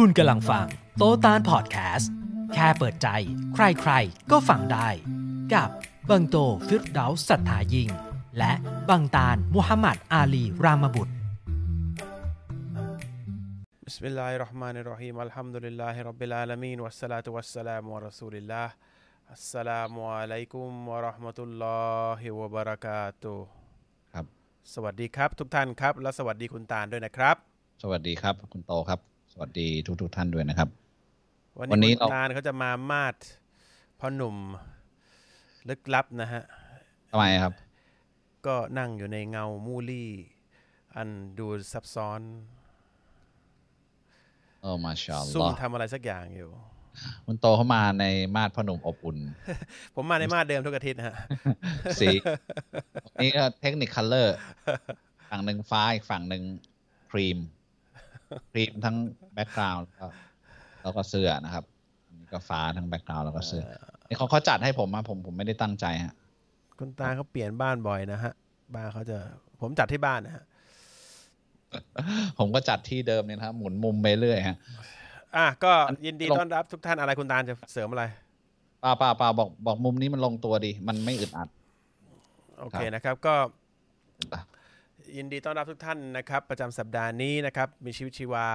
คุณกำลังฟัง โตตานพอดแคสต์ แค่เปิดใจ ใครๆ ก็ฟังได้ กับ บังโตฟิรดาสัทธายิง และบังตานมุฮัมมัดอาลีรามบุตร بسم الله الرحمن الرحيم الحمد لله رب العالمين والصلاة والسلام على رسول الله السلام عليكم ورحمة الله وبركاته ครับ สวัสดีครับทุกท่านครับ และสวัสดีคุณตาลด้วยนะครับ สวัสดีครับ คุณโตครับ วัสดีทุกทุกๆท่านด้วยนะครับ วันวันนี้นี้คุณเราตาลเขาจะมามาดพ่อหนุ่มลึกลับนะฮะทำไมครับ ก็นั่งอยู่ในเงามูลี่ อันดูซับซ้อนโอ้มาชาอัลซุ่ลมอฮ์ทำอะไรสักอย่างอยู่คุณโตเข้ามาในมาดพ่อหนุ่มอบอุ่น ผมมาในมาดเดิมทุกอาทิตย์นะฮะสีนี่ก็ Technicolor ฝั่งหนึ่งฟ้าอีกฝั่งหนึ่งครีม ครีมทั้ง background แล้วก็แล้วก็เสื้อนะครับอันนี้ก็ฟ้าทั้ง background แล้วก็เสื้อนี่เขาเขาจัดให้ผมอะผมผมไม่ได้ตั้งใจฮะคุณตาลเขาเปลี่ยนบ้านบ่อยนะฮะ บ้านเขาจะผมจัดที่บ้านนะฮะผมก็จัดที่เดิมเนี่ยนะครับหมุนมุมไปเรื่อยฮะอะก็อันยินดีลงต้อนรับทุกท่านอะไรคุณตาลจะเสริมอะไรป้าป้าป้าบอกบอกมุมนี้มันลงตัวดี มันไม่อึดอัด โอเคนะครับ ก็ ยินดีต้อนรับทุกท่านนะครับ ประจำสัปดาห์นี้นะครับมีชีวิตชีวา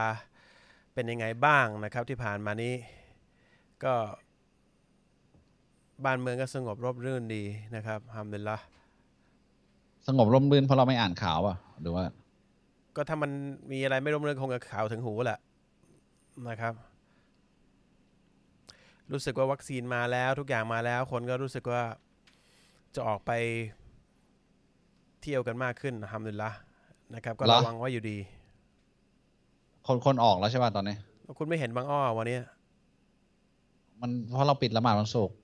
เป็นยังไงบ้างนะครับ ที่ผ่านมานี้ก็บ้านเมืองก็สงบรบรื่นดีนะครับทำเดลละสงบร่มรื่นเพราะเราไม่อ่านข่าวอะหรือว่า ก็ถ้ามันมีอะไรไม่ร่มรื่นคงจะข่าวถึงหูแหละนะครับ รู้สึกว่าวัคซีนมาแล้วทุกอย่างมาแล้ว คนก็รู้สึกว่าจะออกไป เที่ยวกันมากขึ้นทำดุลิลละนะครับ ก็เหรอระวังไว้อยู่ดี คนคนออกแล้วใช่ป่ะตอนนี้ คุณไม่เห็นบางอ้อวันนี้ มันเพราะเราปิดละหมาดวันศุกร์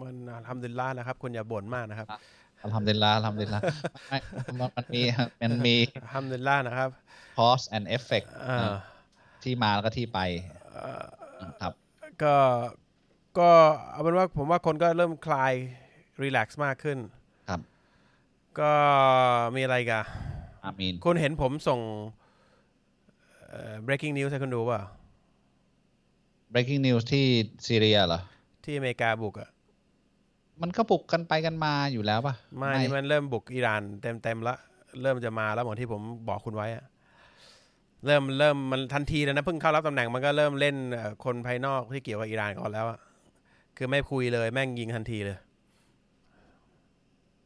มันทำดุลิลละนะครับ คุณอย่าบ่นมากนะครับทำเดลลาทำเดลลาไม่มันมันมีมันมีทำดุลิลละนะครับ cause and effect เอ่อที่มาแล้วก็ที่ไปครับ ก็ก็เอาเป็นว่าผมว่าคนก็เริ่มคลายรีแลกซ์มากขึ้นครับ ก็มีอะไรอีกันอามีนคุณเห็นผมส่งเอ่อ breaking news ให้คุณดูเปล่า breaking news ที่ซีเรียเหรอ ที่อเมริกาบุกอะมันก็บุกกันไปกันมาอยู่แล้วป่ะ ไม่นี่มันเริ่มบุกอิหร่านเต็มเต็มๆละเริ่มจะมาแล้วเหมือนที่ผมบอกคุณไว้อะเริ่มเริ่มมันทันทีเลยนะเพิ่งเข้ารับตำแหน่งมันก็เริ่มเล่นเอ่อคนภายนอกที่เกี่ยวกับอิหร่านก่อนแล้วอะคือไม่คุยเลยแม่งยิงทันทีเลย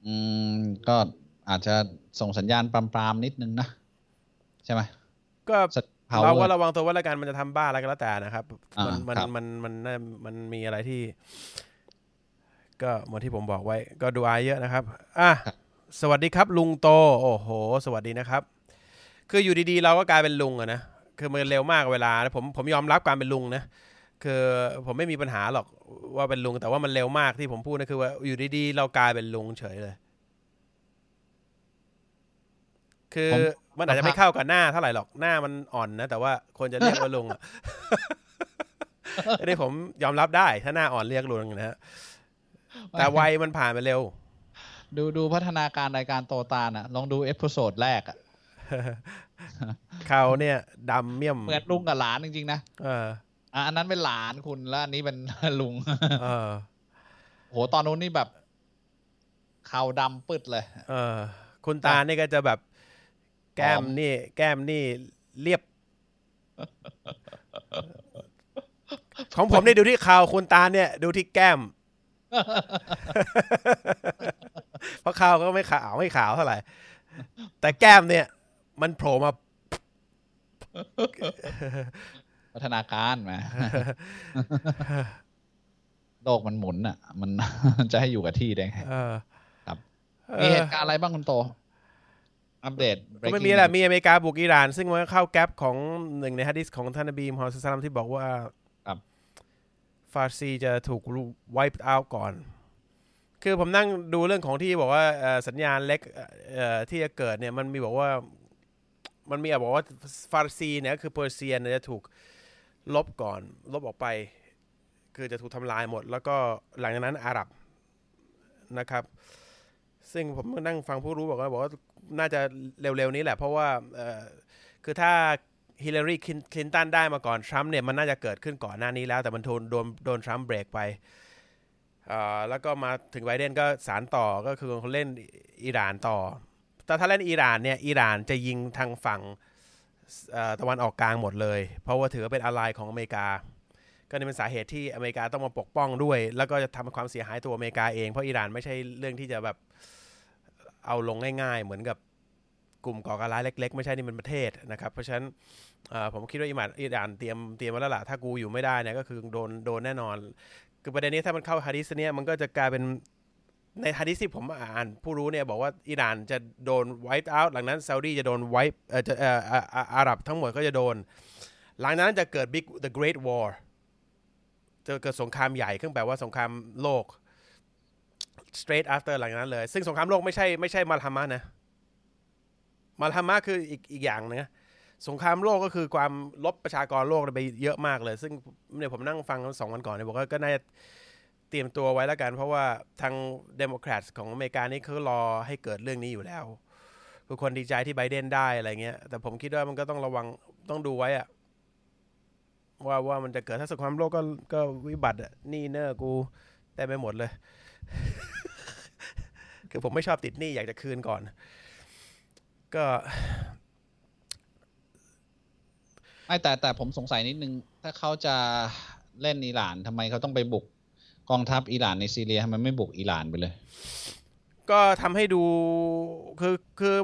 อืมก็อาจจะส่งสัญญาณปรามๆนิดนึงนะ ใช่ไหมก็ power เราก็ระวังตัวไว่าละกันมันจะทำบ้าอะไรก็แล้วแต่นะครับอ่ามันมันครับมันมันมันมันมีอะไรที่ ก็เหมือนที่ผมบอกไว้ ก็ดูอายเยอะนะครับ อะสวัสดีครับ ลุงโต โอ้โห สวัสดีนะครับ คืออยู่ดีๆ เราก็กลายเป็นลุงอะนะคือมันเร็วมากเวลาผมผมยอมรับการเป็นลุงนะ คือผมไม่มีปัญหาหรอกว่าเป็นลุงแต่ว่ามันเร็วมากที่ผมพูดนะคือว่าอยู่ดีๆเรากลายเป็นลุงเฉยเลย คือผมมันอาจจะไม่เข้ากับหน้าเท่าไหร่หรอกหน้ามันอ่อนนะแต่ว่าคนจะเรียกว่าลุงอะอันนี้ผมยอมรับได้ ถ้าหน้าอ่อนเรียกลุงนะฮะแต่วัยมันผ่านไปเร็ว ดูดูพัฒนาการรายการโตตาลอะ ลองดู episode แรกอะเขาเนี่ยดำเมี่ยมเหมือนลุงกับหลานจริงๆนะเออ อะอันนั้นเป็นหลานคุณแล้วอันนี้เป็นลุงเออโหตอนนู้นนี่แบบเข่าดำปึดเลย เออ คุณตานี่ก็จะแบบแก้มนี่ แก้มนี่เรียบ ของผมนี่ดูที่เขาคุณตาเนี่ย ดูที่แก้ม เพราะเขาก็ไม่ขาวไม่ขาวเท่าไหร่ แต่แก้มเนี่ย มันโผล่มา พัฒนาการมาโลกมันหมุนอะ มันจะให้อยู่กับที่ได้ไงเออครับเอมีอเหตุการณ์อะไรบ้างคุณโต อัปเดตก็ไม่ breaking มีแหละ news มีอเมริกาบุกอิหร่าน ซึ่งมันก็เข้าแก๊ปของหนึ่งในฮะดิษของท่านนบีมฮอมมัดสุลตัลลัมที่บอกว่าครับฟาร์ซีจะถูก wipe out ก่อน คือผมนั่งดูเรื่องของที่บอกว่าเอ่อสัญญาณเล็กเอ่อที่จะเกิดเนี่ย มันมีบอกว่า มันมีบอกว่าฟาร์ซีเนี่ยก็คือเปอร์เซียเนี่ยจะถูก ลบก่อน ลบออกไป คือจะถูกทำลายหมด แล้วก็หลังจากนั้นอาหรับนะครับ ซึ่งผมก็นั่งฟังผู้รู้บอกว่าบอกว่าน่าจะเร็วๆนี้แหละ เพราะว่าคือถ้าฮิลลารีคลินตันได้มาก่อนทรัมป์เนี่ยมันน่าจะเกิดขึ้นก่อนหน้านี้แล้ว แต่มันโดนโดนโดนทรัมป์เบรกไปแล้วก็มาถึงไบเดนก็สารต่อก็คือเขาเล่นอิหร่านต่อ แต่ถ้าเล่นอิหร่านเนี่ยอิหร่านจะยิงทางฝั่ง ตะวันออกกลางหมดเลย เพราะว่าถือว่าเป็นอะไรของอเมริกา ก็นี่เป็นสาเหตุที่อเมริกาต้องมาปกป้องด้วย แล้วก็จะทำให้ความเสียหายตัวอเมริกาเอง เพราะอิหร่านไม่ใช่เรื่องที่จะแบบเอาลงง่าย ๆ เหมือนกับกลุ่มก่อการร้ายเล็ก ๆ ไม่ใช่นี่เป็นประเทศนะครับ เพราะฉะนั้นผมคิดว่าอิหร่านอิหร่านเตรียมเตรียมมาแล้วล่ะถ้ากูอยู่ไม่ได้เนี่ยก็คือโดนโดนแน่นอน คือประเด็นนี้ถ้ามันเข้าฮะดิษเนี่ยมันก็จะกลายเป็น ในฮะดิษที่ผมอ่านผู้รู้เนี่ยบอกว่าอิหร่านจะโดน wipe out หลังนั้นซาอุดีจะโดน wipe เอ่อจะเอ่ออาอ่าอาหรับทั้งหมดก็จะโดน หลังนั้นจะเกิด big the great war จะเกิดสงครามใหญ่ขึ้นแปลว่าสงครามโลก straight after หลังนั้นเลย ซึ่งสงครามโลกไม่ใช่ไม่ใช่มาลฮามะนะมาลฮามะคืออีกอีกอย่างนึงนะสงครามโลกก็คือความลบประชากรโลกไปเยอะมากเลย ซึ่งเนี่ยผมนั่งฟังสองวันก่อนเนี่ยบอกว่าก็น่าจะ เตรียมตัวไว้แล้วกัน เพราะว่าทางเดโมแครตของอเมริกานี่เขารอให้เกิดเรื่องนี้อยู่แล้วคือคนดีใจที่ไบเดนได้อะไรเงี้ย แต่ผมคิดว่ามันก็ต้องระวังต้องดูไว้อะว่าว่ามันจะเกิดถ้าสงครามโลกก็ก็วิบัติอะหนี้เน้อกูยังไม่หมดเลย คือผมไม่ชอบติดหนี้อยากจะคืนก่อน ก็ไม่แต่แต่ผมสงสัยนิดนึง ถ้าเขาจะเล่นอิหร่านทำไมเขาต้องไปบุก กองทัพอิหร่านในซีเรียทำไมไม่บุกอิหร่านไปเลย ก็ทำให้ดูคือคือ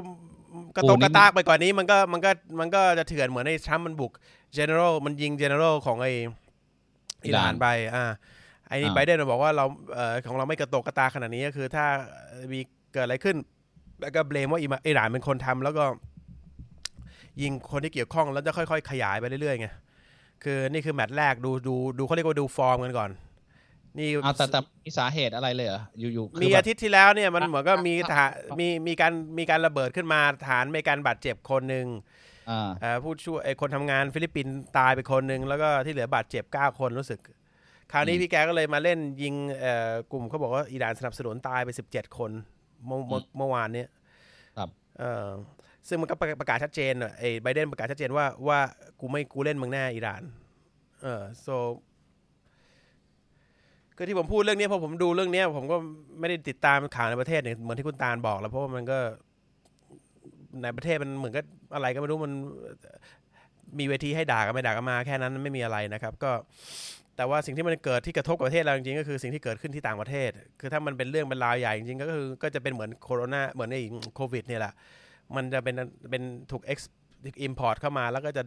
กระโอ้ตกนี่กระตากไปกว่านี้มันก็มันก็มันก็จะเถื่อนเหมือนไอ้ทรัมป์มันบุก general มันยิง general ของไอ้อิหร่านไป อ่า ไอ้นี่อ่า ไบเดนมันบอกว่าเราเอ่อของเราไม่กระตกกระตากขนาดนี้ก็คือถ้ามีเกิดอะไรขึ้น แล้วก็เบลมว่าอิมาอิหร่านเป็นคนทำแล้วก็ ยิงคนที่เกี่ยวข้องแล้วจะค่อยๆ ขยายไปเรื่อยๆไงคือนี่คือแมตช์แรกดูดูดูเขาเรียกว่าดูฟอร์มกันก่อน นี่เอาแต่แต่มีสาเหตุอะไรเลยเหรออยู่ๆคืมีแบบอาทิตย์ที่แล้วเนี่ยมันเหมือนก็มีทหารมีมีการมีการระเบิดขึ้นมาฐานมีการบาดเจ็บคนหนึ่งอ่าเอ่อผู้ช่วยไอ้คนทำงานฟิลิปปินส์ตายไปคนหนึ่งแล้วก็ที่เหลือบาดเจ็บ9คนรู้สึก คราวนี้อืมพี่แกก็เลยมาเล่นยิงเอ่อกลุ่มเขาบอกว่าอิหร่านสนับสนุนตายไป17คนเมื่อเมื่ออืมเมื่อวานเนี้ยครับเออซึ่งมันก็ประประกาศชัดเจนอะไอ้ไบเดนประกาศชัดเจนว่าว่ากูไม่กูเล่นมึงแน่อิหร่านเออ so คือที่ผมพูดเรื่องนี้เพราะผมดูเรื่องนี้ผมก็ไม่ได้ติดตามข่าวในประเทศเนี่ยเหมือนที่คุณตาลบอกแล้วเพราะว่ามันก็ในประเทศมันเหมือนก็อะไรก็ไม่รู้มันมีเวทีให้ด่ากันไม่ด่ากันมาแค่นั้นไม่มีอะไรนะครับ ก็แต่ว่าสิ่งที่มันเกิดที่กระทบกับประเทศเราจริงๆก็คือสิ่งที่เกิดขึ้นที่ต่างประเทศ คือถ้ามันเป็นเรื่องเป็นราวใหญ่จริงๆก็คือก็จะเป็นเหมือนโคโรนาเหมือนไอ้โควิดเนี่ยแหละมันจะเป็นเป็นถูก ex import เข้ามาแล้วก็จะ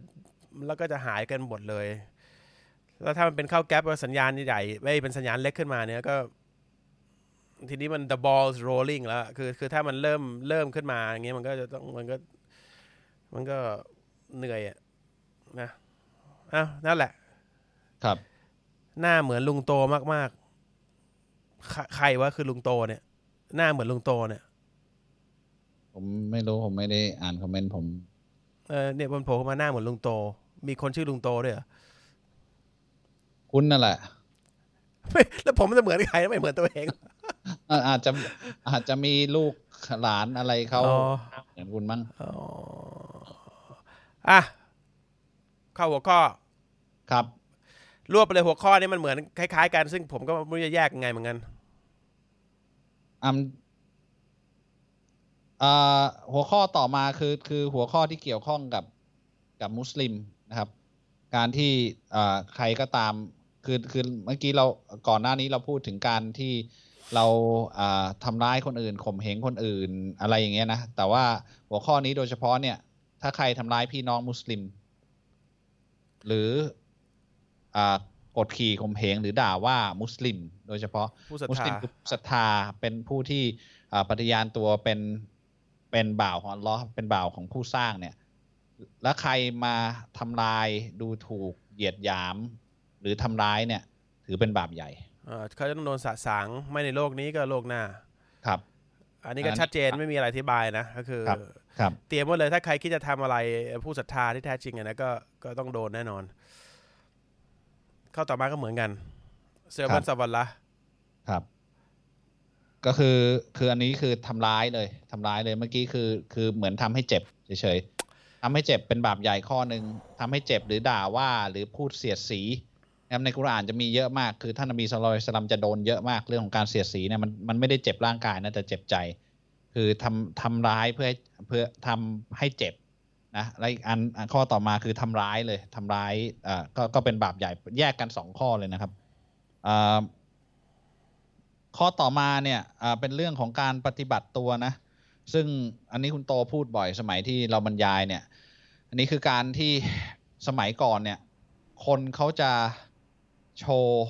แล้วก็จะหายกันหมดเลย แล้วถ้ามันเป็นเข้าแก๊ปสัญญาณใหญ่ไม่เป็นสัญญาณเล็กขึ้นมาเนี่ยก็ ทีนี้มัน the ball rolling แล้ว คือคือถ้ามันเริ่มเริ่มขึ้นมาอย่างเงี้ยมันก็จะต้องมันก็ มันก็เหนื่อยอะนะอ้าวนั่นแหละ ครับ หน้าเหมือนลุงโตมากๆ ใครใครวะคือลุงโตเนี่ย หน้าเหมือนลุงโตเนี่ยผมไม่รู้ผมไม่ได้อ่านคอมเมนต์ผม เออเนี่ยมันโผล่เข้ามาหน้าเหมือนลุงโต มีคนชื่อลุงโตด้วยเหรอ คุณนั่นแหละไม่แล้วผมจะเหมือนใครไม่เหมือนตัวเองอ่าอาจจะอาจจะมีลูกหลานอะไรเขาอ๋อเหมือนคุณมั้งอ๋ออะเข้าหัวข้อครับ รวบไปเลยหัวข้อนี้มันเหมือนคล้ายๆกัน ซึ่งผมก็ไม่รู้จะแยกยังไงเหมือนกันอืมอ่าหัวข้อต่อมาคือคือหัวข้อที่เกี่ยวข้องกับกับมุสลิมนะครับ การที่อ่าใครก็ตาม คือคือเมื่อกี้เราก่อนหน้านี้เราพูดถึงการที่เราอ่าทำร้ายคนอื่นข่มเหงคนอื่นอะไรอย่างเงี้ยนะแต่ว่าหัวข้อนี้โดยเฉพาะเนี่ย ถ้าใครทำร้ายพี่น้องมุสลิม หรืออ่ากดขี่ข่มเหงหรือด่าว่ามุสลิม โดยเฉพาะผู้ศรัทมุสธาลิมคือศรัทธาเป็นผู้ที่อ่าปฏิญาณตัวเป็นเป็นบ่าวของอัลเลอฮ์เป็นบ่าวของผู้สร้างเนี่ย แล้วใครมาทำลายดูถูกเหยียดหยาม หรือทำร้ายเนี่ย ถือเป็นบาปใหญ่เอ่อเขาจะต้องโดนสะสางไม่ในโลกนี้ก็โลกหน้าครับ อันนี้ก็อันนี้ชัดเจนไม่มีอะไรอธิบายนะก็คือครับครับเตรียมไว้เลยถ้าใครคิดจะทำอะไรผู้ศรัทธาที่แท้จริงอะนะก็ก็ต้องโดนแน่นอน เข้าต่อมาก็เหมือนกันเซอร์ครัวันบสวัลละครับก็คือคืออันนี้คือทำร้ายเลยทำร้ายเลยเมื่อกี้คือ คือเหมือนทำให้เจ็บเฉยทำให้เจ็บเป็นบาปใหญ่ข้อหนึ่งทำให้เจ็บหรือด่าว่าหรือพูดเสียดสี นะครับในกุรอานจะมีเยอะมากคือท่านนบีสุลต่านสลัมจะโดนเยอะมากเรื่องของการเสียดสีเนี่ยมันมันไม่ได้เจ็บร่างกายนะแต่เจ็บใจ คือทำทำร้ายเพื่อเพื่อทำให้เจ็บนะและอีกอันข้อต่อมาคือทำร้ายเลยทำร้ายอ่าก็ก็เป็นบาปใหญ่แยกกันสองข้อเลยนะครับอ่าข้อต่อมาเนี่ยอ่าเป็นเรื่องของการปฏิบัติตัวนะซึ่งอันนี้คุณโตพูดบ่อยสมัยที่เราบรรยายเนี่ย อันนี้คือการที่สมัยก่อนเนี่ย คนเขาจะ โชว์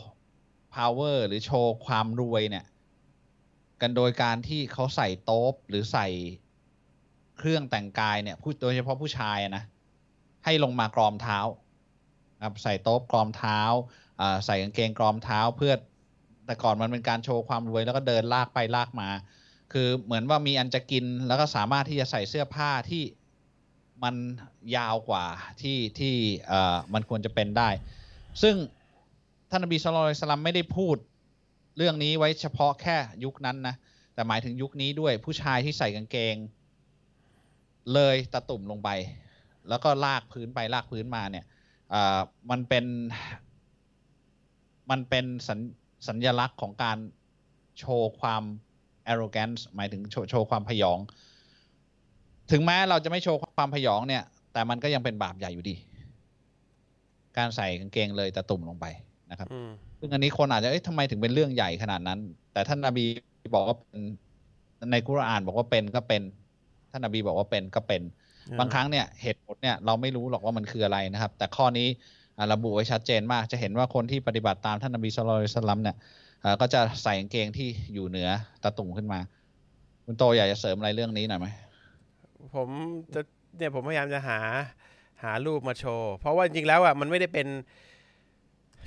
power หรือโชว์ความรวยเนี่ย กันโดยการที่เขาใส่โต๊บหรือใส่เครื่องแต่งกายเนี่ยผู้โดยเฉพาะผู้ชายนะ ให้ลงมากรอมเท้าครับใส่โต๊บกรอมเท้าใส่กางเกงกรอมเท้าเพื่อแต่ก่อนมันเป็นการโชว์ความรวยแล้วก็เดินลากไปลากมา คือเหมือนว่ามีอันจะกินแล้วก็สามารถที่จะใส่เสื้อผ้าที่มันยาวกว่าที่ที่มันควรจะเป็นได้ ซึ่ง ท่านนบีสุลต่านสลัมไม่ได้พูดเรื่องนี้ไว้เฉพาะแค่ยุคนั้นนะแต่หมายถึงยุคนี้ด้วยผู้ชายที่ใส่กางเกง เลยตะตุ่มลงไป แล้วก็ลากพื้นไปลากพื้นมาเนี่ยมันเป็นมันเป็นสัญสัญลักษณ์ของการโชว์ความ arrogance หมายถึงโชโชว์ความพยอง ถึงแม้เราจะไม่โชว์ความพยองเนี่ย แต่มันก็ยังเป็นบาปใหญ่อยู่ดี การใส่กางเกงเลยตะตุ่มลงไป นะครับอืมซึ่งอันนี้คนอาจจะเอ้ยทำไมถึงเป็นเรื่องใหญ่ขนาดนั้น แต่ท่านนาบีบอกว่าเป็นในกุรอานบอกว่าเป็นก็เป็น ท่านนาบีบอกว่าเป็นก็เป็น บางครั้งเนี่ยเหตุผลเนี่ยเราไม่รู้หรอกว่ามันคืออะไรนะครับ แต่ข้อนี้อ่าระบุไว้ชัดเจนมากจะเห็นว่าคนที่ปฏิบัติตามท่านนบีสุลต่านสลัมเนี่ยอ่าก็จะใส่กางเกงที่อยู่เหนือตะตุ่มขึ้นมา คุณโตอยากจะเสริมอะไรเรื่องนี้หน่อยไหมผมจะเนี่ยผมพยายามจะหาหารูปมาโชว์ เพราะว่าจริงๆแล้วอะมันไม่ได้เป็น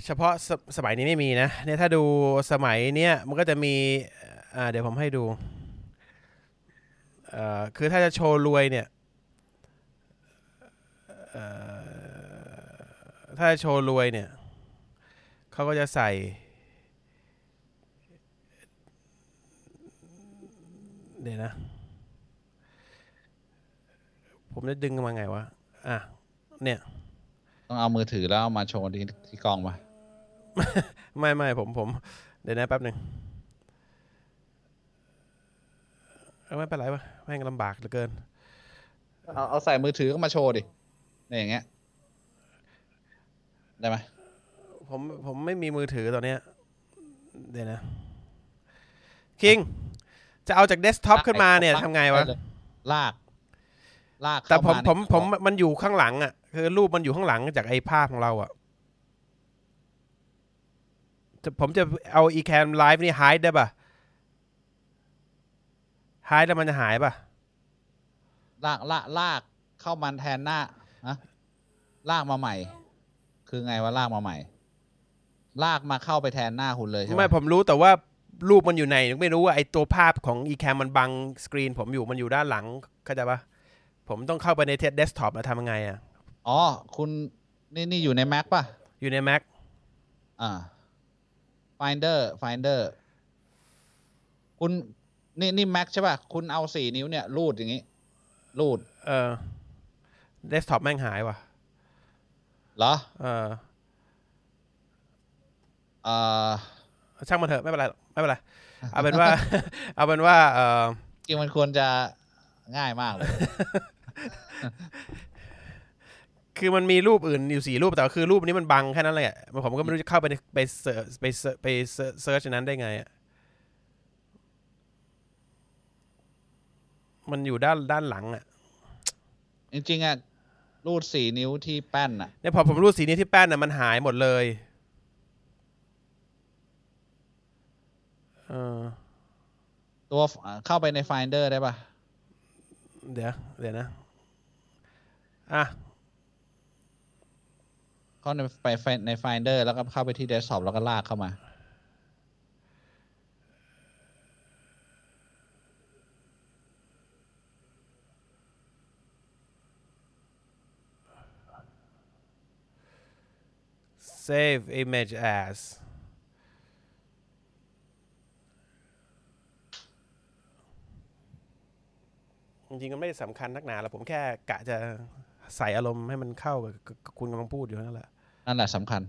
เฉพาะสสมัยนี้ไม่มีนะเนี่ยถ้าดูสมัยเนี้ยมันก็จะมีอ่าเดี๋ยวผมให้ดูเอ่อคือถ้าจะโชว์รวยเนี่ยเอ่อถ้าจะโชว์รวยเนี่ยเขาก็จะใส่เดี๋ยวนะ ผมจะดึงมาไงวะ อะ เนี่ย ต้องเอามือถือแล้วเอามาโชว์ที่ที่กล้องมาไม่ไม่ผมผม เดี๋ยวนะแป๊บหนึ่งเอ้าไม่เป็นไรวะแม่งลำบากเหลือเกิน เอาเอาใส่มือถือก็มาโชว์ดิเนี่ยอย่างเงี้ยได้ไหมผมผมไม่มีมือถือตอนเนี้ยเดี๋ยวนะคือจะเอาจากเดสก์ท็อปขึ้นมาเนี่ยทำไงวะลาก ลากแต่เข้าผมในผมจอผมมันอยู่ข้างหลังอะ คือรูปมันอยู่ข้างหลังจากไอ้ภาพของเราอะจะผมจะเอา Ecamm Live นี่หายได้ป่ะหายแล้วมันจะหายป่ะลากลากลากเข้ามันแทนหน้านะลากมาใหม่ คือไงว่าลากมาใหม่ ลากมาเข้าไปแทนหน้าคุณเลยใช่ไหมไม่ผมรู้แต่ว่ารูปมันอยู่ไหนไม่รู้ว่าไอ้ตัวภาพของ Ecamm มันบังสกรีน ผมอยู่มันอยู่ด้านหลังเข้าใจปะผมต้องเข้าไปใน desk desktop มาทำยังไงอะ อ๋อ คุณนี่นี่อยู่ใน Mac ป่ะ อยู่ใน Mac อ่า Finder Finder คุณนี่นี่ Mac ใช่ป่ะ คุณเอาสี่นิ้วเนี่ย รูดอย่างงี้ รูด เออเดสก์ท็อปแม่งหายว่ะเหรอ เออเอ่อช่างมันเถอะไม่เป็นไรหรอกไม่เป็นไร เอาเป็นว่า เอาเป็นว่า เออจริงมันควรจะง่ายมากเลย คือมันมีรูปอื่นอยู่สี่รูปแต่ว่าคือรูปนี้มันบังแค่นั้นแหละผมก็ไม่รู้จะเข้าไปในไป search ไป search ไป search อันนั้นได้ไงอะมันอยู่ด้านด้านหลังอะ จริงๆอะรูดสี่นิ้วที่แป้นอะเนี่ยพอผมรูดสี่นิ้วที่แป้นน่ะมันหายหมดเลยเออตัวเข้าไปใน Finder ได้ป่ะเดี๋ยว เดี๋ยวนะ อะ เข้าในไปใน Finder แล้วก็เข้าไปที่ Desktop แล้วก็ลากเข้ามา save image as จริงๆก็ไม่ได้สำคัญนักหนาหรอกผมแค่กะจะใส่อารมณ์ให้มันเข้ากับกับกับคุณกำลังพูดอยู่นั่นแหละ นั่นแหละสำคัญ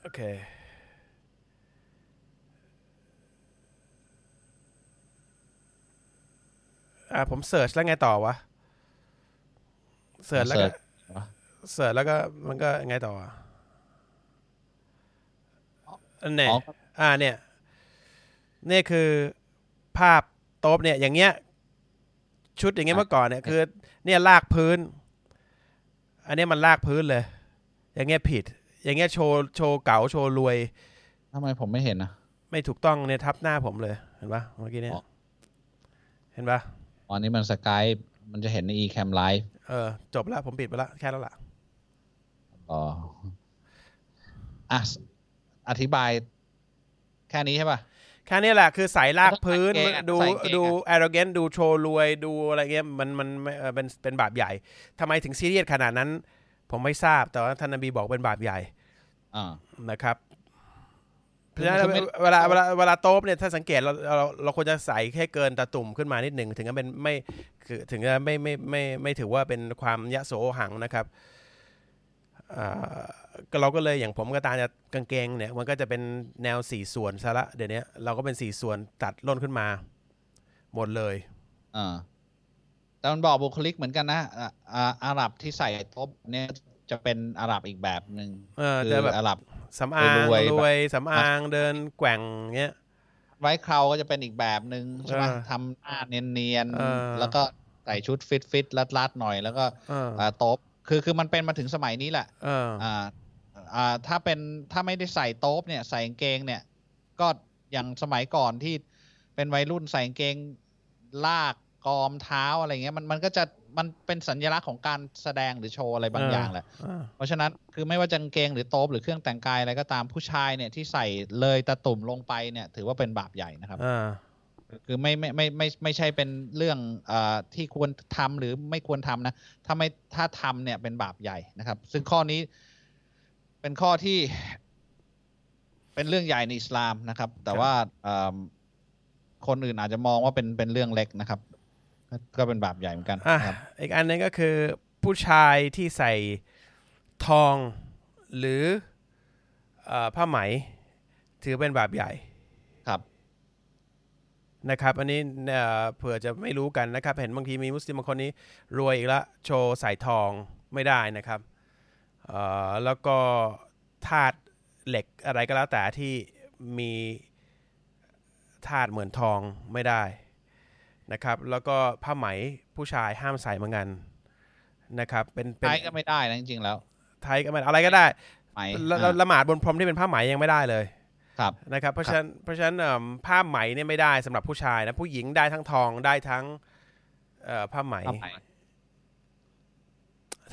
โอเค อ่าผมเสิร์ชแล้วไงต่อวะ เสิร์ชแล้วก็ search วะเสิร์ชแล้วก็มันก็ไงต่ออะอันเนี่ยอ๋อ อ่าเนี่ย นี่คือภาพโต๊ะเนี่ย อย่างเงี้ย ชุดอย่างเงี้ยเมื่อก่อนเนี่ยคือ เนี่ยลากพื้น อันเนี้ยมันลากพื้นเลย อย่างเงี้ยผิด อย่างเงี้ยโชว์โชว์เก๋าโชว์รวยทำไมผมไม่เห็นนะไม่ถูกต้องเนี่ยทับหน้าผมเลย เห็นปะเมื่อกี้เนี่ยอ๋อเห็นปะอ๋อนี่มันสกายมันจะเห็นใน eCam Live เออ จบแล้วผมปิดไปแล้วแค่นั้นละอ๋ออะอธิบายแค่นี้ใช่ป่ะ แค่นี้แหละคือใส่ลากพื้นแล้วก็ใส่กางเกงอะดูใส่กางเกงอะดู arrogant ดูโชว์รวยดูอะไรเงี้ยมันมันไม่เออเป็นเป็นบาปใหญ่ทำไมถึงซีเรียสขนาดนั้น ผมไม่ทราบ แต่ว่าท่านนบีบอกเป็นบาปใหญ่อ่านะครับเพคือราะฉะนั้นคือไม่เวลาเวลาเวลาโต๊ะเนี่ยถ้าสังเกตเราเราเราควรจะใส่แค่เกินตาตุ่มขึ้นมานิดหนึ่งถึงจะเป็นไม่คือถึงจะไม่ไม่ไม่ไม่ถือว่าเป็นความยะโสหังนะครับอ่า ก็เราก็เลยอย่างผมก็ตามจะกางเกงเนี่ยมันก็จะเป็นแนวสี่ส่วนซะละเดี๋ยวนี้เราก็เป็นสี่ส่วนตัดล่นขึ้นมา หมดเลยอ่าแต่มันบอกบุคลิกเหมือนกันนะอ่าอ่าอาหรับที่ใส่ทบเนี่ยจะเป็นอาหรับอีกแบบหนึ่งเออคืจะอแบบอาหรับสำอางรวยๆรวยสำอางเดินแกว่งเงี้ยไว้เคราวก็จะเป็นอีกแบบหนึ่งใช่ไหมเออทำหน้าเนียนเออๆแล้วก็ใส่ชุดฟิตฟิตรัดรัดๆหน่อย แล้วก็เอออ่าโต๊ะ คือคือมันเป็นมาถึงสมัยนี้แหละเอออ่าอ่าถ้าเป็นถ้าไม่ได้ใส่โต๊ะเนี่ย ใส่กางเกงเนี่ย ก็อย่างสมัยก่อนที่เป็นวัยรุ่นใส่กางเกงลากกอมเท้าอะไรเงี้ยมันมันก็จะมันเป็นสัญลักษณ์ของการแสดงหรือโชว์อะไรบางเออออย่างแหละอ่าเพราะฉะนั้นคือไม่ว่าจะกางเกงหรือโต๊ะหรือเครื่องแต่งกายอะไรก็ตามผู้ชายเนี่ยที่ใส่เลยตะตุ่มลงไปเนี่ย ถือว่าเป็นบาปใหญ่นะครับอ่า คือไม่ไม่ไม่ไม่ไม่ใช่เป็นเรื่องอาที่ควรทำหรือไม่ควรทำนะ ถ้าไม่ถ้าทำเนี่ยเป็นบาปใหญ่นะครับ ซึ่งข้อนี้เป็นข้อที่เป็นเรื่องใหญ่ในอิสลามนะครับ แต่ว่าอ่าคนอื่นอาจจะมองว่าเป็นเป็นเรื่องเล็กนะครับ ก็ก็เป็นบาปใหญ่เหมือนกันอะนะครับอีกอันหนึงก็คือผู้ชายที่ใส่ทองหรือเอ่อผ้าไหม ถือเป็นบาปใหญ่ครับ นะครับ อันนี้เอ่อเผื่อจะไม่รู้กันนะครับ เห็นบางทีมีมุสลิมบางคนนี้รวยอีกแล้วโชว์ใส่ทองไม่ได้นะครับเอ่อแล้วก็ธาตุเหล็กอะไรก็แล้วแต่ที่มีธาตุเหมือนทองไม่ได้นะครับ แล้วก็ผ้าไหมผู้ชายห้ามใส่เหมือนกันนะครับ เป็นเป็นไทยก็ไม่ได้นะจริงๆแล้ว ไทยก็ไม่อะไรก็ได้ไหมละละอ่าละหมาดบนพรมที่เป็นผ้าไหมยังไม่ได้เลยครับ นะครับเพราะฉะนั้นเพราะฉะนั้นเอิ่มผ้าไหมเนี่ยไม่ได้สำหรับผู้ชายนะผู้หญิงได้ทั้งทองได้ทั้งเอ่อผ้าไหมผ้าไหม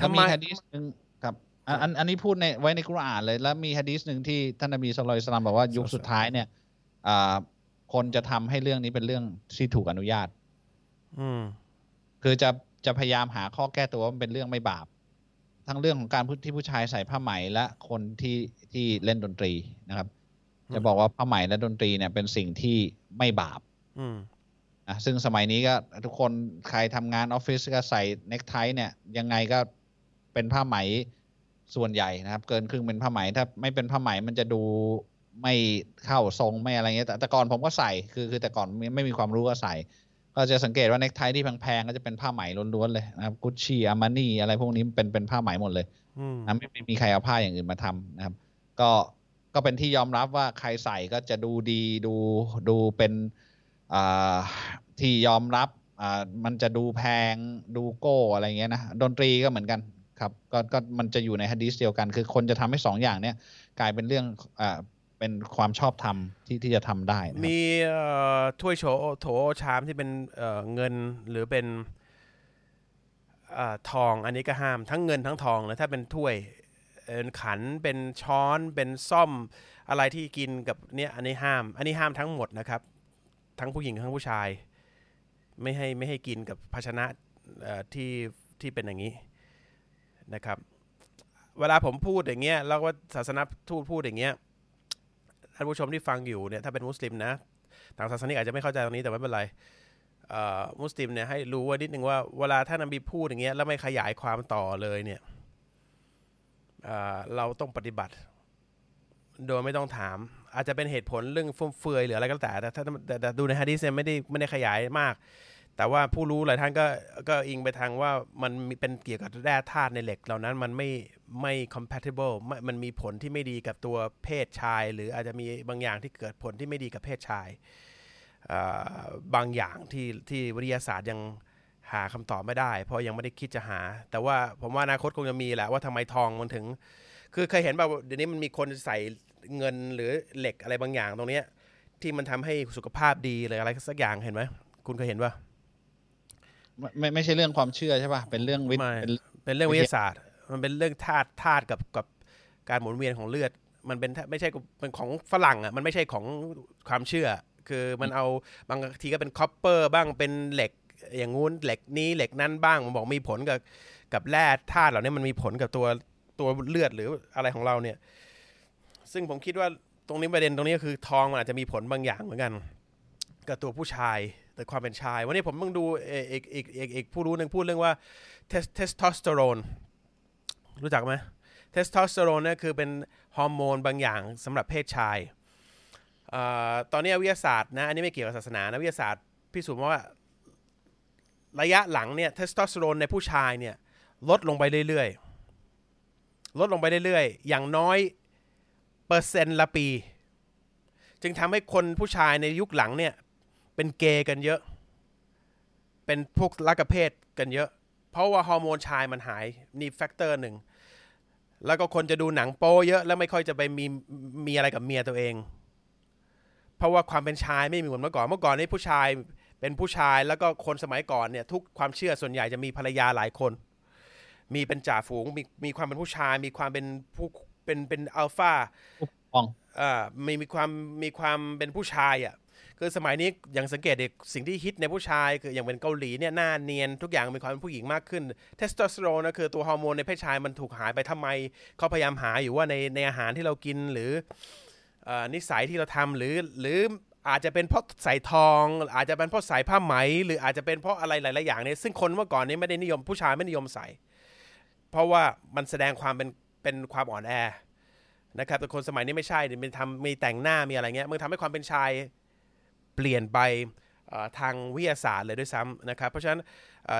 ทำถ้าไมมีฮะดีษหนึ่งครับอันอันอันนี้พูดในไว้ในกุรอานเลย แล้วมีฮะดีษหนึ่งที่ท่านนบีสุลต่านสลามบอกว่ายุคสุดท้ายเนี่ยอ่าคนจะทำให้เรื่องนี้เป็นเรื่องที่ถูกอนุญาต อืม คือจะจะพยายามหาข้อแก้ตัวว่ามันเป็นเรื่องไม่บาป ทั้งเรื่องของการพูดที่ผู้ชายใส่ผ้าไหมและคนที่ที่เล่นดนตรีนะครับ จะบอกว่าผ้าไหมและดนตรีเนี่ยเป็นสิ่งที่ไม่บาปอืมนะซึ่งสมัยนี้ก็ทุกคนใครทำงานออฟฟิศก็ใส่เนคไทเนี่ย ยังไงก็เป็นผ้าไหมส่วนใหญ่นะครับ เกินครึ่งเป็นผ้าไหมถ้าไม่เป็นผ้าไหมมันจะดูไม่เข้าทรงไม่อะไรเงี้ยแต่แต่ก่อนผมก็ใส่คือคือแต่ก่อนไม่ไม่มีความรู้ก็ใส่ ก็จะสังเกตว่าเนคไทที่แพงๆก็จะเป็นผ้าไหมล้วนๆเลยนะครับกุชชี่อามานี่อะไรพวกนี้เป็นเป็นผ้าไหมหมดเลยอืมนะไม่ไม่มีใครเอาผ้าอย่างอื่นมาทำนะครับ ก็ ก็เป็นที่ยอมรับว่าใครใส่ก็จะดูดีดูดูเป็นที่ยอมรับมันจะดูแพงดูโก้อะไรเงี้ยนะดนตรีก็เหมือนกันครับก็ก็มันจะอยู่ในฮะดีษเดียวกัน คือคนจะทำให้สองอย่างเนี้ยกลายเป็นเรื่องอ่าเป็นความชอบธรรมที่ที่จะทำได้ มีถ้วยโฉโถชามที่เป็นเเงินหรือเป็นอทองอันนี้ก็ห้ามทั้งเงินทั้งทองเลยถ้าเป็นถ้วย ขันเป็นช้อนเป็นซ่อมอะไรที่กินกับเนี่ยอันนี้ห้าม อันนี้ห้ามทั้งหมดนะครับ ทั้งผู้หญิงทั้งผู้ชาย ไม่ให้ไม่ให้กินกับภาชนะที่ที่เป็นอย่างนี้นะครับ เวลาผมพูดอย่างเงี้ยแล้วว่าศาสนาทูตพูดอย่างเงี้ยท่านผู้ชมที่ฟังอยู่เนี่ยถ้าเป็นมุสลิมนะต่างศาสนาอาจจะไม่เข้าใจตรงนี้แต่ไม่เป็นไรมุสลิมเนี่ยให้รู้ไว้นิดนึงว่าเวลาท่านนบีพูดอย่างเงี้ยแล้วไม่ขยายความต่อเลยเนี่ย เราต้องปฏิบัติ โดยไม่ต้องถาม อาจจะเป็นเหตุผลเรื่องฟุ่มเฟือยหรืออะไรก็แต่แต่ถ้าแต่ดูในฮะดีษเนี่ยไม่ได้ไม่ได้ขยายมาก แต่ว่าผู้รู้หลายท่านก็ก็อิงไปทางว่ามันมเป็นเกี่ยวกับแร่ธาตุในเหล็ก เหล่านั้นมันไม่ไม่ compatible ม,มันมีผลที่ไม่ดีกับตัวเพศชาย หรืออาจจะมีบางอย่างที่เกิดผลที่ไม่ดีกับเพศชายบางอย่างที่ที่วิทยาศาสตร์ยัง หาคำตอบไม่ได้ เพราะยังไม่ได้คิดจะหา แต่ว่าผมว่าอนาคตคงจะมีแหละว่าทำไมทองมันถึง คือเคยเห็นป่ะเดี๋ยวนี้มันมีคนใส่เงินหรือเหล็กอะไรบางอย่างตรงเนี้ย ที่มันทำให้สุขภาพดีหรืออะไรสักอย่างเห็นไหมคุณเคยเห็นป่ะไม่ไม่ไม่ใช่เรื่องความเชื่อใช่ป่ะเป็นเรื่องวิทย์ไม่เป็นเป็นเรื่องวิวิททยายาศาสตร์ มันเป็นเรื่องธาตุธาตุกับกับการหมุนเวียนของเลือด มันเป็นไม่ใช่เป็นของฝรั่งอะมันไม่ใช่ของความเชื่อ คือมันเอาบางทีก็เป็น copper บ้างเป็นเหล็ก อย่างงู้นเหล็กนี้เหล็กนั้นบ้างมันบอกมีผลกับกับแร่ธาตุเหล่านี้มันมีผลกับตัวตัวเลือดหรืออะไรของเราเนี่ย ซึ่งผมคิดว่าตรงนี้ประเด็นตรงนี้ก็คือทองมันอาจจะมีผลบางอย่างเหมือนกัน กับตัวผู้ชายแต่ความเป็นชาย วันนี้ผมเพิ่งดูเอ่ออีกอีกอีกอีกผู้รู้หนึ่งพูดเรื่องว่าเทสโทสเตอโรนรู้จักไหมเทสโทสเตอโรนเนี่ยคือเป็นฮอร์โมนบางอย่างสำหรับเพศชายอตอนนี้วิทยาศาสตร์นะอันนี้ไม่เกี่ยวกับศาสนานะวิทยาศาสตร์พิสูจน์ว่า ระยะหลังเนี่ยเทสโทสเตอโรนในผู้ชายเนี่ยลดลงไปเรื่อยๆ ลดลงไปเรื่อยๆ อย่างน้อยเปอร์เซ็นต์ละปี จึงทำให้คนผู้ชายในยุคหลังเนี่ยเป็นเกย์กันเยอะ เป็นพวกรักเพศกันเยอะ เพราะว่าฮอร์โมนชายมันหายนี่ factor หนึ่ง แล้วก็คนจะดูหนังโป้เยอะแล้วไม่ค่อยจะไปมีมีอะไรกับเมียตัวเอง เพราะว่าความเป็นชายไม่มีเหมือนเมื่อก่อน เมื่อก่อนนี่ผู้ชาย เป็นผู้ชายแล้วก็คนสมัยก่อนเนี่ยทุกความเชื่อส่วนใหญ่จะมีภรรยาหลายคน มีเป็นจ่าฝูงมีมีความเป็นผู้ชาย มีความเป็นผู้เป็นเป็นอัลฟาผู้ปกครองอ่ามีมีความมีความเป็นผู้ชายอะคือสมัยนี้อย่างสังเกตเด็กสิ่งที่ฮิตในผู้ชาย คืออย่างเป็นเกาหลีเนี่ยหน้าเนียน ทุกอย่างมีความเป็นผู้หญิงมากขึ้นเทสโทสเตอโรนนะคือตัวฮอร์โมนในเพศชายมันถูกหายไปทำไมเขาพยายามหาอยู่ว่าในในอาหารที่เรากินหรือเอ่อนิสัยที่เราทำหรือหรือ อาจจะเป็นเพราะใส่ทอง อาจจะเป็นเพราะใส่ผ้าไหม หรืออาจจะเป็นเพราะอะไรหลาย ๆ อย่างเนี่ยซึ่งคนเมื่อก่อนนี้ไม่ได้นิยมผู้ชายไม่นิยมใส่เพราะว่ามันแสดงความเป็นเป็นความอ่อนแอนะครับแต่คนสมัยนี้ไม่ใช่ดิมันทำมีแต่งหน้ามีอะไรเงี้ยมันทำให้ความเป็นชายเปลี่ยนไป ทางวิทยาศาสตร์เลยด้วยซ้ำนะครับ เพราะฉะนั้น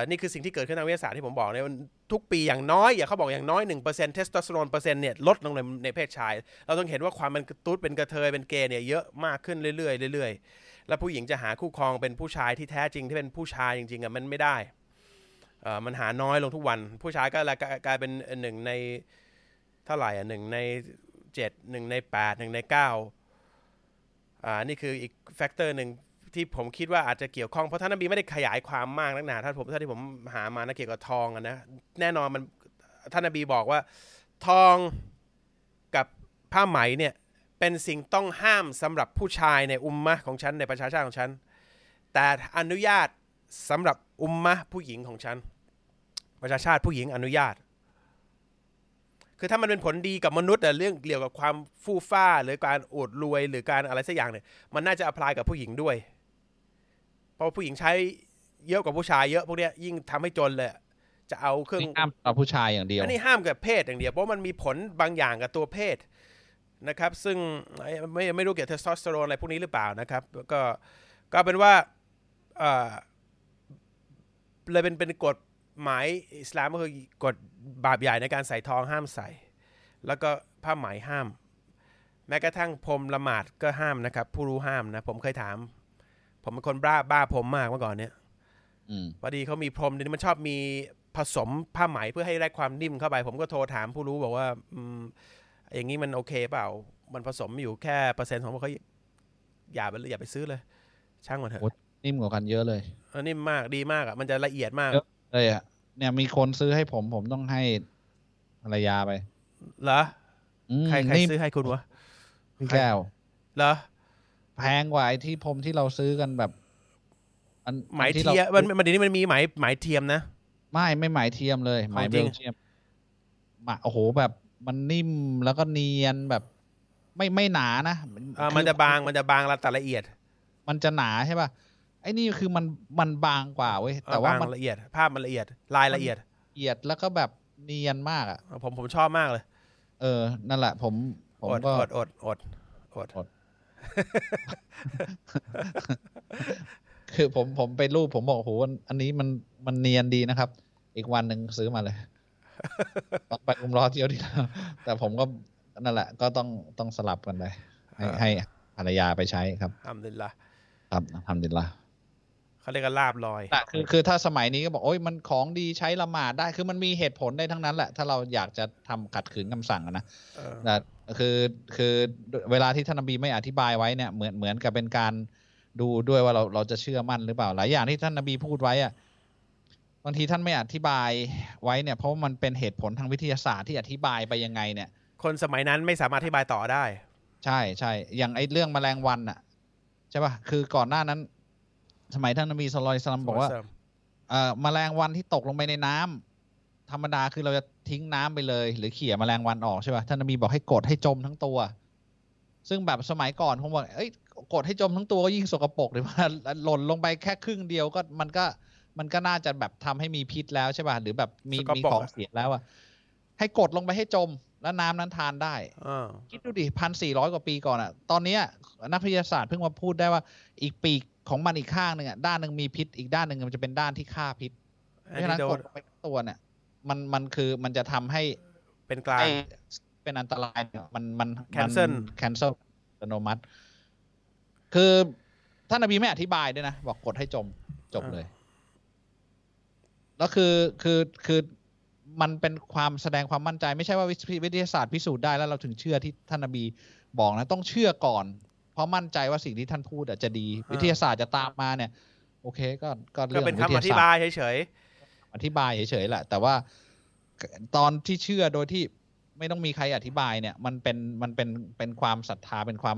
นี่คือสิ่งที่เกิดขึ้นทางวิทยาศาสตร์ที่ผมบอกเนี่ยทุกปีอย่างน้อย อย่าเขาบอกอย่างน้อย 1%เทสโทสเตอโรนเปอร์เซ็นต์เนี่ยลดลงในในเพศชาย เราต้องเห็นว่าความเป็นตุ๊ดเป็นกระเทยเป็นเกย์เนี่ยเยอะมากขึ้นเรื่อยๆเรื่อยๆ แล้วผู้หญิงจะหาคู่ครองเป็นผู้ชายที่แท้จริงที่เป็นผู้ชายจริงๆอะมันไม่ได้มันหาน้อยลงทุกวัน ผู้ชายก็กลายเป็นหนึ่งในเท่าไหร่อะหนึ่งในเจ็ดหนึ่งในแปดหนึ่งในเก้าอ่านี่คืออีก factor หนึ่ง ที่ผมคิดว่าอาจจะเกี่ยวข้องเพราะท่านนบีไม่ได้ขยายความมากนักหนาถ้าผมถ้าที่ผมหามานะเกี่ยวกับทองนะแน่นอนมันท่านนบีบอกว่า ทองกับผ้าไหมเนี่ยเป็นสิ่งต้องห้ามสำหรับผู้ชายในอุมมะของฉันในประชาชาติของฉัน แต่อนุญาตสำหรับอุมมะผู้หญิงของฉัน ประชาชาติผู้หญิงอนุญาต คือถ้ามันเป็นผลดีกับมนุษย์เรื่องเกี่ยวกับความฟู่ฟ้าหรือการอวดรวยหรือการอะไรสักอย่างเนี่ยมันน่าจะ apply กับผู้หญิงด้วย เพราะผู้หญิงใช้เยอะกว่าผู้ชายเยอะพวกเนี้ยยิ่งทำให้จนเลยอะจะเอาเครื่องนี่ห้ามต่อผู้ชายอย่างเดียวอันนี้ห้ามกับเพศอย่างเดียวเพราะมันมีผลบางอย่างกับตัวเพศนะครับ ซึ่งไม่ไม่รู้เกี่ยวกับเทสโทสเตอโรนอะไรพวกนี้หรือเปล่านะครับ ก็ก็เป็นว่าเอ่อเลยเป็นเป็นกฎหมายอิสลามก็คือกฎบาปใหญ่ในการใส่ทองห้ามใส่ แล้วก็ผ้าไหมห้าม แม้กระทั่งพรมละหมาดก็ห้ามนะครับ ผู้รู้ห้ามนะ ผมเคยถาม ผมเป็นคนบ้าบ้าพรมมากเมื่อก่อนเนี้ยอืมพอดีเขามีพรมเดี๋ยวนี้มันชอบมีผสมผ้าไหมเพื่อให้ได้ความนิ่มเข้าไป ผมก็โทรถามผู้รู้บอกว่าอืมอย่างนี้มันโอเคเปล่า มันผสมอยู่แค่เปอร์เซ็นต์ของเขาอย่าไปอย่าไปซื้อเลย ช่างมันเถอะนิ่มกว่ากันเยอะเลยเออนิ่มมากดีมากอะมันจะละเอียดมากเยอะเลยอะเนี่ยมีคนซื้อให้ผมผมต้องให้ภรรยาไปเหรออืมใครใครนิ่มซื้อให้คุณวะพี่แก้วเหรอ แพงกว่าไอ้ที่ผมที่เราซื้อกันแบบอันไหมอันที่เทียรามันมันเดี๋ยวนี้มันมีไหมไหมเทียมนะ ไม่ไม่ไหมเทียมเลยไหมของเบจริงลเทียมมาโอ้โหแบบมันนิ่มแล้วก็เนียนแบบ ไม่ไม่หนานะอ่าคือมันจะบางมันจะบางละแต่ละเอียด มันจะหนาใช่ป่ะไอ้นี่คือมันมันบางกว่าเว้ยแต่ว่าบงมันละเอียด ภาพมันละเอียด ลายละเอียดละเอียดแล้วก็แบบเนียนมากอะผมผมชอบมากเลย เออ นั่นแหละ ผมผมอดก็อดอดอดอดอด คือผมผมไปรูปผมบอกโหอันนี้มันมันเนียนดีนะครับ อีกวันหนึ่งซื้อมาเลยต้องไปอุมรอเที่ยวที่แล้วแต่ผมก็นั่นแหละ ก็ต้องต้องสลับกันไปให้ให้ภรรยาไปใช้ครับทำดินละครับทำดีละเขาเรียกกันลาบลอยแต่คือคือถ้าสมัยนี้ก็บอกโอ้ยมันของดีใช้ละหมาดได้ คือมันมีเหตุผลได้ทั้งนั้นแหละ ถ้าเราอยากจะทำขัดขืนคำสั่งอะนะเออแต่ คือคือเวลาที่ท่านนบีไม่อธิบายไว้เนี่ยเหมือนเหมือนกับเป็นการดูด้วยว่าเราเราจะเชื่อมั่นหรือเปล่า หลายอย่างที่ท่านนบีพูดไว้อะบางทีท่านไม่อธิบายไว้เนี่ยเพราะว่ามันเป็นเหตุผลทางวิทยาศาสตร์ที่อธิบายไปยังไงเนี่ย คนสมัยนั้นไม่สามารถอธิบายต่อได้ ใช่ใช่อย่างไอ้เรื่องแมลงวันอะใช่ป่ะคือก่อนหน้านั้น สมัยท่านนบีสุลต่านบอกว่าเอ่อแมลงวันที่ตกลงไปในน้ำธรรมดาคือเราจะ ทิ้งน้ำไปเลย หรือเขี่ยแมลงวันออกใช่ป่ะท่านนบีบอกให้กดให้จมทั้งตัว ซึ่งแบบสมัยก่อนผมบอกเอ้ยกดให้จมทั้งตัวก็ยิ่งสกปรกเลยว่าหล่นลงไปแค่ครึ่งเดียวก็มันก็มันก็น่าจะแบบทำให้มีพิษแล้วใช่ป่ะหรือแบบมีสกปรกมีของอะเสียแล้วอะให้กดลงไปให้จมแล้วน้ำนั้นทานได้เออคิดดูดิพันสี่ร้อยกว่าปีก่อนอะตอนเนี้ยนักวิทยาศาสตร์เพิ่งมาพูดได้ว่าอีกปีกของมันอีกข้างหนึ่งอะด้านหนึ่งมีพิษอีกด้านหนึ่งมันจะเป็นด้านที่ฆ่าพิษเพอันราะฉะนี้นั้นโดกนดลงไปทั้งตัวเนี่ย มันมันคือมันจะทำให้เป็นกลางไอ้เป็นอันตรายเนี่ยมันมัน Cancel แคนเซิลอัตโนมัติ คือท่านนบีไม่อธิบายด้วยนะ บอกกดให้จมจบเลย แล้วคือคือคือมันเป็นความแสดงความมั่นใจ ไม่ใช่ว่าวิวิทยาศาสตร์พิสูจน์ได้แล้วเราถึงเชื่อที่ท่านนบีบอกนะ ต้องเชื่อก่อน เพราะมั่นใจว่าสิ่งที่ท่านพูดอะจะดีอ่าวิทยาศาสตร์จะตามมาเนี่ย โอเค ก็ก็ก็เรื่องเป็นวิคำทอยาธิศาสตร์บายเฉย อธิบายเฉยๆแหละ แต่ว่าตอนที่เชื่อโดยที่ไม่ต้องมีใครอธิบายเนี่ยมันเป็นมันเป็นเป็นความศรัทธาเป็นความ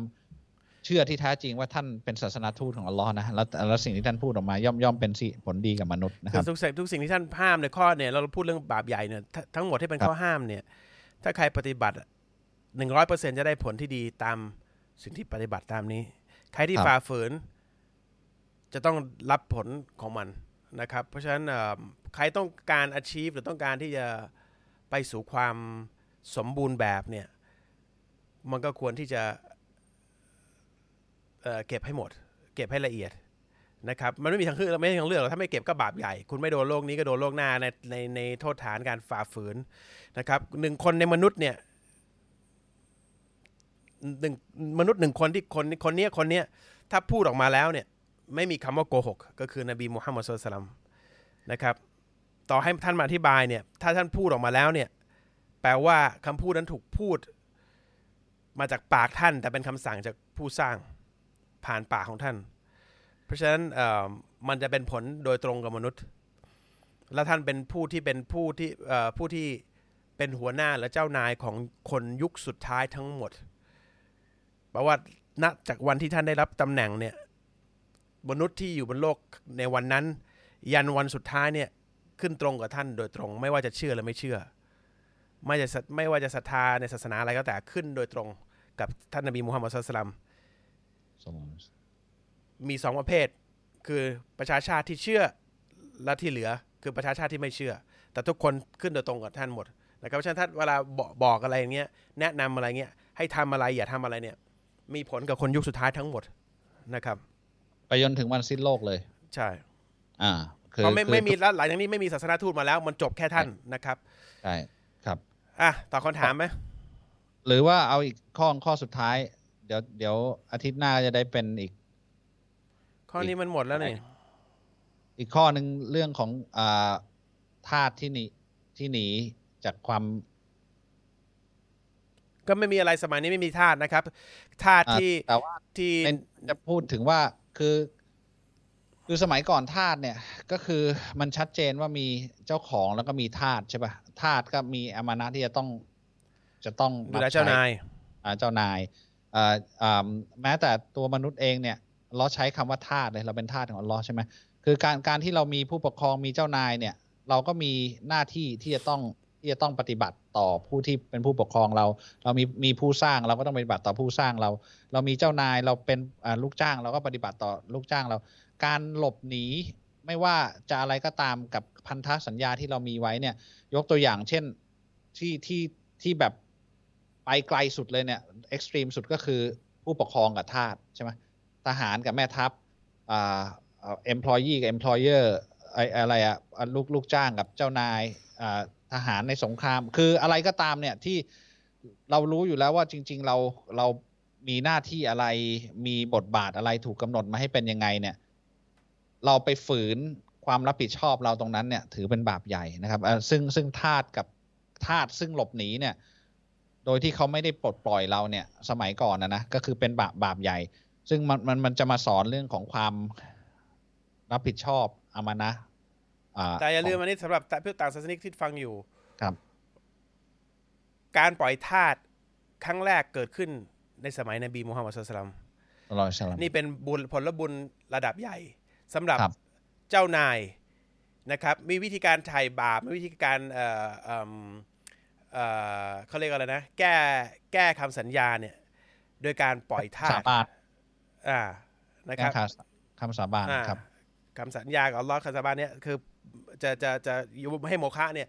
เชื่อที่แท้จริงว่าท่านเป็นศาสนาทูตของอัลลอฮ์นะแล้วแล้วสิ่งที่ท่านพูดออกมาย่อมย่อมเป็นสิผลดีกับมนุษย์นะๆคคือรับทุกสิ่งทุกสิ่งที่ท่านห้ามในข้อเนี่ยเราพูดเรื่องบาปใหญ่เนี่ยทั้งทั้งหมดที่เป็นครับข้อห้ามเนี่ย ถ้าใครปฏิบัติหนึ่งร้อยเปอร์เซ็นจะได้ผลที่ดีตามสิ่งที่ปฏิบัติตามนี้ ใครที่ฝ่าฝืน จะต้องรับผลของมัน นะครับ เพราะฉะนั้นใครต้องการ achieve หรือต้องการที่จะไปสู่ความสมบูรณ์แบบเนี่ย มันก็ควรที่จะเเก็บให้หมด เก็บให้ละเอียดนะครับ มันไม่มีทางเลือกไม่มีทางเลือกหรอกถ้าไม่เก็บก็บาปใหญ่ คุณไม่โดนโลกนี้ก็โดนโลกหน้าในในในโทษฐานการฝ่าฝืนนะครับหนึ่งคนในมนุษย์เนี่ยหนึ่งมนุษย์หนึ่งคนที่คนคนนี้คนเนี้ยถ้าพูดออกมาแล้วเนี่ย ไม่มีคำว่าโกหกก็คือนบีมุฮัมมัดสุลตัลลัมนะครับ ต่อให้ท่านมาอธิบายเนี่ย ถ้าท่านพูดออกมาแล้วเนี่ย แปลว่าคำพูดนั้นถูกพูด มาจากปากท่าน แต่เป็นคำสั่งจากผู้สร้างผ่านปากของท่าน เพราะฉะนั้นมันจะเป็นผลโดยตรงกับมนุษย์ และท่านเป็นผู้ที่เป็นผู้ที่ผู้ที่เป็นหัวหน้าและเจ้านายของคนยุคสุดท้ายทั้งหมดแปลว่าณจากวันที่ท่านได้รับตำแหน่งเนี่ย มนุษย์ที่อยู่บนโลกในวันนั้น ยันวันสุดท้ายเนี่ยขึ้นตรงกับท่านโดยตรง ไม่ว่าจะเชื่อหรือไม่เชื่อ ไม่จะไม่ว่าจะศรัทธาในศาสนาอะไรก็แต่ขึ้นโดยตรงกับท่านนบีมุฮัมมัดสุลตัมมีสองประเภท คือประชาชาติที่เชื่อและที่เหลือ คือประชาชาติที่ไม่เชื่อ แต่ทุกคนขึ้นโดยตรงกับท่านหมดนะครับเพราะฉะนั้นท่านเวลาบอกบอกอะไรอย่างเงี้ยแนะนำอะไรเงี้ยให้ทำอะไรอย่าทำอะไรเนี่ย มีผลกับคนยุคสุดท้ายทั้งหมดนะครับ ไปจนถึงวันสิ้นโลกเลย ใช่ อ่าคือเพราะไม่คือไม่มีแล้วหลังจากนี้ไม่มีศาสนาทูตมาแล้ว มันจบแค่ท่านนะครับใช่ครับอะตอบคำถามไหมหรือว่าเอาอีกข้อข้อสุดท้าย เดี๋ยวเดี๋ยวอาทิตย์หน้าจะได้เป็นอีก ข้อนี้มันหมดแล้วนี่อีกข้อหนึ่งเรื่องของอ่าธาตุที่หนีที่หนีจากความ ก็ไม่มีอะไรสมัยนี้ไม่มีธาตุนะครับธาตุอ่าที่แต่ว่าที่ในจะพูดถึงว่า คือคือสมัยก่อนทาสเนี่ยก็คือมันชัดเจนว่ามีเจ้าของแล้วก็มีทาสใช่ปะทาสก็มีอามานะที่จะต้องจะต้องดูแลเจ้านายอ่าเจ้านายอ่าอ่าแม้แต่ตัวมนุษย์เองเนี่ยเราใช้คำว่าทาสเลยเราเป็นทาสของอัลลอฮ์ใช่ไหมคือการการที่เรามีผู้ปกครองมีเจ้านายเนี่ย เราก็มีหน้าที่ที่จะต้อง ที่จะต้องปฏิบัติต่อผู้ที่เป็นผู้ปกครองเรา เรามีมีผู้สร้างเราก็ต้องปฏิบัติต่อผู้สร้างเรา เรามีเจ้านายเราเป็นลูกจ้างเราก็ปฏิบัติต่อลูกจ้างเรา การหลบหนีไม่ว่าจะอะไรก็ตามกับพันธสัญญาที่เรามีไว้เนี่ย ยกตัวอย่างเช่นที่ที่ที่แบบไปไกลสุดเลยเนี่ยเอ็กซ์ตรีมสุดก็คือผู้ปกครองกับทาสใช่ไหมทหารกับแม่ทัพอ่าเอ่อ employee กับ employer ไออะไรอะลูกลูกจ้างกับเจ้านายอ่า ทหารในสงคราม คืออะไรก็ตามเนี่ยที่เรารู้อยู่แล้วว่าจริง ๆ เราเรามีหน้าที่อะไรมีบทบาทอะไรถูกกำหนดมาให้เป็นยังไงเนี่ย เราไปฝืนความรับผิดชอบเราตรงนั้นเนี่ย ถือเป็นบาปใหญ่นะครับอ่อซึ่งซึ่งทาสกับทาสซึ่งหลบหนีเนี่ย โดยที่เขาไม่ได้ปลดปล่อยเราเนี่ย สมัยก่อนนะนะก็คือเป็นบาปบาปใหญ่ ซึ่งมันมันมันจะมาสอนเรื่องของความรับผิดชอบอามานะ แต่อย่าลืมขงอันนี้สำหรับเพื่อนต่างศาสนิกที่ฟังอยู่ครับ การปล่อยทาสครั้งแรกเกิดขึ้นในสมัยนบีมูฮัมมัดสุลตัลลัมอัลลอฮฺสลามนี่เป็นบุญผลบุญระดับใหญ่สำหรับครับเจ้านายนะครับ มีวิธีการไถ่บาปมีวิธีการเอ่อเอิ่มเอ่อเขาเรียกอะไรนะ แก้แก้คำสัญญาเนี่ย โดยการปล่อยทาสาสบานอ่านะคแก้รับคำคำสาบานอ่าครับคำสัญญากับอัลลอฮ์คำสาบานเนี่ยคือ จะจะจะยุบให้โมฆะเนี่ย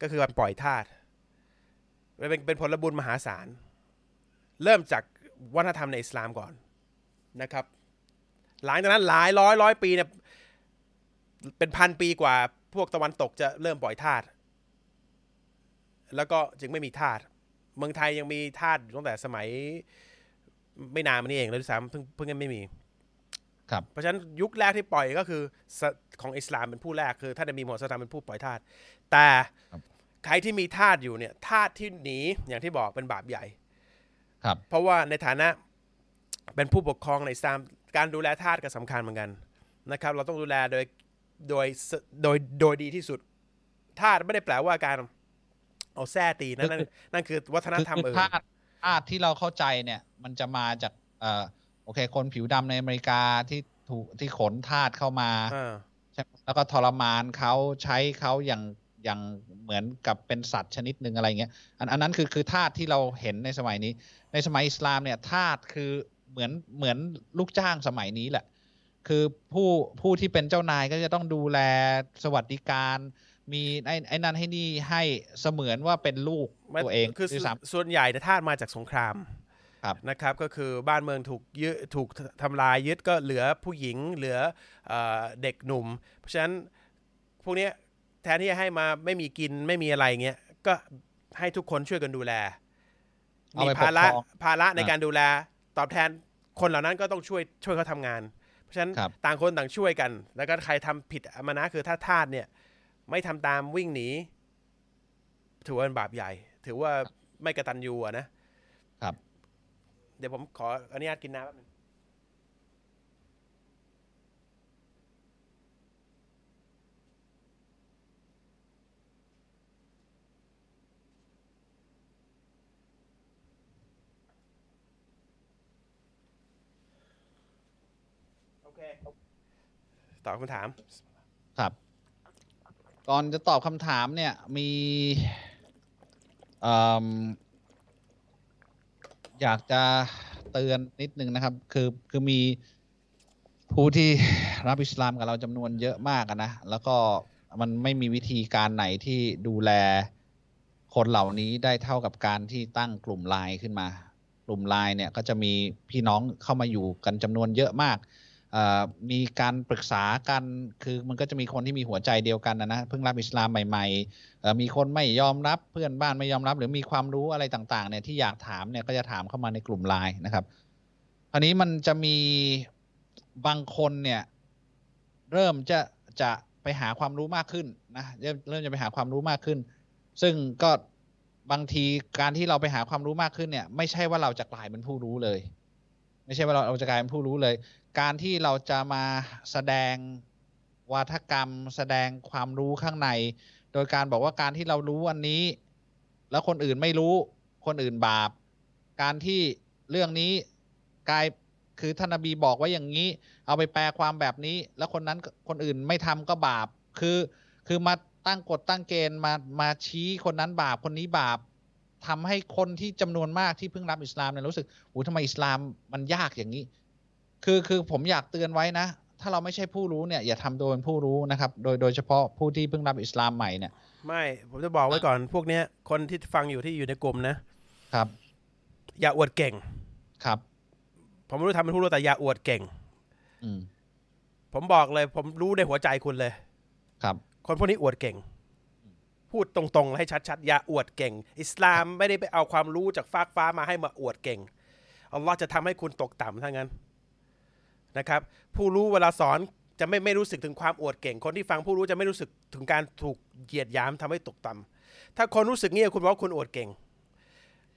ก็คือการปล่อยทาสเป็นเป็นผลบุญมหาศาล เริ่มจากวัฒนธรรมในอิสลามก่อนนะครับ หลังจากนั้นหลายร้อยร้อยปีเนี่ยเป็นพันปีกว่าพวกตะวันตกจะเริ่มปล่อยทาสแล้วก็จึงไม่มีทาสเมืองไทยยังมีทาสตั้งแต่สมัยไม่นานมานี้เองเลยด้วยซ้ำเพิ่งเพิ่งยังไม่มี เพราะฉะนั้นยุคแรกที่ปล่อยก็คือสะของอิสลามเป็นผู้แรกคือท่านนบีมูฮัมมัดศ็อลลัลลอฮุอะลัยฮิวะซัลลัมเป็นผู้ปล่อยทาสแต่ครับใครที่มีทาสอยู่เนี่ยทาสที่หนีอย่างที่บอกเป็นบาปใหญ่ครับ เพราะว่าในฐานะเป็นผู้ปกครองในอิสลามการดูแลทาสก็สำคัญเหมือนกันนะครับ เราต้องดูแลโดยโดยสโดยโดยดีที่สุดทาสไม่ได้แปลว่าการเอาแส้ตีนะนั่นนั่นคือวัฒนธรรมคืออื่นธาตุธาตุที่เราเข้าใจเนี่ย มันจะมาจากเอ่อ โอเค คนผิวดำในอเมริกาที่ถูกที่ขนทาสเข้ามาอ่าใช่ไหมแล้วก็ทรมานเขาใช้เขาอย่างอย่างเหมือนกับเป็นสัตว์ชนิดหนึ่งอะไรเงี้ยอันอันนั้นคือคือทาสที่เราเห็นในสมัยนี้ ในสมัยอิสลามเนี่ยทาสคือเหมือนเหมือนลูกจ้างสมัยนี้แหละ คือผู้ผู้ที่เป็นเจ้านายก็จะต้องดูแลสวัสดิการมีไอ้ไอ้นั่นให้นี่ให้เสมือนว่าเป็นลูกมันตัวเองคือด้วยซ้ำส่วนใหญ่เนี่ยทาสมาจากสงครามครับ นะครับก็คือบ้านเมืองถูกยึดถูกทำลายยึดก็เหลือผู้หญิงเหลือเอ่อเด็กหนุ่ม เพราะฉะนั้นพวกเนี้ยแทนที่จะให้มาไม่มีกินไม่มีอะไรเงี้ยก็ให้ทุกคนช่วยกันดูแลเอามีไปปกภาระครองภาระในอ่าการดูแล ตอบแทนคนเหล่านั้นก็ต้องช่วยช่วยเขาทำงาน เพราะฉะนั้นครับต่างคนต่างช่วยกัน แล้วก็ใครทำผิดอามานะคือถ้าทาสเนี่ยไม่ทำตามวิ่งหนีถือว่าเป็นบาปใหญ่ ถือว่าไม่กระตันยูอะนะครับ เดี๋ยวผมขออนุญาตกินน้ำแป๊บนึงโอเคตอบคำถาม ครับ ก่อนจะตอบคำถามเนี่ยมีเอิ่ม อยากจะเตือนนิดนึงนะครับ คือคือมีผู้ที่รับอิสลามกับเราจำนวนเยอะมากนะ แล้วก็มันไม่มีวิธีการไหนที่ดูแลคนเหล่านี้ได้เท่ากับการที่ตั้งกลุ่มไลน์ขึ้นมา กลุ่มไลน์เนี่ยก็จะมีพี่น้องเข้ามาอยู่กันจำนวนเยอะมาก มีการปรึกษากัน คือมันก็จะมีคนที่มีหัวใจเดียวกันนะนะ เพิ่งรับอิสลามใหม่ๆ มีคนไม่ยอมรับ เพื่อนบ้านไม่ยอมรับ หรือมีความรู้อะไรต่างๆเนี่ยที่อยากถามเนี่ยก็จะถามเข้ามาในกลุ่มไลน์นะครับคราวนี้มันจะมีบางคนเนี่ยเริ่มจะจะไปหาความรู้มากขึ้นนะ เริ่มเริ่มจะไปหาความรู้มากขึ้น ซึ่งก็บางทีการที่เราไปหาความรู้มากขึ้นเนี่ย ไม่ใช่ว่าเราจะกลายเป็นผู้รู้เลย ไม่ใช่ว่าเราเราจะกลายเป็นผู้รู้เลย การที่เราจะมาแสดงวาทกรรม แสดงความรู้ข้างใน โดยการบอกว่าการที่เรารู้อันนี้ แล้วคนอื่นไม่รู้ คนอื่นบาป การที่เรื่องนี้กลายคือท่านนบีบอกไว่าอย่างนี้ เอาไปแปลความแบบนี้ แล้วคนนั้นคนอื่นไม่ทำก็บาป คือคือมาตั้งกฎตั้งเกณฑ์มามาชี้คนนั้นบาปคนนี้บาปทำให้คนที่จำนวนมากที่เพิ่งรับอิสลามเนี่ยรู้สึกโอ้ทำไมอิสลามมันยากอย่างนี้ คือคือผมอยากเตือนไว้นะ ถ้าเราไม่ใช่ผู้รู้เนี่ยอย่าทำโดยเป็นผู้รู้นะครับ โดยโดยเฉพาะผู้ที่เพิ่งรับอิสลามใหม่เนี่ย ไม่ผมจะบอกไว้ก่อนพวกเนี้ยคนที่ฟังอยู่ที่อยู่ในกลุ่มนะครับ อย่าอวดเก่งครับ ผมไม่รู้ทำเป็นผู้รู้แต่อย่าอวดเก่ง อืมผมบอกเลย ผมรู้ในหัวใจคุณเลย ครับ คนพวกนี้อวดเก่ง พูดตรงๆให้ชัดๆ อย่าอวดเก่ง อิสลามไม่ได้ไปเอาความรู้จากฟากฟ้ามาให้มาอวดเก่งอัลลอฮ์จะทำให้คุณตกต่ำทั้งนั้ นนะครับผู้รู้เวลาสอนจะไม่ไม่รู้สึกถึงความอวดเก่ง คนที่ฟังผู้รู้จะไม่รู้สึกถึงการถูกเหยียดหยามทำให้ตกต่ำถ้าคนรู้สึกเงี้ยคุณบอกว่าคุณอวดเก่ง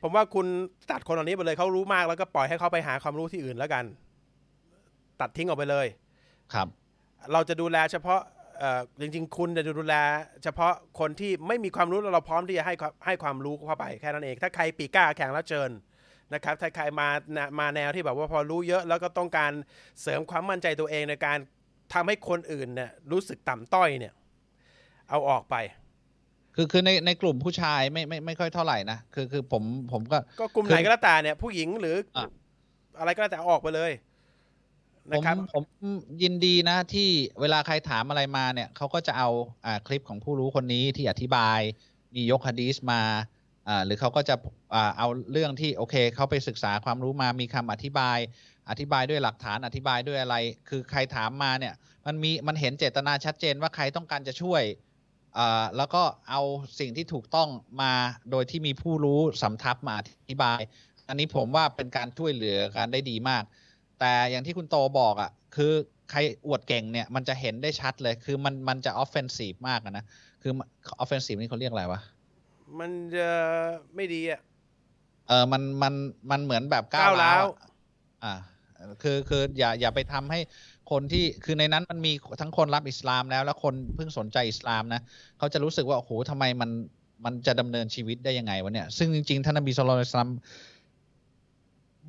ผมว่าคุณตัดคนเหล่านี้ไปเลยเขารู้มากแล้วก็ปล่อยให้เขาไปหาความรู้ที่อื่นแล้วกัน ตัดทิ้งออกไปเลยครับ เราจะดูแลเฉพาะเอ่อจริงๆ คุณจะดูแล เฉพาะคนที่ไม่มีความรู้แล้วเราพร้อมที่จะให้ความให้ความรู้เข้าไปแค่นั้นเอง ถ้าใครปีกล้าแข่งแล้วเชิญ นะครับถ้าใครมามาแนวที่แบบว่าพอรู้เยอะแล้วก็ต้องการเสริมความมั่นใจตัวเองในการทำให้คนอื่นเนี่ยรู้สึกต่ำต้อยเนี่ย เอาออกไป คือคือในในกลุ่มผู้ชายไม่ไม่ไม่ค่อยเท่าไหร่นะคือคือผมผมก็ก็กลุ่มคือไหนก็แล้วแต่เนี่ย ผู้หญิงหรืออะอะไรก็แล้วแต่เอาออกไปเลยผนะมครับผมยินดีนะที่เวลาใครถามอะไรมาเนี่ยเขาก็จะเอาอ่าคลิปของผู้รู้คนนี้ที่อธิบายมียกฮะดีสมาอ่า หรือเขาก็จะเอาเรื่องที่โอเคเขาไปศึกษาความรู้มามีคำอธิบาย อธิบายด้วยหลักฐานอธิบายด้วยอะไร คือใครถามมาเนี่ยมันมีมันเห็นเจตนาชัดเจนว่าใครต้องการจะช่วยแล้วก็เอาสิ่งที่ถูกต้องมาโดยที่มีผู้รู้สำทับมาอธิบาย อันนี้ผมว่าเป็นการช่วยเหลือกันได้ดีมาก แต่อย่างที่คุณโตบอกอะ่ะคือใครอวดเก่งเนี่ยมันจะเห็นได้ชัดเลย คือมันมันจะ offensive มากนะ คือ offensive นี่เขาเรียกอะไรวะ มันจะไม่ดีอะ เออมันมันมันเหมือนแบบก้าก้าวร้าวอะอ่าคือคืออย่าอย่าไปทำให้คนที่คือในนั้นมันมีทั้งคนรับอิสลามแล้ว แล้วคนเพิ่งสนใจอิสลามนะเขาจะรู้สึกว่าโอ้โหทำไมมันมันจะดำเนินชีวิตได้ยังไงวะเนี่ย ซึ่งจริงๆท่านนบีสุลต่านอิสลาม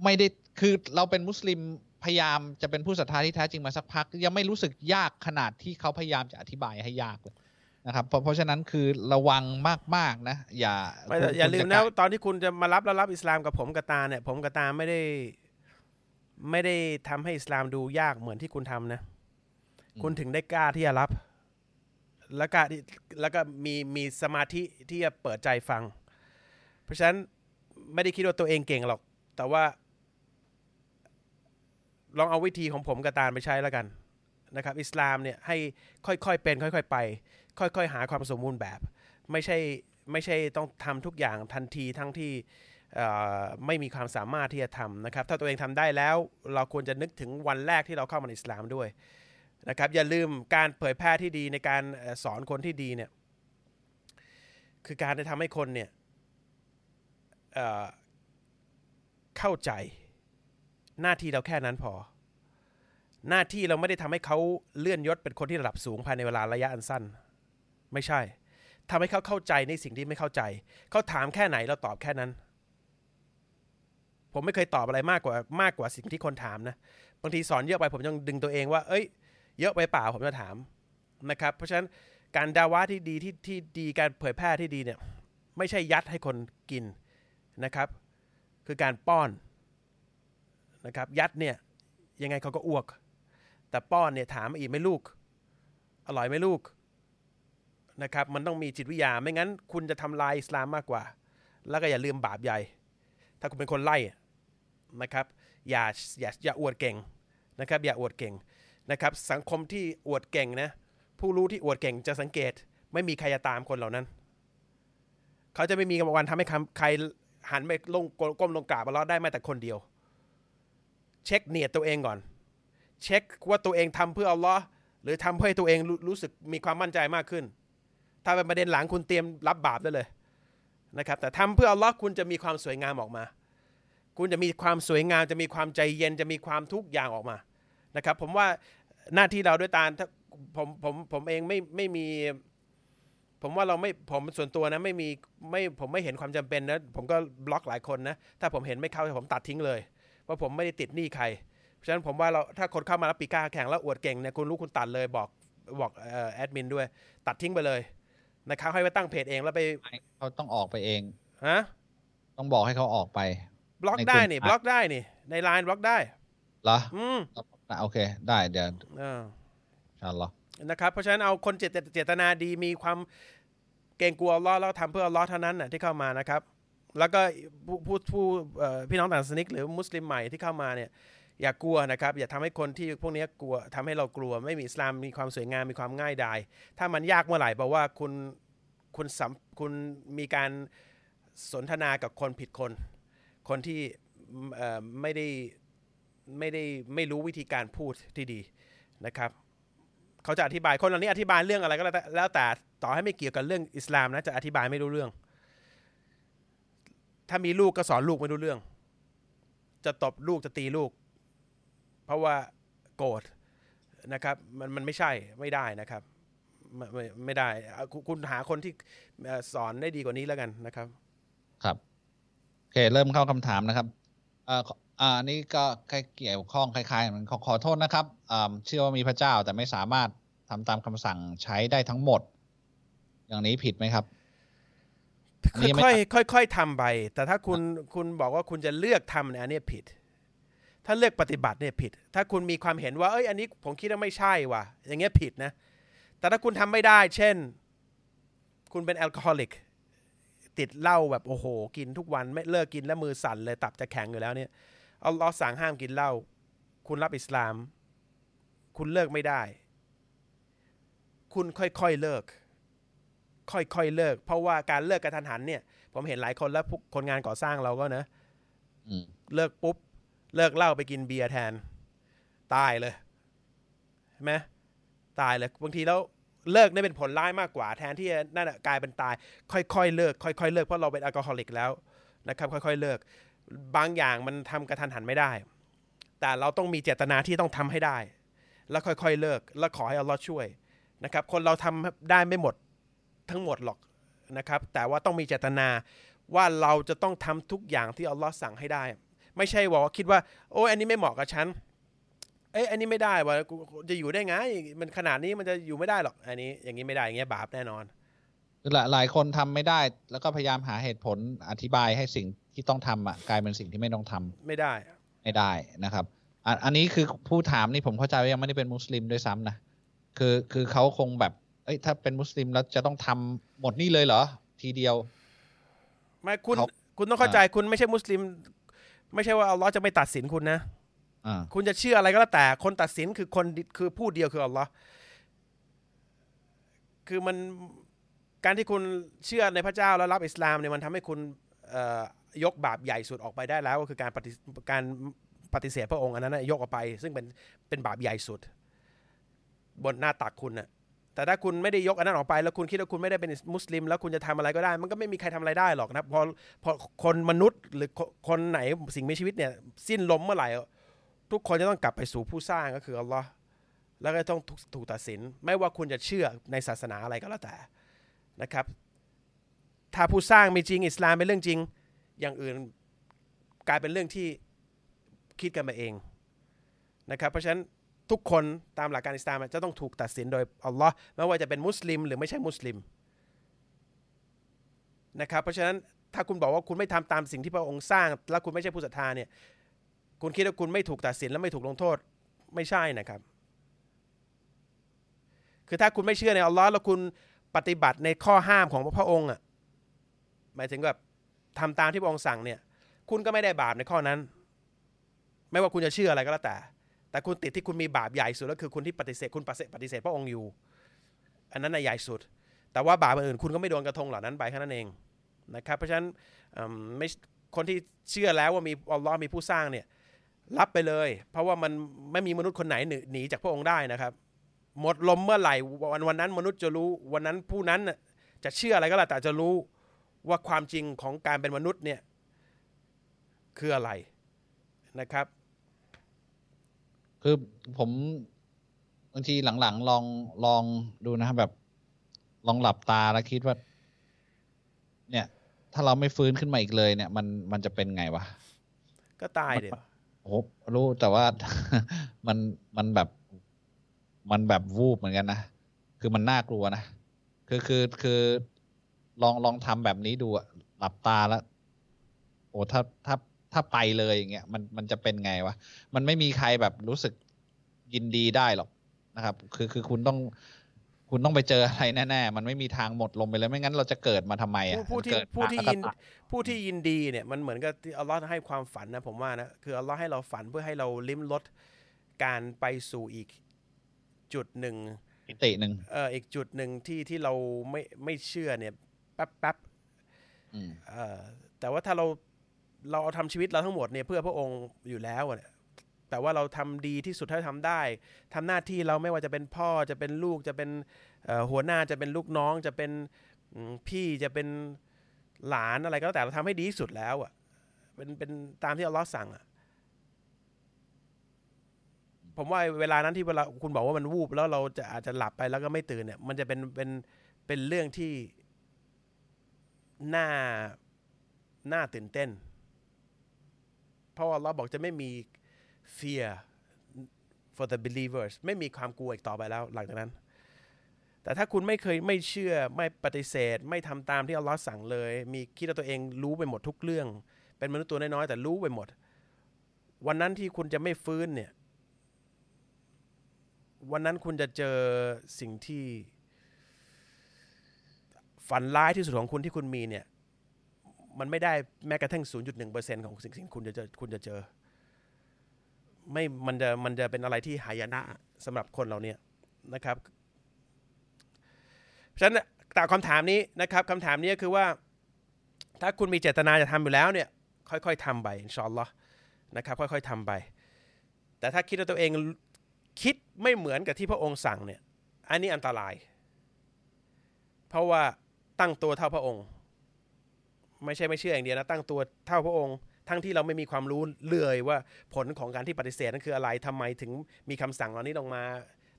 ไม่ได้คือเราเป็นมุสลิมพยายามจะเป็นผู้ศรัทธาที่แท้จริงมาสักพัก ยังไม่รู้สึกยากขนาดที่เขาพยายามจะอธิบายให้ยากเลย นะครับเพราะเพราะฉะนั้นคือระวังมากๆนะ อย่าไม่แต่คุณอย่าลืมคุณนะจว่าตอนที่คุณจะมารับแล้วรับอิสลามกับผมกับตาเนี่ย ผมกับตาไม่ได้ ไม่ได้ทำให้อิสลามดูยากเหมือนที่คุณทำนะ คุณถึงได้กล้าที่จะรับ แล้วกล้าที่แล้วก็มีมีสมาธิที่จะเปิดใจฟัง เพราะฉะนั้นไม่ได้คิดว่าตัวเองเก่งหรอก แต่ว่า ลองเอาวิธีของผมกับตาลไปใช้แล้วกันนะครับ อิสลามเนี่ยให้ค่อยๆเป็น ค่อย ๆ ไป ค่อยๆ หาความสมบูรณ์แบบ ไม่ใช่ไม่ใช่ต้องทำทุกอย่างทันทีทั้งที่ไม่มีความสามารถที่จะทำนะครับ ถ้าตัวเองทำได้แล้วเราควรจะนึกถึงวันแรกที่เราเข้ามาในอิสลามด้วยนะครับ อย่าลืมการเผยแพร่ที่ดีในการสอนคนที่ดีเนี่ยคือการจะทำให้คนเนี่ยเเข้าใจหน้าที่เราแค่นั้นพอ หน้าที่เราไม่ได้ทำให้เขาเลื่อนยศเป็นคนที่ระดับสูงภายในเวลาระยะอันสั้น ไม่ใช่ทำให้เขาเข้าใจในสิ่งที่ไม่เข้าใจ เขาถามแค่ไหนเราตอบแค่นั้น ผมไม่เคยตอบอะไรมากกว่ามากกว่าสิ่งที่คนถามนะบางทีสอนเยอะไปผมยังดึงตัวเองว่า เอ้ย เยอะไปเปล่าผมจะถามนะครับ เพราะฉะนั้นการดาวะที่ดีที่ที่ดีการเผยแพร่ที่ดีเนี่ย ไม่ใช่ยัดให้คนกินนะครับ คือการป้อนนะครับ ยัดเนี่ยยังไงเขาก็อ้วก แต่ป้อนเนี่ยถามอีกไม่ลูก อร่อยไหมลูก นะครับมันต้องมีจิตวิทยาไม่งั้น คุณจะทำลายอิสลามมากกว่า แล้วก็อย่าลืมบาปใหญ่ ถ้าคุณเป็นคนไล่นะครับอย่าอย่าอย่าอวดเก่งนะครับอย่าอวดเก่งนะครับสังคมที่อวดเก่งนะผู้รู้ที่อวดเก่งจะสังเกต ไม่มีใครจะตามคนเหล่านั้น เขาจะไม่มีวันทำให้ใครหันไปลงก้มลงกราบอัลลาะห์ได้แม้แต่คนเดียว เช็คเนียดตัวเองก่อน เช็คว่าตัวเองทำเพื่ออัลลอฮ์หรือทำเพื่อให้ตัวเองรรู้สึกมีความมั่นใจมากขึ้น ถ้าเป็นประเด็นหลังคุณเตรียมรับบาปได้เลยนะครับ แต่ทำเพื่ออัลลอฮ์คุณจะมีความสวยงามออกมา คุณจะมีความสวยงาม จะมีความใจเย็นจะมีความทุกอย่างออกมานะครับ ผมว่าหน้าที่เราด้วยตาถ้าผมผมผมเองไม่ไม่มี ผมว่าเราไม่ผมส่วนตัวนะไม่มีไม่ผมไม่เห็นความจำเป็นนะผมก็บล็อกหลายคนนะถ้าผมเห็นไม่เข้าผมตัดทิ้งเลยเพราะผมไม่ได้ติดหนี้ใครเพราะฉะนั้นผมว่าเราถ้าคนเข้ามารับปีก้าแข่งแล้วอวดเก่งเนี่ยคุณรู้คุณตัดเลยบอกบอกเอ่อแอดมินด้วย ตัดทิ้งไปเลย นะครับให้ไปตั้งเพจเองแล้วไปเขาต้องออกไปเองฮะต้องบอกให้เขาออกไป บล็อกในกลุ่มได้นี่อะบล็อกได้นี่ ในไลน์บล็อกได้เหรออืมโอเค ได้เดี๋ยวเออإن شاء اللهนะครับเพราะฉะนั้นเอาคนเจตเจตนาดีมีความเกรงกลัวอัลลอฮ์แล้วทำเพื่ออัลลอฮ์เท่านั้นน่ะที่เข้ามานะครับ แล้วก็ผู้ผู้ผู้เอ่อพี่น้องต่างศาสนิกหรือมุสลิมใหม่ที่เข้ามาเนี่ย อย่ากลัวนะครับ อย่าทำให้คนที่พวกนี้กลัวทำให้เรากลัว ไม่มีอิสลามมีความสวยงามมีความง่ายดาย ถ้ามันยากเมื่อไหร่บอกว่าคุณคุณสัมคุณมีการสนทนากับคนผิดคน คนที่ไม่ได้ไม่ได้ไม่รู้วิธีการพูดที่ดีนะครับเขาจะอธิบายคนเหล่านี้อธิบายเรื่องอะไรก็แล้วแต่แล้วแต่ต่อให้ไม่เกี่ยวกับเรื่องอิสลามนะจะอธิบายไม่รู้เรื่อง ถ้ามีลูกก็สอนลูกไม่รู้เรื่อง จะตบลูกจะตีลูก เพราะว่าโกรธนะครับมันมันไม่ใช่ไม่ได้นะครับไม่ไม่ไม่ได้เอาคุณคุณหาคนที่เอ่อสอนได้ดีกว่านี้แล้วกันนะครับ ครับโอเคเริ่มเข้าคำถามนะครับเอ่อขออ่าอันนี้ก็ใกล้เกี่ยวข้องคล้ายๆมันขอขอโทษนะครับอ่าเชื่อว่ามีพระเจ้าแต่ไม่สามารถทำตามคำสั่งใช้ได้ทั้งหมด อย่างนี้ผิดไหมครับอันนี้ไม่ค่อยๆค่อยๆทำไป แต่ถ้าคุณคุณบอกว่าคุณจะเลือกทำเนี่ยอันเนี้ยผิด ถ้าเลือกปฏิบัติเนี่ยผิด ถ้าคุณมีความเห็นว่าเอ้ยอันนี้ผมคิดว่าไม่ใช่ว่ะ อย่างเงี้ยผิดนะ แต่ถ้าคุณทำไม่ได้ เช่น คุณเป็นแอลกอฮอลิกติดเหล้าแบบโอ้โห กินทุกวันไม่เลิกกินแล้วมือสั่นเลยตับจะแข็งอยู่แล้วเนี่ยเอาล้อฮ์สั่งห้ามกินเหล้าคุณรับอิสลาม คุณเลิกไม่ได้ คุณค่อยๆเลิก ค่อยๆเลิก เพราะว่าการเลิกกระทันหันเนี่ย ผมเห็นหลายคนแล้วพวกคนงานก่อสร้างเราก็นะอืมเลิกปุ๊บ เลิกเหล้าไปกินเบียร์แทน ตายเลยเห็นไหมตายเลยบางทีแล้วเลิกนี่เป็นผลร้ายมากกว่าแทนที่นั่นกลายเป็นตาย ค่อยๆเลิก ค่อยๆเลิกเพราะเราเป็นแอลกอฮอลิกแล้วนะครับ ค่อยๆเลิก บางอย่างมันทำกระทันหันไม่ได้ แต่เราต้องมีเจตนาที่ต้องทำให้ได้ แล้วค่อยๆเลิก แล้วขอให้อัลลอฮ์ช่วยนะครับ คนเราทำได้ไม่หมดทั้งหมดหรอกนะครับ แต่ว่าต้องมีเจตนาว่าเราจะต้องทำทุกอย่างที่อัลลอฮ์สั่งให้ได้ ไม่ใช่ว่าคิดว่า โอ้ยอันนี้ไม่เหมาะกับฉันเอ้ยอันนี้ไม่ได้ว่ากูจะอยู่ได้ไง มันขนาดนี้มันจะอยู่ไม่ได้หรอก อันนี้อย่างนี้ไม่ได้อย่างเงี้ยบาปแน่นอนคือหลายหลายคนทำไม่ได้ แล้วก็พยายามหาเหตุผลอธิบายให้สิ่งที่ต้องทำอะกลายเป็นสิ่งที่ไม่ต้องทำไม่ได้ ไม่ได้นะครับอันอันนี้คือผู้ถามนี่ผมเข้าใจว่ายังไม่ได้เป็นมุสลิมด้วยซ้ำนะคือคือเขาคงแบบเอ้ยถ้าเป็นมุสลิมแล้วจะต้องทำหมดนี่เลยเหรอ ทีเดียว ไม่คุณเขาคุณต้องเข้าใจคุณไม่ใช่มุสลิม ไม่ใช่ว่าอัลลอฮ์จะไม่ตัดสินคุณนะอ่าคุณจะเชื่ออะไรก็แล้วแต่ คนตัดสินคือคนคือผู้เดียวคืออัลลอฮ์คือมันการที่คุณเชื่อในพระเจ้าแล้วรับอิสลามเนี่ยมันทำให้คุณเอ่อยกบาปใหญ่สุดออกไปได้แล้ว ก็คือการปฏิการปฏิเสธพระองค์อันนั้นนะยกออกไป ซึ่งเป็นเป็นบาปใหญ่สุด บนหน้าตักคุณน่ะ แต่ถ้าคุณไม่ได้ยกอันนั้นออกไป แล้วคุณคิดว่าคุณไม่ได้เป็นมุสลิม แล้วคุณจะทำอะไรก็ได้ มันก็ไม่มีใครทำอะไรได้หรอกนะพอพอคนมนุษย์หรือคนไหนสิ่งมีชีวิตเนี่ยสิ้นลมเมื่อไหร่ ทุกคนจะต้องกลับไปสู่ผู้สร้างก็คืออัลลอฮ์แล้วก็ต้องถูกถูกตัดสิน ไม่ว่าคุณจะเชื่อในศาสนาอะไรก็แล้วแต่นะครับ ถ้าผู้สร้างมีจริงอิสลามเป็นเรื่องจริง อย่างอื่นกลายเป็นเรื่องที่คิดกันมาเองนะครับ เพราะฉะนั้น ทุกคนตามหลักการอิสลามจะต้องถูกตัดสินโดยอัลลอฮ์ไม่ว่าจะเป็นมุสลิมหรือไม่ใช่มุสลิมนะครับเพราะฉะนั้นถ้าคุณบอกว่าคุณไม่ทำตามสิ่งที่พระองค์สร้าง แล้วคุณไม่ใช่ผู้ศรัทธาเนี่ยคุณคิดว่าคุณไม่ถูกตัดสินและไม่ถูกลงโทษไม่ใช่นะครับ คือถ้าคุณไม่เชื่อในอัลลอฮ์แล้วคุณปฏิบัติในข้อห้ามของพระองค์อะหมายถึงแบบทำตามที่พระองค์สั่งเนี่ย คุณก็ไม่ได้บาปในข้อนั้น ไม่ว่าคุณจะเชื่ออะไรก็แล้วแต่ แต่คุณติดที่คุณมีบาปใหญ่สุดก็คือคุณที่ปฏิเสธคุณปฏิเสธปฏิเสธพระองค์อยู่ อันนั้นน่ะใหญ่สุด แต่ว่าบาปอื่นคุณก็ไม่โดนกระทงเหล่านั้นไปแค่นั้นเองนะครับเพราะฉะนั้นไม่คนที่เชื่อแล้วว่ามีอัลลอฮ์มีผู้สร้างเนี่ยรับไปเลย เพราะว่ามันไม่มีมนุษย์คนไหนหนีจากพระองค์ได้นะครับ หมดลมเมื่อไหร่วันวันนั้นมนุษย์จะรู้วันนั้นผู้นั้นจะเชื่ออะไรก็แล้วแต่จะรู้ว่าความจริงของการเป็นมนุษย์เนี่ยคืออะไรนะครับ คือผมบางทีหลังๆลองลองดูนะครับแบบ ลองหลับตาแล้วคิดว่า เนี่ย ถ้าเราไม่ฟื้นขึ้นมาอีกเลย เนี่ย มันมันจะเป็นไงวะก็ตายเดี๋ยวโอ้โหรู้แต่ว่ามันมันแบบ มันแบบวูบเหมือนกันนะคือมันน่ากลัวนะคือคือคือลองลองทำแบบนี้ดูอะหลับตาแล้วโอ้ถ้าถ้า ถ้าไปเลยอย่างเงี้ยมันมันจะเป็นไงวะมันไม่มีใครแบบรู้สึกยินดีได้หรอกนะครับ คือคือคุณต้องคุณต้องไปเจออะไรแน่ๆ มันไม่มีทางหมดลมไปเลย ไม่งั้นเราจะเกิดมาทำไมอะผู้ผู้ที่เกิดผู้ที่มาก็ยินตายผู้ที่ยินดีเนี่ยมันเหมือนกับที่อัลลอฮ์ให้ความฝันนะผมว่านะคืออัลลอฮ์ให้เราฝันเพื่อให้เราลิ้มรสการไปสู่อีกจุดหนึ่งมิติหนึ่งเอ่ออีกจุดหนึ่งที่ที่เราไม่ไม่เชื่อเนี่ยแป๊บแป๊บอืมเอ่อแต่ว่าถ้าเรา เราเอาทำชีวิตเราทั้งหมดเนี่ยเพื่อพระองค์อยู่แล้วอะแต่ว่าเราทำดีที่สุดเท่าที่ทำได้ทำหน้าที่เราไม่ว่าจะเป็นพ่อจะเป็นลูกจะเป็นหัวหน้าจะเป็นลูกน้อง จะเป็นพี่จะเป็นหลานอะไรก็แล้วแต่เราทำให้ดีที่สุดแล้วอะเป็นเป็นตามที่อัลลอฮ์สั่งอะผมว่าเวลานั้นที่เวลาคุณบอกว่ามันวูบแล้วเราจะอาจจะหลับไปแล้วก็ไม่ตื่นเนี่ย มันจะเป็นเป็นเป็นเรื่องที่น่าน่าตื่นเต้น ราะว่าเราบอกจะไม่มี fear for the believers ไม่มีความกลัวอีกต่อไปแล้วหลังจากนั้น แต่ถ้าคุณไม่เคยไม่เชื่อไม่ปฏิเสธ ไม่ทำตามที่อัลลอฮ์สั่งเลย มีคิดว่าตัวเองรู้ไปหมดทุกเรื่อง เป็นมนุษย์ตัวน้อยๆแต่รู้ไปหมด วันนั้นที่คุณจะไม่ฟื้นเนี่ยวันนั้นคุณจะเจอสิ่งที่ฝันร้ายที่สุดของคุณที่คุณมีเนี่ย มันไม่ได้แม้กระทั่ง 0.1%ของสิ่งสิ่งคุณจะเจอคุณจะเจอ ไม่มันจะมันจะเป็นอะไรที่หายนะสำหรับคนเราเนี่ยนะครับฉะนั้นตามคำถามนี้นะครับคำถามนี้คือว่า ถ้าคุณมีเจตนาจะทำอยู่แล้วเนี่ย ค่อยๆทำไปอินชอัลลอนะครับ ค่อยๆทำไป แต่ถ้าคิดว่าตัวเองคิดไม่เหมือนกับที่พระองค์สั่งเนี่ย อันนี้อันตราย เพราะว่าตั้งตัวเท่าพระองค์ ไม่ใช่ไม่เชื่ออย่างเดียวนะตั้งตัวเท่าพระองค์ ทั้งที่เราไม่มีความรู้เลยว่าผลของการที่ปฏิเสธนั้นคืออะไรทำไมถึงมีคำสั่งเหล่านี้ลงมา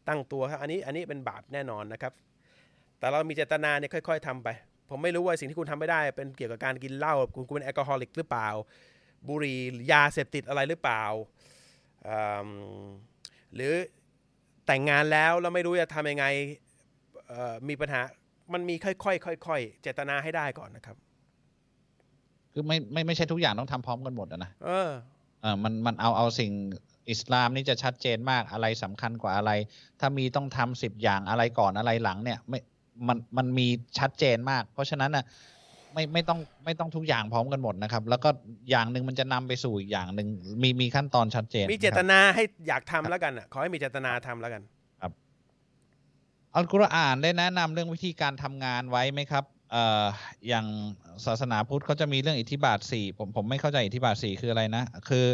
ตั้งตัวครับอันนี้อันนี้เป็นบาปแน่นอนนะครับ แต่เรามีเจตนาเนี่ยค่อย ๆทำไป ผมไม่รู้ว่าสิ่งที่คุณทำไม่ได้ เป็นเกี่ยวกับการกินเหล้าคุณคุณเป็นแอลกอฮอลิกหรือเปล่า บุหรี่ยาเสพติดอะไรหรือเปล่า หรือแต่งงานแล้วแล้วไม่รู้จะทำยังไงมีปัญหามันมีค่อยๆค่อยๆเจตนาให้ได้ก่อนนะครับ คือไม่ไม่ไม่ใช่ทุกอย่างต้องทำพร้อมกันหมดอะนะ เออเออมันมันเอาเอาสิ่งอิสลามนี่จะชัดเจนมากอะไรสำคัญกว่าอะไร ถ้ามีต้องทำสิบอย่างอะไรก่อนอะไรหลังเนี่ยไม่มันมันมีชัดเจนมาก เพราะฉะนั้นน่ะไม่ไม่ต้องไม่ต้องทุกอย่างพร้อมกันหมดนะครับ แล้วก็อย่างหนึ่งมันจะนำไปสู่อีกอย่างหนึ่งมีมีขั้นตอนชัดเจน มีเจตนะครับนาให้อยากทำแล้วกันอะขอให้มีเจตนาทำแล้วกันอัลกุรอานได้แนะนำเรื่องวิธีการทำงานไว้ไหมครับ เอ่ออย่างศาสนาพุทธเขาจะมีเรื่องอิทธิบาทสี่ผมผมไม่เข้าใจอิทธิบาทสี่คืออะไรนะ คือ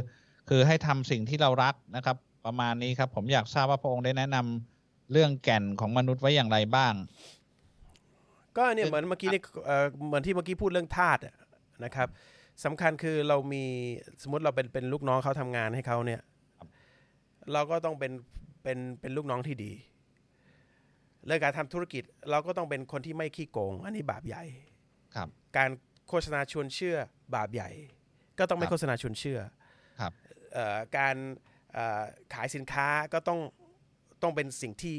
คือให้ทำสิ่งที่เรารักนะครับ ประมาณนี้ครับ ผมอยากทราบว่าพระองค์ได้แนะนำเรื่องแก่นของมนุษย์ไว้อย่างไรบ้าง ก็เนี่ยคือเหมือนเมื่อกี้นี่เอ่อเหมือนที่เมื่อกี้พูดเรื่องทาสอะนะครับสำคัญคือเรามีสมมติเราเป็นเป็นลูกน้องเขาทำงานให้เขาเนี่ย เราก็ต้องเป็นเป็นเป็นลูกน้องที่ดี เรื่องการทำธุรกิจเราก็ต้องเป็นคนที่ไม่ขี้โกง อันนี้บาปใหญ่ครับ การโฆษณาชวนเชื่อบาปใหญ่ ก็ต้องไม่ครับโฆษณาชวนเชื่อครับเอ่อการเอ่อขายสินค้าก็ต้องต้องเป็นสิ่งที่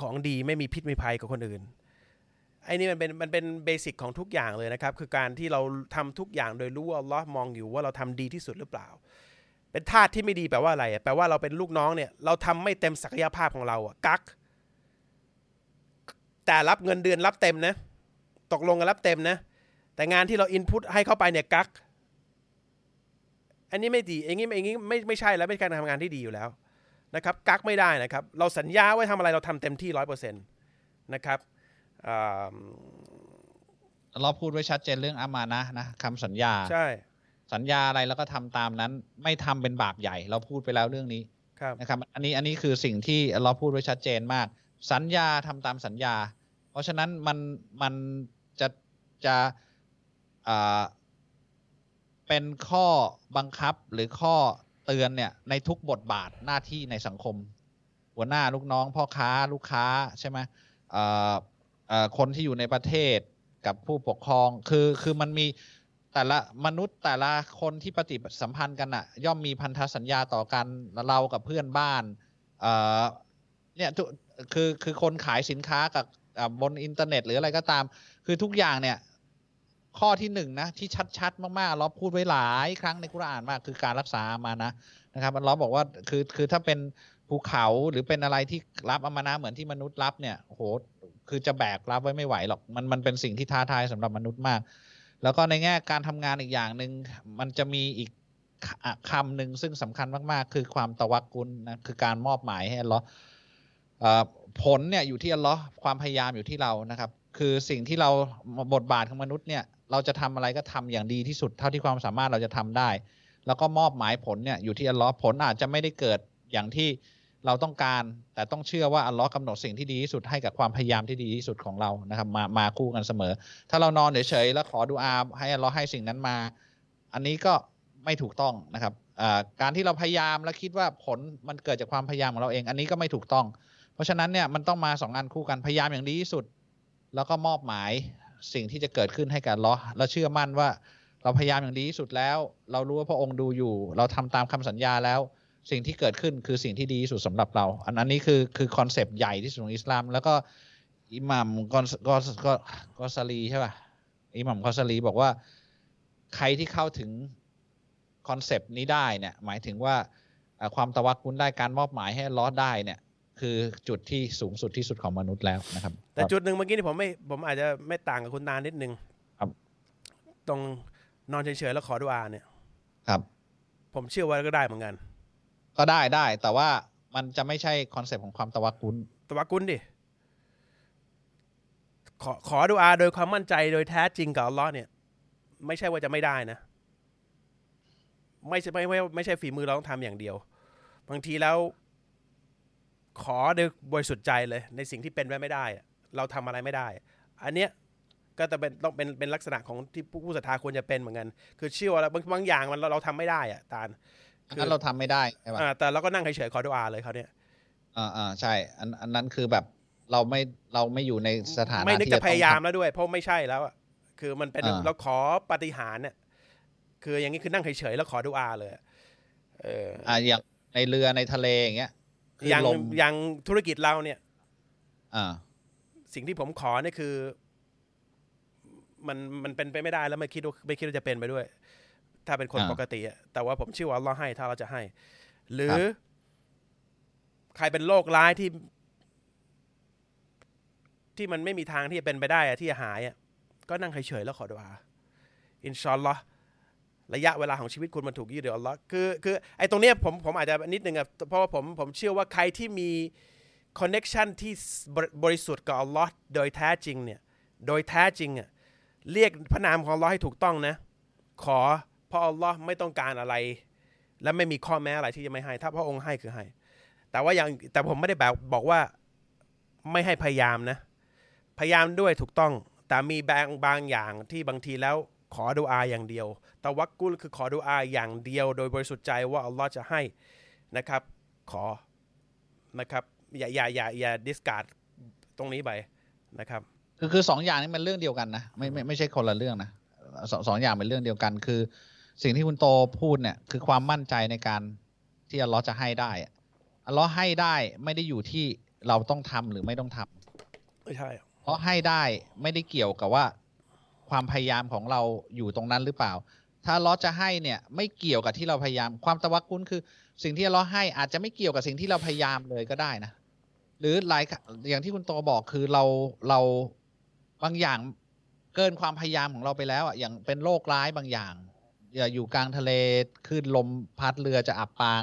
ของดีไม่มีพิษมีภัยกับคนอื่นไอ้นี่มันเป็นมันเป็นเบสิกของทุกอย่างเลยนะครับ คือการที่เราทำทุกอย่างโดยรู้ว่าอัลลอฮ์มองอยู่ว่าเราทำดีที่สุดหรือเปล่า เป็นทาสที่ไม่ดีแปลว่าอะไรอะแปลว่าเราเป็นลูกน้องเนี่ยเราทำไม่เต็มศักยภาพของเราอะกัก แต่รับเงินเดือนรับเต็มนะ ตกลงกันรับเต็มนะ แต่งานที่เราอินพุตให้เข้าไปเนี่ยกัก อันนี้ไม่ดีอย่างนี้อย่างนี้ไม่ไม่ใช่แล้วไม่ใช่การทำงานที่ดีอยู่แล้วนะครับ กักไม่ได้นะครับ เราสัญญาไว้ทำอะไรเราทำเต็มที่ร้อยเปอร์เซ็นต์นะครับอ่าเราพูดไว้ชัดเจนเรื่องอามานะนะคำสัญญาใช่ สัญญาอะไรแล้วก็ทำตามนั้น ไม่ทำเป็นบาปใหญ่ เราพูดไปแล้วเรื่องนี้ครับนะครับ อันนี้อันนี้คือสิ่งที่เราพูดไว้ชัดเจนมาก สัญญาทำตามสัญญาเพ ราะฉะนั้นมันมันจะจะเป็นข้อบังคับหรือข้อเตือนเนี่ยในทุกบทบาทหน้าที่ในสังคม หัวหน้าลูกน้องพ่อค้าลูกค้าใช่ไหมคนที่อยู่ในประเทศกับผู้ปกครองคือคือมันมีแต่ละมนุษย์แต่ละคนที่ปฏิสัมพันธ์กันอะย่อมมีพันธสัญญาต่อกันเรากับเพื่อนบ้านเนี่ยคือคือคนขายสินค้ากับ บนอินเทอร์เน็ตหรืออะไรก็ตาม คือทุกอย่างเนี่ย ข้อที่หนึ่งนะ ที่ชัดๆ มากๆเราพูดไว้หลายครั้งในกุรอานมาก คือการรักษาอามานะนะครับอัลเลอบอกว่าคือคือถ้าเป็นภูเขาหรือเป็นอะไรที่รับอามานะเหมือนที่มนุษย์รับเนี่ยโหคือจะแบกรับไว้ไม่ไหวหรอกมันมันเป็นสิ่งที่ท้าทายสำหรับมนุษย์มาก แล้วก็ในแง่การทำงานอีกอย่างหนึ่งมันจะมีอีกคำหนึ่งซึ่งสำคัญมาก ๆ คือความตะวักกุลนะคือการมอบหมายให้อัลเลอฮ์ ผลเนี่ยอยู่ที่อัลลอฮ์ความพยายามอยู่ที่เรานะครับ คือสิ่งที่เราบทบาทของมนุษย์เนี่ยเราจะทำอะไรก็ทำอย่างดีที่สุดเท่าที่ความสามารถเราจะทำได้ แล้วก็มอบหมายผลเนี่ยอยู่ที่อัลลอฮ์ผลอาจจะไม่ได้เกิดอย่างที่เราต้องการ แต่ต้องเชื่อว่าอัลลอฮ์กำหนดสิ่งที่ดีที่สุดให้กับความพยายามที่ดีที่สุดของเรานะครับมามาคู่กันเสมอ ถ้าเรานอนเฉยๆแล้วขอดูอาให้อัลลอฮ์ให้สิ่งนั้นมา อันนี้ก็ไม่ถูกต้องนะครับการที่เราพยายามแล้วคิดว่าผลมันเกิดจากความพยายามของเราเอง อันนี้ก็ไม่ถูกต้อง เพราะฉะนั้นเนี่ยมันต้องมาสองงานคู่กันพยายามอย่างดีที่สุด แล้วก็มอบหมายสิ่งที่จะเกิดขึ้นให้กับอัลลอฮ์แล้วเชื่อมั่นว่าเราพยายามอย่างดีที่สุดแล้ว เรารู้ว่าพระองค์ดูอยู่ เราทำตามคำสัญญาแล้ว สิ่งที่เกิดขึ้นคือสิ่งที่ดีที่สุดสำหรับเรา อันนั้นนี้คือคือ concept ใหญ่ที่สุดของอิสลาม แล้วก็อิหมัมกอนกอนกอนกอซาลีใช่ป่ะอิหมัมกอซาลีบอกว่าใครที่เข้าถึง concept นี้ได้เนี่ยหมายถึงว่าความตะวักกุลได้การมอบหมายให้อัลลอฮ์ได้เนี่ย คือจุดที่สูงสุดที่สุดของมนุษย์แล้วนะครับ แต่จุดหนึ่งเมื่อกี้ที่ผมไม่ผมอาจจะไม่ต่างกับคุณตานิดนึงครับ ตรงนอนเฉยๆแล้วขอดุอาเนี่ย ครับ ผมเชื่อว่าก็ได้เหมือนกัน ก็ได้ได้ แต่ว่ามันจะไม่ใช่ concept ของความตะวักกุลตะวักกุลดิขอขอดุอาโดยความมั่นใจโดยแท้จริงกับอัลลอฮ์เนี่ย ไม่ใช่ว่าจะไม่ได้นะ ไม่ใช่ไม่ไม่ไม่ใช่ฝีมือเราต้องทำอย่างเดียว บางทีแล้ว ขอโดยบริสุทธิ์ใจเลย ในสิ่งที่เป็นไปไม่ได้อะเราทำอะไรไม่ได้ อันเนี้ยก็จะเป็นต้องเป็นเป็นลักษณะของที่ผู้ผู้ศรัทธาควรจะเป็นเหมือนกัน คือเชื่อว่าบางบางอย่างมันเราเราทำไม่ได้อะตาลอันนั้นเราทำไม่ได้ใช่ปะอ่าแต่เราก็นั่งเฉยๆขอดุอาเลยเขาเนี่ยอ่าอ่าใช่ อันอันนั้นคือแบบเราไม่เราไม่อยู่ในสถานะไม่นึกที่จะต้องพยายามทแล้วด้วย เพราะไม่ใช่แล้วอะคือมันเป็นอ่าเราขอปฏิหารเนี่ยคืออย่างนี้คือนั่งเฉยๆแล้วขอดุอาเลยอะเออำอ่าอย่างในเรือในทะเลอย่างเงี้ยคลื่น อย่างลม อย่างธุรกิจเราเนี่ย อ่า สิ่งที่ผมขอเนี่ยคือ มันมันเป็นไปไม่ได้แล้วไม่คิดว่าไม่คิดว่าจะเป็นไปด้วย ถ้าเป็นคนอ่าปกติอะแต่ว่าผมเชื่อว่าเราให้ถ้าเราจะให้ หรือใครเป็นโรคร้ายที่ ที่มันไม่มีทางที่จะเป็นไปได้อะที่จะหายอะก็นั่งเฉยๆแล้วขอดุอาإن شاء الله ระยะเวลาของชีวิตคุณมันถูกยืดเดี๋ยวอัลลอฮ์คือคือไอ้ตรงเนี้ยผมผมอาจจะนิดนึงอะเพราะว่าผมผมเชื่อว่าใครที่มี connection ที่บริสุทธิ์กับอัลลอฮ์โดยแท้จริงเนี่ยโดยแท้จริงอะเรียกพระนามของอัลลอฮ์ให้ถูกต้องนะ ขอเพราะอัลลอฮ์ไม่ต้องการอะไร และไม่มีข้อแม้อะไรที่จะไม่ให้ ถ้าพระองค์ให้คือให้ แต่ว่าอย่างแต่ผมไม่ได้แบบบอกว่าไม่ให้พยายามนะ พยายามด้วยถูกต้อง แต่มีบางบางอย่างที่บางทีแล้ว ขอดูอาอย่างเดียวแต่วักกุลคือขอดูอาอย่างเดียว โดยบริสุทธิ์ใจว่าอัลลอฮ์จะให้นะครับ ขอนะครับ อย่าอย่าอย่าอย่าดิสการ์ดตรงนี้ไปนะครับ คือคือสองอย่างนี้มันเรื่องเดียวกันนะไม่ไม่ไม่ใช่คนละเรื่องนะสองสองอย่างเป็นเรื่องเดียวกัน คือ สิ่งที่คุณโตพูดเนี่ยคือความมั่นใจในการที่อัลเลอฮ์จะให้ได้อะอัลเลอฮ์ให้ได้ไม่ได้อยู่ที่เราต้องทำหรือไม่ต้องทำไม่ใช่เพราะให้ได้ไม่ได้เกี่ยวกับว่า ความพยายามของเราอยู่ตรงนั้นหรือเปล่า ถ้าลเลอจะให้เนี่ยไม่เกี่ยวกับที่เราพยายาม ความตะวักกุนคือ สิ่งที่ลเลอให้อาจจะไม่เกี่ยวกับสิ่งที่เราพยายามเลยก็ได้นะ หรือหลายอย่างที่คุณโตบอกคือเราเราบางอย่างเกินความพยายามของเราไปแล้วอะอย่างเป็นโรคร้ายบางอย่างอย่าอยู่กลางทะเลคลื่นลมพัดเรือจะอับปาง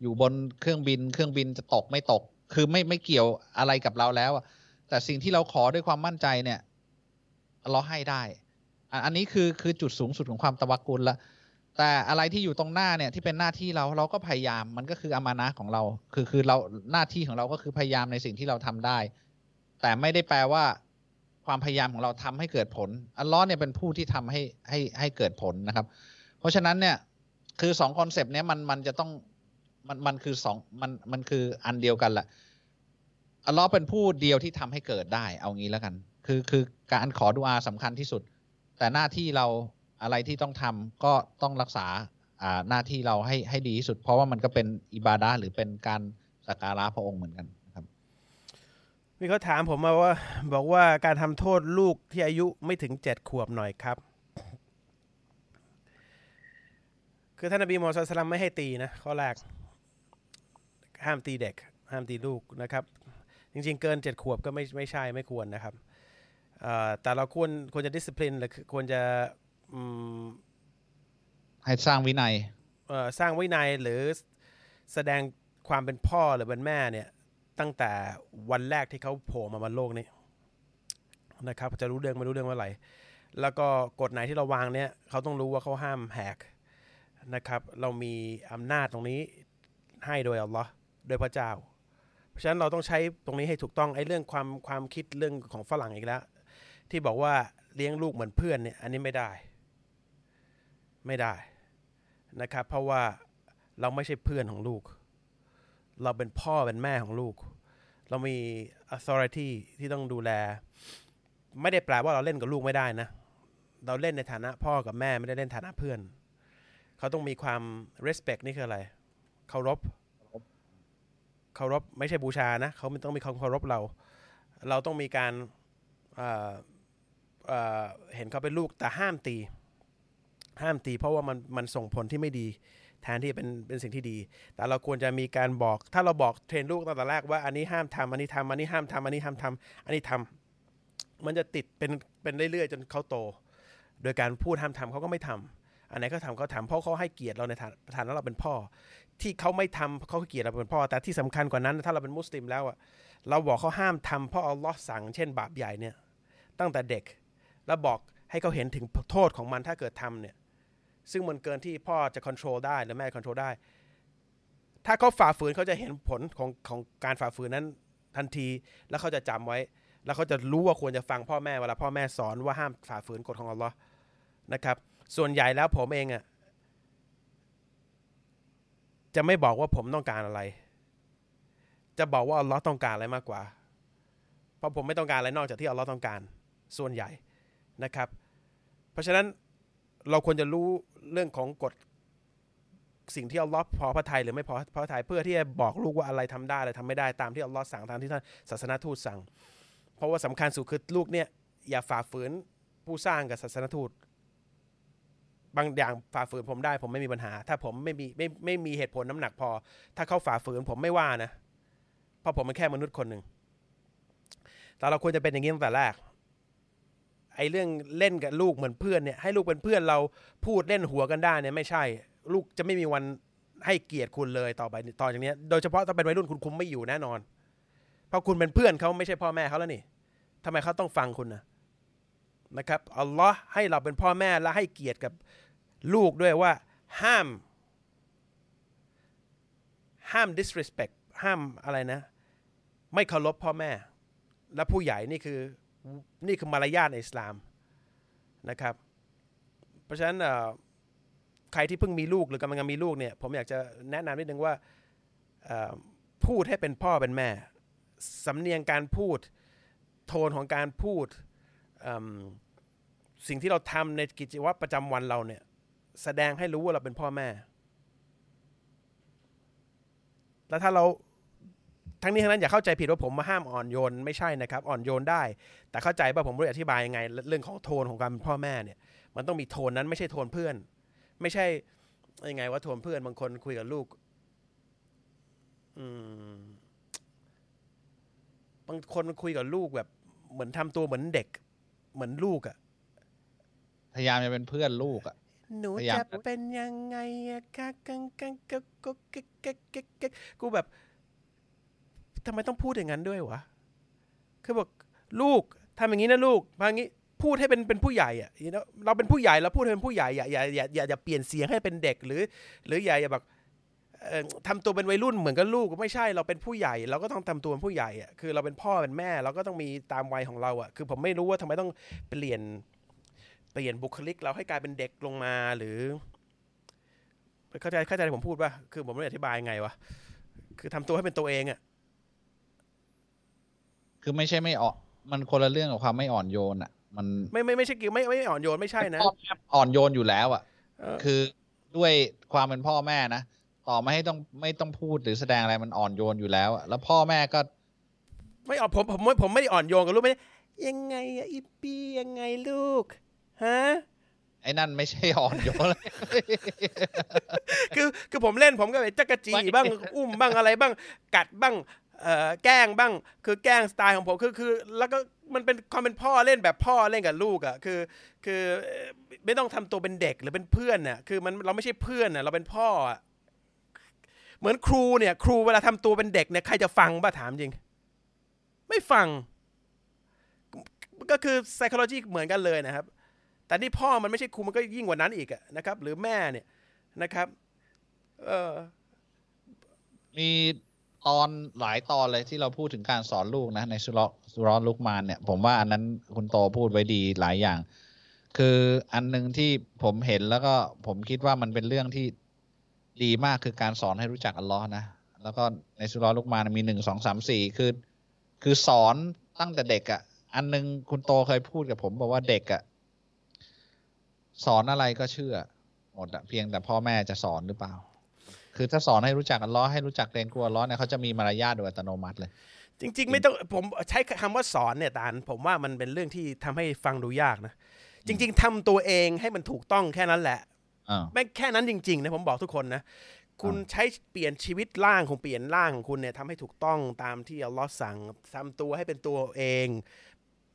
อยู่บนเครื่องบิน เครื่องบินจะตกไม่ตก คือไม่ไม่เกี่ยวอะไรกับเราแล้วอะแต่สิ่งที่เราขอด้วยความมั่นใจเนี่ย เราให้ได้ อันนี้คือคือจุดสูงสุดของความตะวักุลละแต่อะไรที่อยู่ตรงหน้าเนี่ยที่เป็นหน้าที่เราเราก็พยายามมันก็คืออามานะของเรา คือคือเราหน้าที่ของเราก็คือพยายามในสิ่งที่เราทำได้ แต่ไม่ได้แปลว่าความพยายามของเราทำให้เกิดผล อัลลอฮ์เนี่ยเป็นผู้ที่ทำให้ให้ให้เกิดผลนะครับ เพราะฉะนั้นเนี่ยคือสองคอนเซปต์เนี้ยมันมันจะต้องมันมันคือสองมันมันคืออันเดียวกันแหละอัลลอฮ์เป็นผู้เดียวที่ทำให้เกิดได้ เอางี้แล้วกัน คือคือการขอดุอาสำคัญที่สุด แต่หน้าที่เราอะไรที่ต้องทำก็ต้องรักษาหน้าที่เราให้ให้ดีที่สุด เพราะว่ามันก็เป็นอิบาดะหรือเป็นการสักการะพระองค์เหมือนกันครับมีเขาถามผมมาว่า บอกว่าการทำโทษลูกที่อายุไม่ถึงเจ็ดขวบหน่อยครับ คือท่านนบีมศ็อลลัลลอฮุอะลัยฮิวะซัลลัมไม่ให้ตีนะข้อแรกห้ามตีเด็ก ห้ามตีลูกนะครับ จริง ๆ เกินเจ็ดขวบก็ไม่ไม่ใช่ไม่ควรนะครับ แต่เราควรควรจะดิส i พลินหรือควรจะอืมให้สร้างวินัยเอ่อสร้างวินัยหรือแสดงความเป็นพ่อหรือเป็นแม่เนี่ยตั้งแต่วันแรกที่เขาโผล่มาบนโลกนี้นะครับจะรู้เรื่องไม่รู้เรื่องเมื่อไหร่แล้วก็กฎไหนที่เราวางเนี่ยเขาต้องรู้ว่าเขาห้ามแหกนะครับ เรามีอำนาจตรงนี้ให้โดยอัลลอฮ์โดยพระเจ้า เพราะฉะนั้นเราต้องใช้ตรงนี้ให้ถูกต้องไอ้เรื่องความความคิดเรื่องของฝรั่งอีกแล้ว ที่บอกว่าเลี้ยงลูกเหมือนเพื่อนเนี่ยอันนี้ไม่ได้ ไม่ได้นะครับ เพราะว่าเราไม่ใช่เพื่อนของลูก เราเป็นพ่อเป็นแม่ของลูก เรามี authority ที่ต้องดูแล ไม่ได้แปลว่าเราเล่นกับลูกไม่ได้นะ เราเล่นในฐานะพ่อกับแม่ไม่ได้เล่นฐานะเพื่อน เขาต้องมีความ respect นี่คืออะไร เคารพ เคารพไม่ใช่บูชานะ เขาไม่ต้องมีความเคารพเรา เราต้องมีการ เเห็นเขาเป็นลูกแต่ห้ามตี ห้ามตี เพราะว่ามันมันส่งผลที่ไม่ดี แทนที่เป็นเป็นสิ่งที่ดี แต่เราควรจะมีการบอก ถ้าเราบอกเทรนลูกตั้งแต่แรกว่าอันนี้ห้ามทำอันนี้ทำอันนี้ห้ามทำอันนี้ห้ามทำอันนี้ทำมันจะติดเป็นเป็นเรื่อยๆจนเขาโต โดยการพูดห้ามทำเขาก็ไม่ทำอันไหนเขาทำเขาทำเพราะเขาให้เกียรติเราในฐานะฐานะเราเป็นพ่อ ที่เขาไม่ทำเขาเกียรติเราเป็นพ่อ แต่ที่สำคัญกว่านั้น ถ้าเราเป็นมุสลิมแล้วอะเราบอกเขาห้ามทำเพราะอัลลอฮ์สั่งเช่นบาปใหญ่เนี่ยตั้งแต่เด็ก แล้วบอกให้เขาเห็นถึงโทษของมันถ้าเกิดทำเนี่ยซึ่งมันเกินที่พ่อจะควบคุมได้หรือแม่ควบคุมได้ ถ้าเขาฝ่าฝืนเขาจะเห็นผลของของการฝ่าฝืนนั้นทันที แล้วเขาจะจำไว้ แล้วเขาจะรู้ว่าควรจะฟังพ่อแม่เวลาพ่อแม่สอนว่าห้ามฝ่าฝืนกฎของอัลลอฮ์นะครับ ส่วนใหญ่แล้วผมเองอะจะไม่บอกว่าผมต้องการอะไร จะบอกว่าอัลลอฮ์ต้องการอะไรมากกว่า เพราะผมไม่ต้องการอะไรนอกจากที่อัลลอฮ์ต้องการ ส่วนใหญ่ นะครับ เพราะฉะนั้นเราควรจะรู้เรื่องของกฎสิ่งที่อัลลอฮ์พอพระทัยหรือไม่พอพระทัยเพื่อที่จะบอกลูกว่าอะไรทำได้อะไรทำไม่ได้ตามที่อัลลอฮ์สั่งตามที่ท่านศาสนาทูตสั่ง เพราะว่าสำคัญสุดคือลูกเนี่ยอย่าฝ่าฝืนผู้สร้างกับศาสนาทูต บางอย่างฝ่าฝืนผมได้ ผมไม่มีปัญหา ถ้าผมไม่มีไม่ไม่มีเหตุผลน้ำหนักพอ ถ้าเขาฝ่าฝืนผมไม่ว่านะ เพราะผมเป็นแค่มนุษย์คนหนึ่งแต่เราควรจะเป็นอย่างนี้ตั้งแต่แรก ไอ้เรื่องเล่นกับลูกเหมือนเพื่อนเนี่ยให้ลูกเป็นเพื่อนเราพูดเล่นหัวกันได้เนี่ยไม่ใช่ ลูกจะไม่มีวันให้เกียรติคุณเลยต่อไปต่อจากนี้โดยเฉพาะถ้าเป็นวัยรุ่นคุณคุมไม่อยู่แน่นอน เพราะคุณเป็นเพื่อนเขาไม่ใช่พ่อแม่เขาแล้วนี่ทำไมเขาต้องฟังคุณนะนะครับอัลลอฮ์ให้เราเป็นพ่อแม่และให้เกียรติกับลูกด้วยว่า ห้าม ห้าม disrespect ห้ามอะไรนะ ไม่เคารพพ่อแม่ และผู้ใหญ่นี่คือ นี่คือมารยาทในอิสลามนะครับ เพราะฉะนั้นใครที่เพิ่งมีลูกหรือกำลังมีลูกเนี่ยผมอยากจะแนะนำนิดนึงว่าพูดให้เป็นพ่อเป็นแม่ สำเนียงการพูดโทนของการพูดสิ่งที่เราทำในกิจวัตรประจำวันเราเนี่ยแสดงให้รู้ว่าเราเป็นพ่อแม่ แล้วถ้าเรา ทั้งนี้ทั้งนั้นอย่าเข้าใจผิดว่าผมมาห้ามอ่อนโยนไม่ใช่นะครับ อ่อนโยนได้ แต่เข้าใจว่าผมรู้อธิบายยังไง เรื่องของโทนของการเป็นพ่อแม่เนี่ย มันต้องมีโทนนั้นไม่ใช่โทนเพื่อน ไม่ใช่ยังไงว่าโทนเพื่อนบางคนคุยกับลูกอืมบางคนคุยกับลูกแบบ เหมือนทำตัวเหมือนเด็ก เหมือนลูกอะพยายามจะเป็นเพื่อนลูกอะหนูพยายามจะเป็นยังไงอะกักกังกังกักกักกักกักกักกักกูแบบ ทำไมต้องพูดอย่างนั้นด้วยวะคือบอกลูกทำอย่างนี้นะลูกมาอย่างนี้พูดให้เป็นเป็นผู้ใหญ่อะ you know เราเป็นผู้ใหญ่เราพูดให้เป็นผู้ใหญ่อย่าอย่าอย่าอย่าอย่าเปลี่ยนเสียงให้เป็นเด็กหรือ หรืออย่าอย่าแบบเอ่อทำตัวเป็นวัยรุ่นเหมือนกับลูกไม่ใช่เราเป็นผู้ใหญ่ เราก็ต้องทำตัวเป็นผู้ใหญ่อะคือเราเป็นพ่อเป็นแม่ เราก็ต้องมีตามวัยของเราอะคือผมไม่รู้ว่าทำไมต้องเปลี่ยนเปลี่ยนบุคลิก เราให้กลายเป็นเด็กลงมาหรือเข้าใจเข้าใจที่ผมพูดป่ะคือผมไม่ได้อธิบายไงวะคือทำตัวให้เป็นตัวเองอะ คือไม่ใช่ไม่อ่อนมันคนละเรื่องกับความไม่อ่อนโยนอะ มันไม่ไม่ไม่ใช่กิไม่ไม่ไม่อ่อนโยนไม่ใช่นะพ่อแม่อ่อนโยนอยู่แล้วอะเออคือด้วยความเป็นพ่อแม่นะต่อไม่ให้ต้องไม่ต้องพูดหรือแสดงอะไรมันอ่อนโยนอยู่แล้วอะแล้วพ่อแม่ก็ ไม่อ่อนผมผมผมผมไม่ได้อ่อนโยนกับลูกไม่ได้ยังไงอะอีปียังไงลูกฮะไอ้นั่นไม่ใช่อ่อนโยนเลยคือคือผมเล่นผมก็แบบจักรจีไม่บ้าง อุ้มบ้างอะไรบ้าง กัดบ้างเอ่อ แกล้งบ้างคือแกล้งสไตล์ของผมคือคือแล้วก็มันเป็นความเป็นพ่อเล่นแบบพ่อเล่นกับลูกอะคือ คือไม่ต้องทำตัวเป็นเด็กหรือเป็นเพื่อนน่ะคือมันเราไม่ใช่เพื่อนน่ะเราเป็นพ่ออะเหมือนครูเนี่ย ครูเวลาทำตัวเป็นเด็กเนี่ยใครจะฟังบ้าถามจริง ไม่ฟัง ก็คือ psychology เหมือนกันเลยนะครับ แต่นี่พ่อมันไม่ใช่ครูมันก็ยิ่งกว่านั้นอีกอะนะครับ หรือแม่เนี่ยนะครับ เออมี ตอนหลายตอนเลยที่เราพูดถึงการสอนลูกนะ ในสุรสุรลุกมานเนี่ย ผมว่าอันนั้นคุณโตพูดไว้ดีหลายอย่าง คืออันหนึ่งที่ผมเห็นแล้วก็ผมคิดว่ามันเป็นเรื่องที่ดีมากคือการสอนให้รู้จักอัลลอฮ์นะ แล้วก็ในสุรลุกมานมีหนึ่งสองสามสี่คือ คือสอนตั้งแต่เด็กอะ่ะ อันหนึ่งคุณโตเคยพูดกับผมบอกว่าเด็กอะ่ะสอนอะไรก็เชื่อ หมดอะเพียงแต่พ่อแม่จะสอนหรือเปล่า คือถ้าสอนให้รู้จักอัลเลอฮ์ให้รู้จักเกรงกลัวอัลเลอฮ์เนี่ยเขาจะมีมารยาทโดยอัตโนมัติเลย จริง ๆ ไม่ต้องผมใช้คำว่าสอนเนี่ยตาลผมว่ามันเป็นเรื่องที่ทำให้ฟังดูยากนะ จริง ๆทำตัวเองให้มันถูกต้องแค่นั้นแหละอ่าแม่งแค่นั้นจริงๆนะผมบอกทุกคนนะคุณใช้เปลี่ยนชีวิตร่างของเปลี่ยนร่างของคุณเนี่ยทำให้ถูกต้องตามที่อัลลอฮ์สั่งทำตัวให้เป็นตัวเอง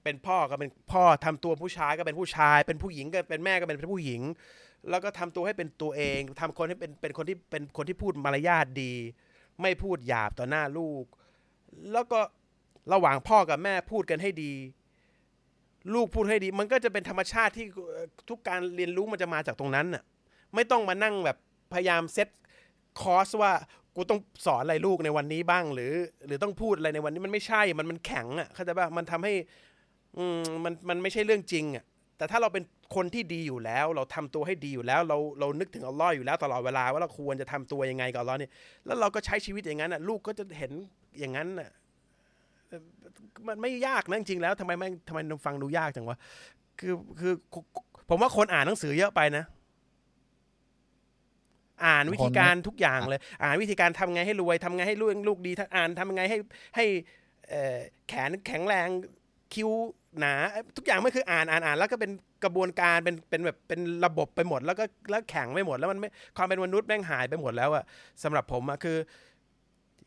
เป็นพ่อก็เป็นพ่อทำตัวผู้ชายก็เป็นผู้ชาย เป็นผู้หญิงก็เป็นแม่ก็เป็นผู้หญิง แล้วก็ทำตัวให้เป็นตัวเองทำคนให้เป็นเป็นคนที่เป็นคนที่พูดมารยาทดี ไม่พูดหยาบต่อหน้าลูก แล้วก็ระหว่างพ่อกับแม่พูดกันให้ดี ลูกพูดให้ดี มันก็จะเป็นธรรมชาติที่ทุกการเรียนรู้มันจะมาจากตรงนั้นน่ะ ไม่ต้องมานั่งแบบพยายามเซตคอร์สว่ากูต้องสอนอะไรลูกในวันนี้บ้าง หรือ หรือต้องพูดอะไรในวันนี้มันไม่ใช่ มันมันแข็งอะเข้าใจป่ะมันทำให้ อืมมันมันไม่ใช่เรื่องจริงอะ แต่ถ้าเราเป็นคนที่ดีอยู่แล้ว เราทำตัวให้ดีอยู่แล้ว เราเรานึกถึงอัลลอฮ์อยู่แล้วตลอดเวลาว่าเราควรจะทำตัวยังไงกับอัลลอฮ์เนี่ยแล้วเราก็ใช้ชีวิตอย่างนั้นอะลูกก็จะเห็นอย่างนั้นอะมันไม่ยากนะจริงๆแล้วทำไมไม่ทำไมฟังดูยากจังวะคือคือผมว่าคนอ่านหนังสือเยอะไปนะ อ่านวิธีการทุกอย่างเลย อ่านวิธีการทำไงให้รวยทำไงให้ลูกลูกดีถ้าอ่านทำไงให้ให้แขนแข็งแรง คิวหนาทุกอย่างไม่คืออ่านอ่านอ่านแล้วก็เป็นกระบวนการเป็นเป็นแบบเป็นระบบไปหมด แล้วก็แล้วแข็งไปหมดแล้วมันไม่ความเป็นมนุษย์แม่งหายไปหมดแล้วอะสำหรับผมอะคือ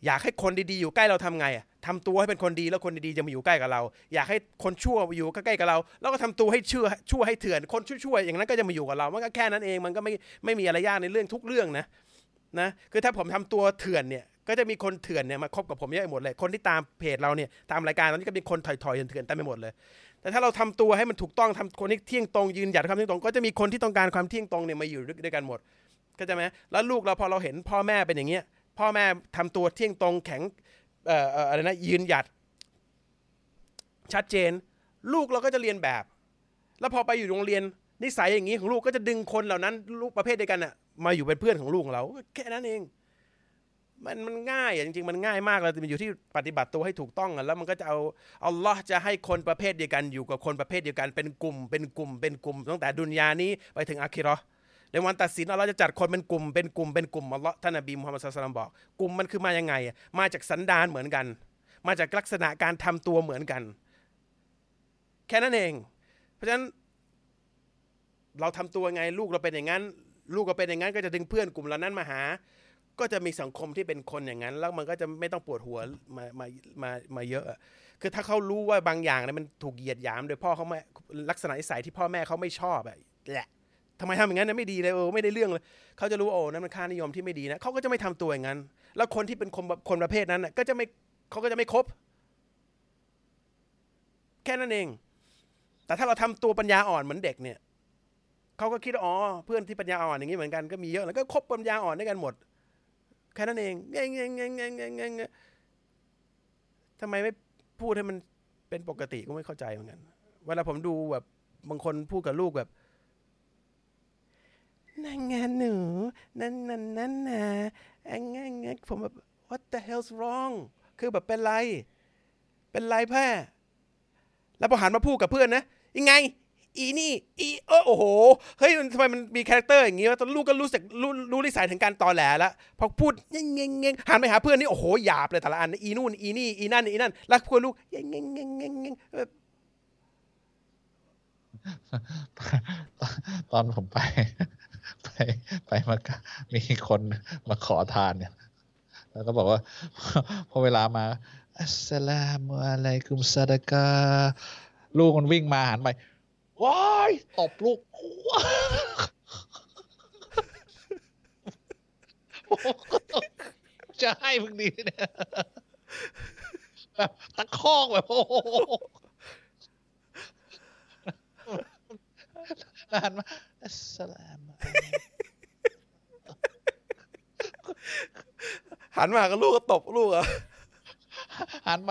อยากให้คนดีๆอยู่ใกล้เราทำไงอะทำตัวให้เป็นคนดีแล้วคนดีๆจะมาอยู่ใกล้กับเรา อยากให้คนชั่วอยู่ใกล้ๆกับเรา แล้วก็ทำตัวให้เชื่อชั่วให้เถื่อนคนชั่วๆอย่างนั้นก็จะมาอยู่กับเรามันก็แค่นั้นเองมันก็ไม่ไม่มีอะไรยากในเรื่องทุกเรื่องนะนะคือถ้าผมทำตัวเถื่อนเนี่ย ก็จะมีคนเถื่อนเนี่ยมาคบกับผมเยอะไปหมดเลย คนที่ตามเพจเราเนี่ยตามรายการตอนนี้ก็มีคนถอยๆเถื่อนๆเต็มไปหมดเลย แต่ถ้าเราทำตัวให้มันถูกต้องทำคนที่เที่ยงตรงยืนหยัดความเที่ยงตรง ก็จะมีคนที่ต้องการความเที่ยงตรงเนี่ยมาอยู่ด้วยกันหมดเข้าใจไหมแล้วลูกเราพอเราเห็นพ่อแม่เป็นอย่างเงี้ย พ่อแม่ทำตัวเที่ยงตรงแข็งเอ่อเอ่ออะไรนะยืนหยัด ชัดเจน ลูกเราก็จะเรียนแบบ แล้วพอไปอยู่โรงเรียนนิสัยอย่างนี้ของลูกก็จะดึงคนเหล่านั้น ลูกประเภทเดียวกันน่ะมาอยู่เป็นเพื่อนของลูกของเราแค่นั้นเอง มันมันง่ายอะจริงๆมันง่ายมากเลยแต่มันอยู่ที่ปฏิบัติตัวให้ถูกต้องอะแล้วมันก็จะเอาอัลลอฮ์จะให้คนประเภทเดียวกันอยู่กับคนประเภทเดียวกันเป็นกลุ่ม เป็นกลุ่มเป็นกลุ่มตั้งแต่ดุนยานี้ไปถึงอาคิเราะห์ในวันตัดสินอัลลอฮ์จะจัดคนเป็นกลุ่มเป็นกลุ่มเป็นกลุ่มอัลลอฮ์ท่านนบีมุฮัมมัดศ็อลลัลลอฮุอะลัยฮิวะซัลลัมบอก กลุ่มมันคือมายังไงอะมาจากสันดานเหมือนกัน มาจากลักษณะการทำตัวเหมือนกัน แค่นั้นเอง เพราะฉะนั้นเราทำตัวไงลูกเราเป็นอย่างนั้น ลูกเราเป็นอย่างนั้นก็จะดึงเพื่อนกลุ่มเหล่านั้นมาหา ก็จะมีสังคมที่เป็นคนอย่างนั้น แล้วมันก็จะไม่ต้องปวดหัวมามามามาเยอะ คือถ้าเขารู้ว่าบางอย่างเนี่ยมันถูกเหยียดหยาม โดยพ่อเขาไม่ลักษณะนิสัยที่พ่อแม่เขาไม่ชอบอะแหละทำไมทำอย่างนั้นนะไม่ดีเลยเออไม่ได้เรื่องเลยเขาจะรู้ว่าโอ้นั่นมันค่านิยมที่ไม่ดีนะเขาก็จะไม่ทำตัวอย่างนั้น แล้วคนที่เป็นคนคนประเภทนั้นน่ะก็จะไม่เขาก็จะไม่คบ แค่นั้นเอง แต่ถ้าเราทำตัวปัญญาอ่อนเหมือนเด็กเนี่ยเขาก็คิดอ๋อเพื่อนที่ปัญญาอ่อนอย่างนี้เหมือนกันก็มีเยอะแล้วก็คบปัญญาอ่อนด้วยกันหมด แค่นั้นเองเงี้ยเงี้ยเงี้ยเงี้ยเงี้ยเงี้ยงทำไมไม่พูดให้มันเป็นปกติก็ไม่เข้าใจเหมือนกัน เวลาผมดูแบบบางคนพูดกับลูกแบบนั่นไงหนูนั่นนั่นนั่นนะอังงั้นงั้นผมแบบ what the hell's wrong คือแบบเป็นไร เป็นไรแพ่แล้วพอหันมาพูดกับเพื่อนนะยังไง อีนี่อีเออโอ้โหเฮ้ยมันทำไมมันมี character อย่างงี้วะตอนลูกก็รู้สึกรู้รู้นิสัยถึงการตอแหลแล้วพอพูดเงี้ยเงี้ยเงี้ยหันไปหาเพื่อนนี่โอ้โหหยาบเลยแต่ละอันอีนู่นอีนี่อีนั่นอีนั่นแล้วเพื่อนลูกเงี้ยเงี้ยเงี้ยเงี้ยเงี้ยแบบตอนผมไป ไปไปมามีคนมาขอทานเนี่ย แล้วก็บอกว่า พอเวลามาอัสสลามุอะลัยกุมซาดะกาลูกมันวิ่งมาหันไป ว้ายตบลูกจะให้มึงดีเนี่ยแบบตะคอกแบบโอ้โหแล้วหันมาอัสสลามุอะลัยหันมากับลูกก็ตบลูกอะหันไป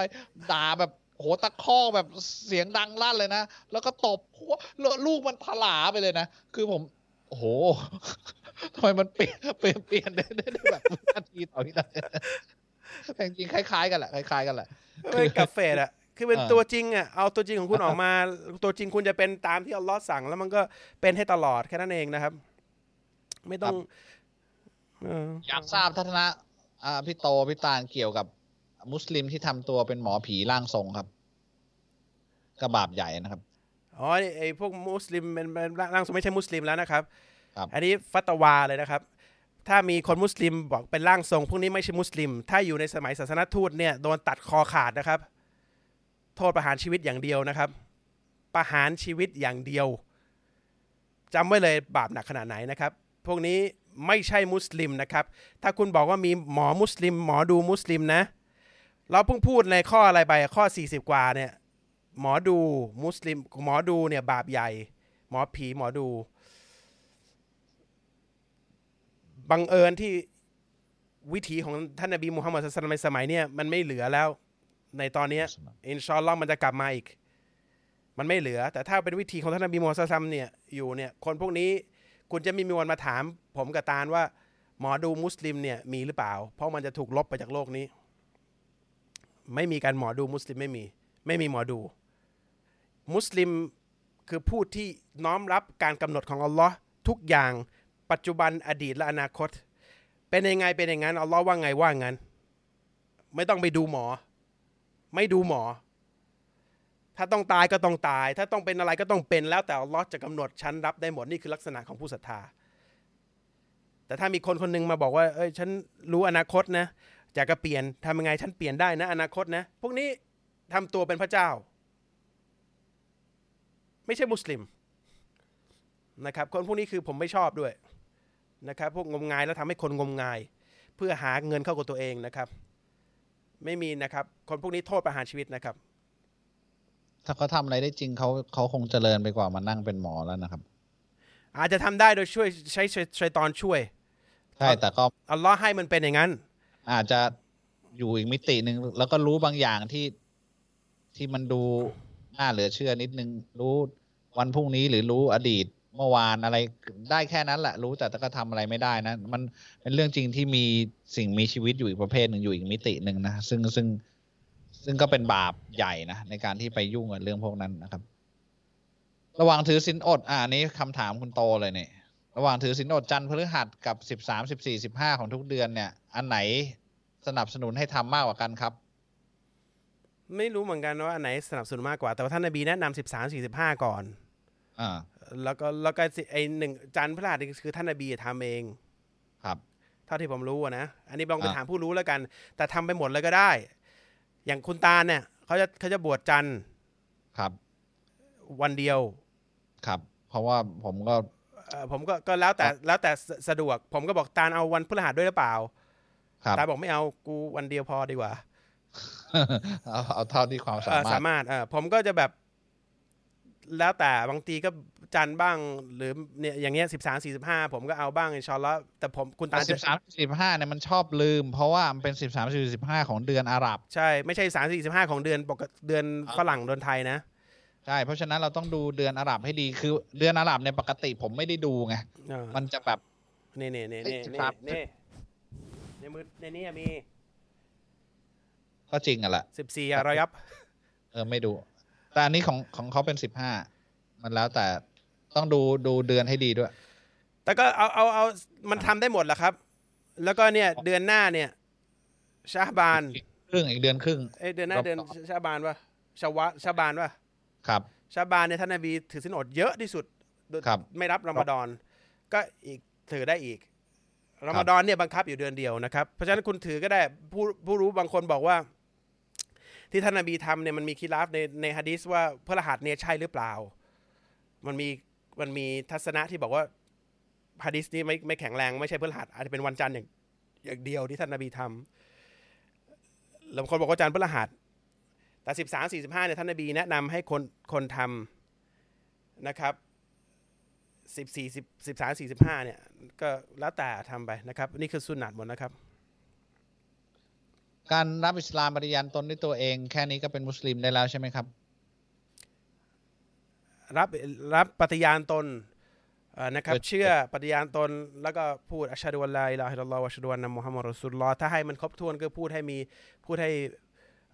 ด่าแบบ โหตะคอกแบบเสียงดังลั่นเลยนะ แล้วก็ตบหัวแล้วลูกมันถลาไปเลยนะ คือผม โอ้โหทำไมมันเปลี่ยนเปลี่ยนเปลี่ยนได้ได้ได้แบบวินาทีต่อวินาทีแต่จริงๆคล้ายๆกันแหละคล้ายๆกันแหละไม่กับเฟดอะคือเป็นอ่าตัวจริงอะเอาตัวจริงของคุณออกมา ตัวจริงคุณจะเป็นตามที่อัลลอฮ์สั่งแล้วมันก็เป็นให้ตลอดแค่นั้นเองนะครับ ไม่ต้องเอออยากทราบทัศนะอ่าพี่โตพี่ตาลเกี่ยวกับ มุสลิมที่ทำตัวเป็นหมอผีร่างทรงครับกระบาปใหญ่นะครับ อ๋อไอ้ไอ้พวกมุสลิมเป็นเป็นร่างทรงไม่ใช่มุสลิมแล้วนะครับครับอันนี้ฟัตวาเลยนะครับ ถ้ามีคนมุสลิมบอกเป็นร่างทรง พวกนี้ไม่ใช่มุสลิม ถ้าอยู่ในสมัยศาสนทูตเนี่ยโดนตัดคอขาดนะครับ โทษประหารชีวิตอย่างเดียวนะครับ ประหารชีวิตอย่างเดียวจำไว้เลยบาปหนักขนาดไหนนะครับ พวกนี้ไม่ใช่มุสลิมนะครับ ถ้าคุณบอกว่ามีหมอมุสลิม หมอดูมุสลิมนะ เราเพิ่งพูดในข้ออะไรไปข้อ 40 กว่าเนี่ยหมอดูมุสลิมหมอดูเนี่ยบาปใหญ่ หมอผีหมอดูบังเอิญที่วิถีของท่านนบีมูฮัมมัดศาสนาในสมัยเนี่ยมันไม่เหลือแล้วในตอนนี้อินชอัลลอฮ์มันจะกลับมาอีก มันไม่เหลือ แต่ถ้าเป็นวิธีของท่านนบีมูฮัมมัดศาสนเนี่ยอยู่เนี่ยคนพวกนี้คุณจะไมมีวันมาถาม ผมกับตาลว่า หมอดูมุสลิมเนี่ยมีหรือเปล่า เพราะมันจะถูกลบไปจากโลกนี้ ไม่มีการหมอดูมุสลิมไม่มี ไม่มีหมอดู มุสลิมคือผู้ที่น้อมรับการกำหนดของอัลลอฮ์ทุกอย่างปัจจุบันอดีตและอนาคต เป็นยังไงเป็นอย่างนั้นอัลลอฮ์ว่าไงว่างั้น ไม่ต้องไปดูหมอ ไม่ดูหมอ ถ้าต้องตายก็ต้องตาย ถ้าต้องเป็นอะไรก็ต้องเป็นแล้วแต่อัลลอฮ์จะกำหนดชั้นรับได้หมดนี่คือลักษณะของผู้ศรัทธาแต่ถ้ามีคนคนหนึงมาบอกว่า เอ้ย ฉันรู้อนาคตนะ อยากจะเปลี่ยนทำยังไงฉันเปลี่ยนได้นะ อนาคตนะ พวกนี้ทำตัวเป็นพระเจ้า ไม่ใช่มุสลิมนะครับ คนพวกนี้คือผมไม่ชอบด้วยนะครับ พวกงมงายแล้วทำให้คนงมงาย เพื่อหาเงินเข้ากับตัวเองนะครับ ไม่มีนะครับ คนพวกนี้โทษประหารชีวิตนะครับ ถ้าเขาทำอะไรได้จริงเขาเขาคงเจริญไปกว่ามานั่งเป็นหมอแล้วนะครับ อาจจะทำได้โดยช่วยใช้ชัยตอนช่วย ใช่แต่ก็อัลลอฮ์ให้มันเป็นอย่างนั้น อาจจะอยู่อีกมิติหนึ่งแล้วก็รู้บางอย่างที่ที่มันดูน่าเหลือเชื่อนิดนึง รู้วันพรุ่งนี้หรือรู้อดีตเมื่อวานอะไรได้แค่นั้นแหละ รู้แต่ก็ทำอะไรไม่ได้นะ มันเป็นเรื่องจริงที่มีสิ่งมีชีวิตอยู่อีกประเภทหนึ่งอยู่อีกมิติหนึ่งนะซึ่งซึ่งซึ่งก็เป็นบาปใหญ่นะในการที่ไปยุ่งกับเรื่องพวกนั้นนะครับ ระหว่างถือศีลอด อ่านี้คำถามคุณโตเลยเนี่ยระหว่างถือศีลอดจันทร์พฤหัสกับสิบสามสิบสี่สิบห้าของทุกเดือนเนี่ย อันไหนสนับสนุนให้ทำมากกว่ากันครับ ไม่รู้เหมือนกันว่าอันไหนสนับสนุนมากกว่า แต่ว่าท่านนบีแนะนำสิบสามสี่สิบห้าก่อนอ่าแล้วก็แล้วก็สิไอหนึ่งจันทร์พฤหัสนี่คือท่านนบีทำเองครับเท่าที่ผมรู้อะนะอันนี้ลองไปอะถามผู้รู้แล้วกัน แต่ทำไปหมดเลยก็ได้ อย่างคุณตาลเนี่ยเขาจะเขาจะบวชจันทร์ครับ วันเดียวครับ เพราะว่าผมก็เอ่อผมก็ก็แล้วแต่แล้วแต่สสะดวก ผมก็บอกตาลเอาวันพฤหัสด้วยหรือเปล่าครับ ตาลบอกไม่เอากูวันเดียวพอดีกว่าเอาเอาเท่าที่ความสาเอ่อมารถสามารถเออผมก็จะแบบแล้วแต่บางทีก็จันทร์บ้าง หรือเนี่ยอย่างเงี้ยสิบสามสี่สิบห้าผมก็เอาบ้างอินชาอัลลอฮ์แต่ผมคุณตาลสิจะบสามสิบห้าเนี่ยมันชอบลืม เพราะว่ามันเป็นสิบสามสิบห้าของเดือนอาหรับ ใช่ไม่ใช่สามสี่สิบห้าของเดือนปกติเดือนฝรั่งเดือนไทยนะ ใช่ เพราะฉะนั้นเราต้องดูเดือนอาหรับให้ดีคือเดือนอาหรับเนี่ยปกติผมไม่ได้ดูไงเออมันจะแบบนี่นี่นี่เอ้ยนี่ครันี่บนี่ ในมือในนี้มีก็จริงอะแหละสิบสี่อะรอยับ เออไม่ดู แต่อันนี้ของของเขาเป็นสิบห้ามันแล้วแต่ต้องดูดูเดือนให้ดีด้วย แต่ก็เอาเอาเอามันทำได้หมดแหละครับ แล้วก็เนี่ยเดือนหน้าเนี่ย ชาบานครึ่งอีกเดือนครึ่งเอ้ยเดือนหน้าครับเดือนชาบานวะชาวะชาบานวะครับ ชาบานเนี่ยท่านนบีถือสินอดเยอะที่สุดโดยครับไม่รับรอมฎอน ก็อีกถือได้อีก รอมฎอนเนี่ยบังคับอยู่เดือนเดียวนะครับ เพราะฉะนั้นคุณถือก็ได้ผู้ผู้รู้บางคนบอกว่า ที่ท่านนบีทำเนี่ยมันมีคีราฟในในฮะดิษว่าพระรหัสเนี่ยใช่หรือเปล่า มันมีมันมีทัศนะที่บอกว่าฮะดิษนี้ไม่ไม่แข็งแรงไม่ใช่พระรหัสอาจจะเป็นวันจันทร์อย่างอย่างเดียวที่ท่านนบีทำแล้วบางคนบอกว่าจันทร์พระรหัส แต่สิบสามสี่สิบห้าเนี่ยท่านนบีแนะนำให้คนคนทำนะครับ สิบสี่สิบสิบสามสี่สิบห้าเนี่ย ก็แล้วแต่ทำไปนะครับ นี่คือสุนัตหมดนะครับ การรับอิสลามปฏิญาณตนด้วยตัวเอง แค่นี้ก็เป็นมุสลิมได้แล้วใช่ไหมครับ รับรับปฏิญาณตนเอ่อนะครับเออเชื่อปฏิญาณตนแล้วก็พูดأشهد أن لا إله إلا الله وأشهد أن محمدا رسول اللهถ้าให้มันครบถ้วนก็พูดให้มีพูดให้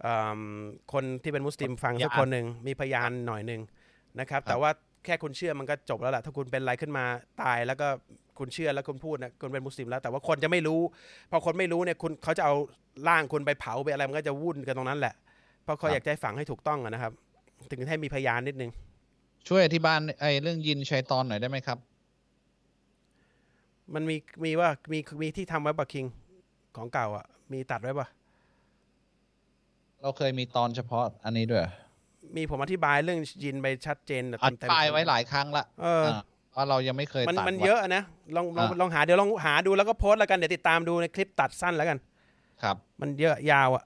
อืมคนที่เป็นมุสลิมฟังสักคนหนึ่งมีพยานหน่อยหนึ่งนะครับ แต่ว่าแค่คุณเชื่อมันก็จบแล้วแหละถ้าคุณเป็นอะไรขึ้นมาตายแล้วก็คุณเชื่อแล้วคุณพูดนะคุณเป็นมุสลิมแล้ว แต่ว่าคนจะไม่รู้พอคนไม่รู้เนี่ยคุณเขาจะเอาร่างคุณไปเผาไปอะไรมันก็จะวุ่นกันตรงนั้นแหละ เพราะเขาครับอยากจะให้ฝังให้ถูกต้องอะนะครับ ถึงให้มีพยานนิดนึง ช่วยอธิบายไอ้เรื่องยินชัยตอนหน่อยได้ไหมครับ มันมีมีว่ามีมีที่ทำไว้ปะคิงของเก่าอะ มีตัดไว้ปะเราเคยมีตอนเฉพาะอันนี้ด้วย มีผมอธิบายเรื่องยินไปชัดเจนแบบอธิเต็มๆบายไว้หลายครั้งละเออาว่าเรายังไม่เคยมันตัดมันไว้เยอะนะลองลองอ่าลองหาเดี๋ยวลองหาดูแล้วก็โพสต์แล้วกันเดี๋ยวติดตามดูในคลิปตัดสั้นแล้วกัน ครับ มันเยอะยาวอะ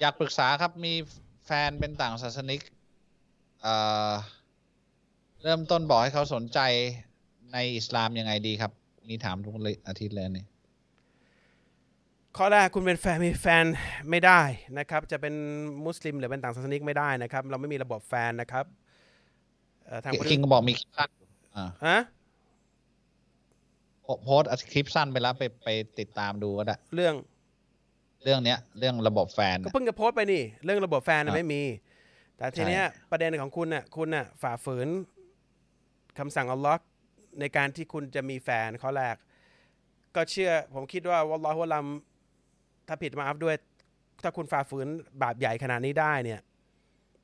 อยากปรึกษาครับมีแฟนเป็นต่างศาสนิกเอ่อเริ่มต้นบอกให้เขาสนใจในอิสลามยังไงดีครับ นี่ถามทุกอาทิตย์เลยนี่ ข้อแรกคุณเป็นแฟนมีแฟนไม่ได้นะครับ จะเป็นมุสลิมหรือเป็นต่างศาสนิกไม่ได้นะครับ เราไม่มีระบบแฟนนะครับเอ่อทางพุทธคิงก็บอกมีคลิปสั้นอ่าฮะโพโพสต์คลิปสั้นไปแล้วไปไปติดตามดูก็ได้เรื่อง เรื่องเนี้ย เรื่องระบบแฟนก็เพิ่งจะโพสต์ไปนี่ เรื่องระบบแฟนน่ะอะไม่มี แต่ทีเนี้ยใช่ประเด็นของคุณน่ะ คุณน่ะ ฝ่าฝืนคำสั่งอัลลอฮ์ในการที่คุณจะมีแฟนข้อแรก ก็เชื่อ ผมคิดว่าวัลลอฮุวะลัม ถ้าผิดมาอัฟด้วย ถ้าคุณฝ่าฝืนบาปใหญ่ขนาดนี้ได้เนี่ย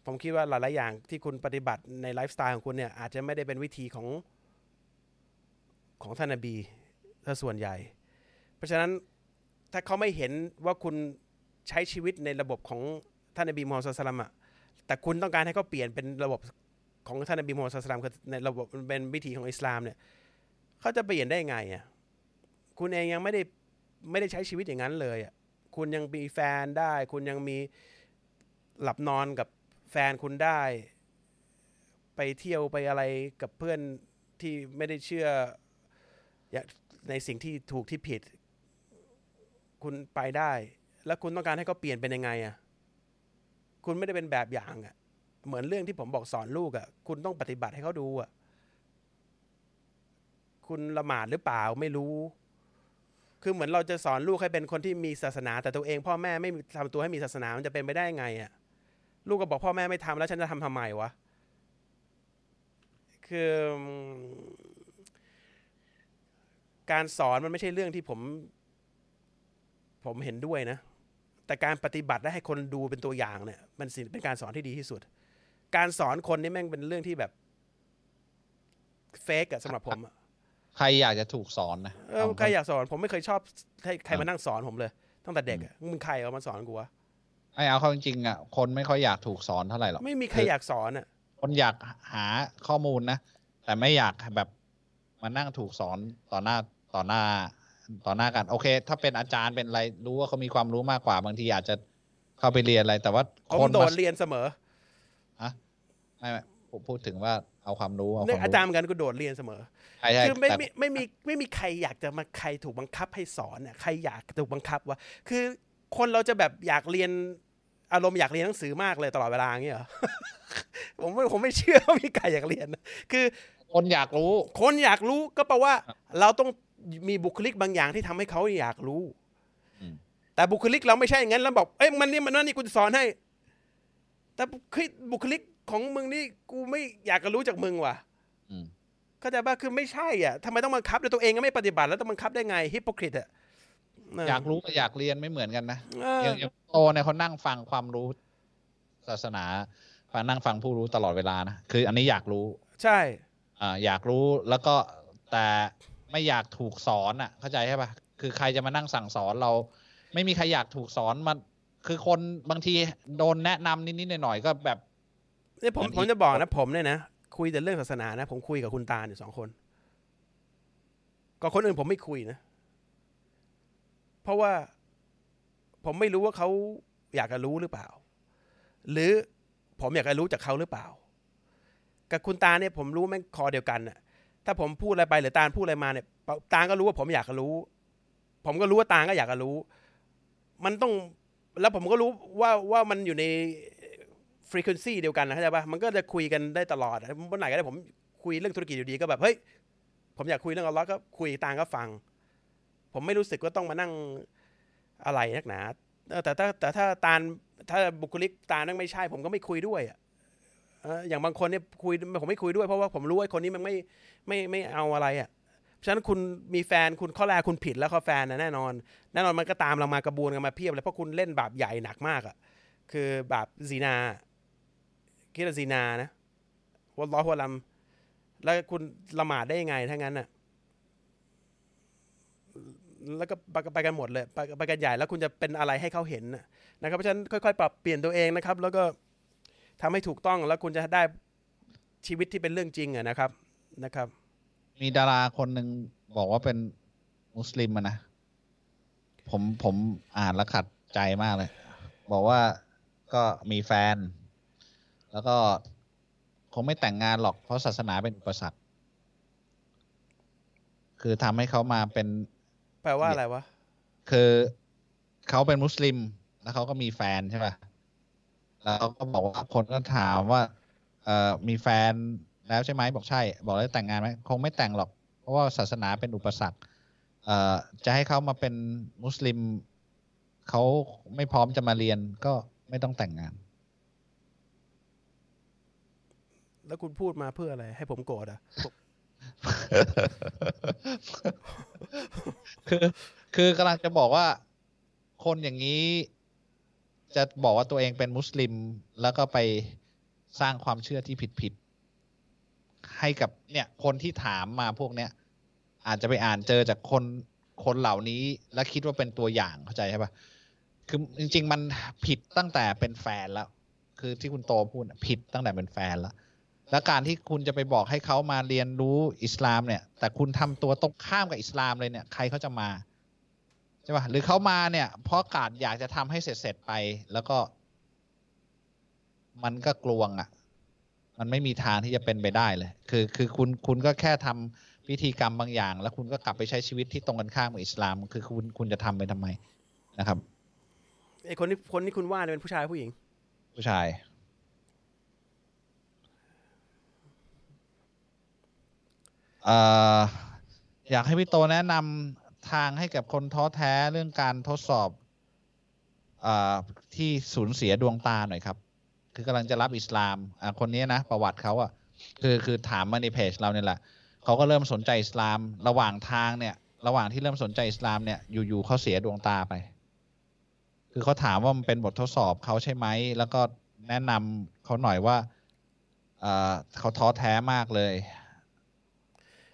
ผมคิดว่าหลายๆอย่างที่คุณปฏิบัติในไลฟ์สไตล์ของคุณเนี่ยอาจจะไม่ได้เป็นวิธีของของท่านนบีถ้าส่วนใหญ่ เพราะฉะนั้นถ้าเขาไม่เห็นว่าคุณใช้ชีวิตในระบบของท่านนบีมูฮัมมัดศ็อลลัลลอฮุลัยฮิวะซัลลัมอะแต่คุณต้องการให้เขาเปลี่ยนเป็นระบบของท่านนบีมูฮัมมัดศ็อลลัลลอฮุลัยฮิวะซัลลัมคือในระบบมันเป็นวิถีของอิสลามเนี่ยเขาจะเปลี่ยนได้ไงอะคุณเองยังไม่ได้ไม่ได้ใช้ชีวิตอย่างนั้นเลยอะ คุณยังมีแฟนได้ คุณยังมีหลับนอนกับแฟนคุณได้ ไปเที่ยวไปอะไรกับเพื่อนที่ไม่ได้เชื่ออในสิ่งที่ถูกที่ผิด คุณไปได้ แล้วคุณต้องการให้เขาเปลี่ยนเป็นยังไงอะคุณไม่ได้เป็นแบบอย่างอะ เหมือนเรื่องที่ผมบอกสอนลูกอะ คุณต้องปฏิบัติให้เขาดูอะ คุณละหมาดหรือเปล่าไม่รู้ คือเหมือนเราจะสอนลูกให้เป็นคนที่มีศาสนา แต่ตัวเองพ่อแม่ไม่ทำตัวให้มีศาสนามันจะเป็นไปได้ไงอะลูกก็บอกพ่อแม่ไม่ทำแล้วฉันจะทำทำไมวะคือการสอนมันไม่ใช่เรื่องที่ผม ผมเห็นด้วยนะ แต่การปฏิบัติและให้คนดูเป็นตัวอย่างเนี่ย มันสิเป็นการสอนที่ดีที่สุด การสอนคนนี่แม่งเป็นเรื่องที่แบบเฟกอะสำหรับผมอะ ใครอยากจะถูกสอนนะเออเอาใครอยากสอนผมไม่เคยชอบให้ใครอะมานั่งสอนผมเลย ตั้งแต่เด็กอะมึงใครเอามาสอนกูวะไม่เอาเข้าจริงๆอะคนไม่ค่อยอยากถูกสอนเท่าไหร่หรอกไม่มีใครอยากสอนอะคนอยากหาข้อมูลนะ แต่ไม่อยากแบบมานั่งถูกสอนต่อหน้าต่อหน้าต่อหน้ากัน โอเค ถ้าเป็นอาจารย์เป็นอะไรรู้ว่าเขามีความรู้มากกว่าบางทีอาจจะเข้าไปเรียนอะไร แต่ว่าผมคนโดมาดเรียนเสมออะไม่ไม่ ผมพูดถึงว่าเอาความรู้เอาคเนี่วายมอารู้จารย์เหมือนกันกูโดดเรียนเสมอใช่ใช่คือไม่แต่มีไม่มีไม่มีใครอยากจะมาใครถูกบังคับให้สอนเนี่ยใครอยากถูกบังคับวะคือคนเราจะแบบอยากเรียนอารมณ์อยากเรียนหนังสือมากเลยตลอดเวลาอย่างเงี้ยเหรอผมไม่ผมไม่เชื่อว่ามีใครอยากเรียนนะคือ คนอยากรู้ คนอยากรู้ก็แปลว่า เราต้องมีบุคลิกบางอย่างที่ทำให้เขาอยากรู้อืมแต่บุคลิกเราไม่ใช่อย่างนั้นแล้วบอกเอ้ยมันนี่มันนั่นนี่กูจะสอนให้ แต่คือบุคลิก ของมึงนี่กูไม่อยากจะรู้จากมึงว่ะอืมเข้าใจป่ะคือไม่ใช่อะทำไมต้องบังคับด้วยตัวเองก็ไม่ปฏิบัติแล้วต้องบังคับได้ไงฮิปโปคริตอะเอยากรู้กับอยากเรียนไม่เหมือนกันนะเอออย่างอย่างโตเนี่ยเขานั่งฟังความรู้ศาสนาฟังนั่งฟังผู้รู้ตลอดเวลานะคือ อันนี้อยากรู้ ใช่อ่าอยากรู้แล้วก็แต่ไม่อยากถูกสอนอะ เข้าใจใช่ปะคือใครจะมานั่งสั่งสอนเรา ไม่มีใครอยากถูกสอนมันคือคนบางทีโดนแนะนำนิดๆหน่อยๆก็แบบ นี่ผมแบบนี้ผมจะบอกนะผมเนี่ยนะคุยแต่เรื่องศาสนานะ ผมคุยกับคุณตาเนี่ยสองคนกับคนอื่นผมไม่คุยนะ เพราะว่าผมไม่รู้ว่าเขาอยากจะรู้หรือเปล่า หรือผมอยากจะรู้จากเขาหรือเปล่า กับคุณตาเนี่ยผมรู้แม่งคอเดียวกันน่ะ ถ้าผมพูดอะไรไปหรือตาลพูดอะไรมาเนี่ยตาลก็รู้ว่าผมอยากจะรู้ ผมก็รู้ว่าตาลก็อยากจะรู้ มันต้องแล้วผมก็รู้ว่าว่ามันอยู่ใน frequency เดียวกันนะเข้าใจปะมันก็จะคุยกันได้ตลอดวันไหนก็ได้ผมคุยเรื่องธุรกิจอยู่ดีก็แบบเฮ้ยผมอยากคุยเรื่องอัลเลอฮ์ก็คุยตางก็ฟัง ผมไม่รู้สึกว่าต้องมานั่งอะไรนักหนาแต่ถ้าแต่ถ้าตาลถ้าบุคลิกตาลนั่งไม่ใช่ ผมก็ไม่คุยด้วยอะอย่างบางคนเนี่ยคุยผมไม่คุยด้วยเพราะว่าผมรู้ว่าคนนี้มันไม่ไม่ไม่เอาอะไรอะเพราะฉะนั้นคุณมีแฟนคุณข้อแรกคุณผิดแล้วข้อแฟนนะแน่นอน แน่นอนมันก็ตามเรามากระบวนกันมาเพียบเลยเพราะคุณเล่นบาปใหญ่หนักมากอะคือบาปซีนา คิดว่าซีนานะวัลลอฮุอะลัมแล้วคุณละหมาดได้ยังไงถ้างั้นน่ะแล้วก็ไปกันหมดเลยไปไปกันใหญ่แล้วคุณจะเป็นอะไรให้เขาเห็นนะครับเพราะฉะนั้นค่อยๆ ปรับเปลี่ยนตัวเองนะครับ แล้วก็ทำให้ถูกต้องแล้วคุณจะได้ชีวิตที่เป็นเรื่องจริงอะนะครับนะครับ มีดาราคนหนึ่งบอกว่าเป็นมุสลิมอะนะผมผมอ่านแล้วขัดใจมากเลย บอกว่าก็มีแฟน แล้วก็คงไม่แต่งงานหรอกเพราะศาสนาเป็นอุปสรรค คือทำให้เขามาเป็น แปลว่าอะไรวะ คือเขาเป็นมุสลิม แล้วเขาก็มีแฟนใช่ป่ะแล้วเขาก็บอกว่าคนก็ถามว่า เอ่อมีแฟนแล้วใช่ไหมบอกใช่ บอกแล้วแต่งงานไหมคงไม่แต่งหรอก เพราะว่าศาสนาเป็นอุปสรรค เอ่อจะให้เขามาเป็นมุสลิมเขาไม่พร้อมจะมาเรียนก็ไม่ต้องแต่งงาน แล้วคุณพูดมาเพื่ออะไร ให้ผมโกรธอะคือคือกำลังจะบอกว่า คนอย่างนี้ จะบอกว่าตัวเองเป็นมุสลิม แล้วก็ไปสร้างความเชื่อที่ผิดๆให้กับเนี่ย คนที่ถามมาพวกเนี้ย อาจจะไปอ่านเจอจากคนคนเหล่านี้ แล้วคิดว่าเป็นตัวอย่างเข้าใจใช่ปะคือจริง ๆ มันผิดตั้งแต่เป็นแฟนแล้ว คือที่คุณโตพูดน่ะผิดตั้งแต่เป็นแฟนแล้ว แล้วการที่คุณจะไปบอกให้เขามาเรียนรู้อิสลามเนี่ย แต่คุณทำตัวตรงข้ามกับอิสลามเลยเนี่ย ใครเขาจะมาใช่ป่ะหรือเขามาเนี่ย เพราะกาดอยากจะทำให้เสร็จๆไป แล้วก็ มันก็กลวงอะ่ะ มันไม่มีทางที่จะเป็นไปได้เลย คือ คือคุณคุณก็แค่ทำพิธีกรรมบางอย่าง แล้วคุณก็กลับไปใช้ชีวิตที่ตรงกันข้ามกับอิสลาม คือคุณคุณจะทำไปทำไมนะครับไอคนที่คนที่คุณว่าเนี่ยเป็นผู้ชายผู้หญิง ผู้ชาย ออยากให้พี่โตแนะนำทางให้กับคนท้อแท้เรื่องการทดสอบอที่สูญเสียดวงตาหน่อยครับ คือกำลังจะรับอิสลามคนนี้นะประวัติเขาอะคือคือถามมาในเพจเราเนี่ยแหละเขาก็เริ่มสนใจอิสลาม ระหว่างทางเนี่ย ระหว่างที่เริ่มสนใจอิสลามเนี่ยอยู่ๆเขาเสียดวงตาไป คือเขาถามว่ามันเป็นบททดสอบเขาใช่ไหมแล้วก็แนะนำเขาหน่อยว่าเขาท้อแท้มากเลย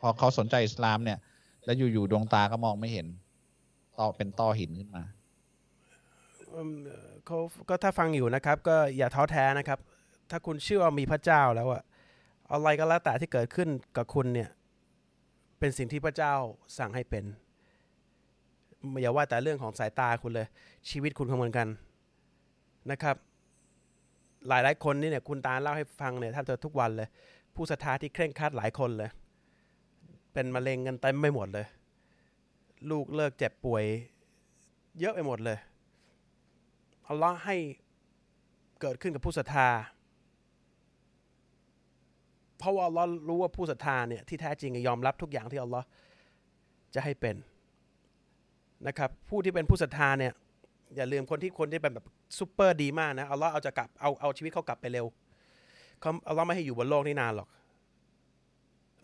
อเขาสนใจอิสลามเนี่ย แล้วอยู่ๆดวงตาก็มองไม่เห็นต่อเป็นต้อหินขึ้นมาเขาก็ถ้าฟังอยู่นะครับ ก็อย่าท้อแท้นะครับ ถ้าคุณเชื่อว่ามีพระเจ้าแล้วอะอะไรก็แล้วแต่ที่เกิดขึ้นกับคุณเนี่ย เป็นสิ่งที่พระเจ้าสั่งให้เป็นอย่าว่าแต่เรื่องของสายตาคุณเลย ชีวิตคุณก็เหมือนกันนะครับ หลายหลายๆคนนี่เนี่ยคุณตาเล่าให้ฟังเนี่ยแทบจะทุกวันเลย ผู้ศรัทธาที่เคร่งครัดหลายคนเลย เป็นมะเร็งกันเต็มไม่หมดเลย ลูกเลิกเจ็บป่วย เยอะไปหมดเลยอัลลอฮ์ให้เกิดขึ้นกับผู้ศรัทธาเพราะว่าอัลลอฮ์รู้ว่าผู้ศรัทธาเนี่ยที่แท้จริงยอมรับทุกอย่างที่อัลลอฮ์จะให้เป็นนะครับผู้ที่เป็นผู้ศรัทธาเนี่ยอย่าลืมคนที่คนที่เป็นแบบซูเปอร์ดีมากนะอัลลอฮ์เอาจะกลับเอาเอาชีวิตเขากลับไปเร็วเขาอัลลอฮ์ไม่ให้อยู่บนโลกนี้นานหรอก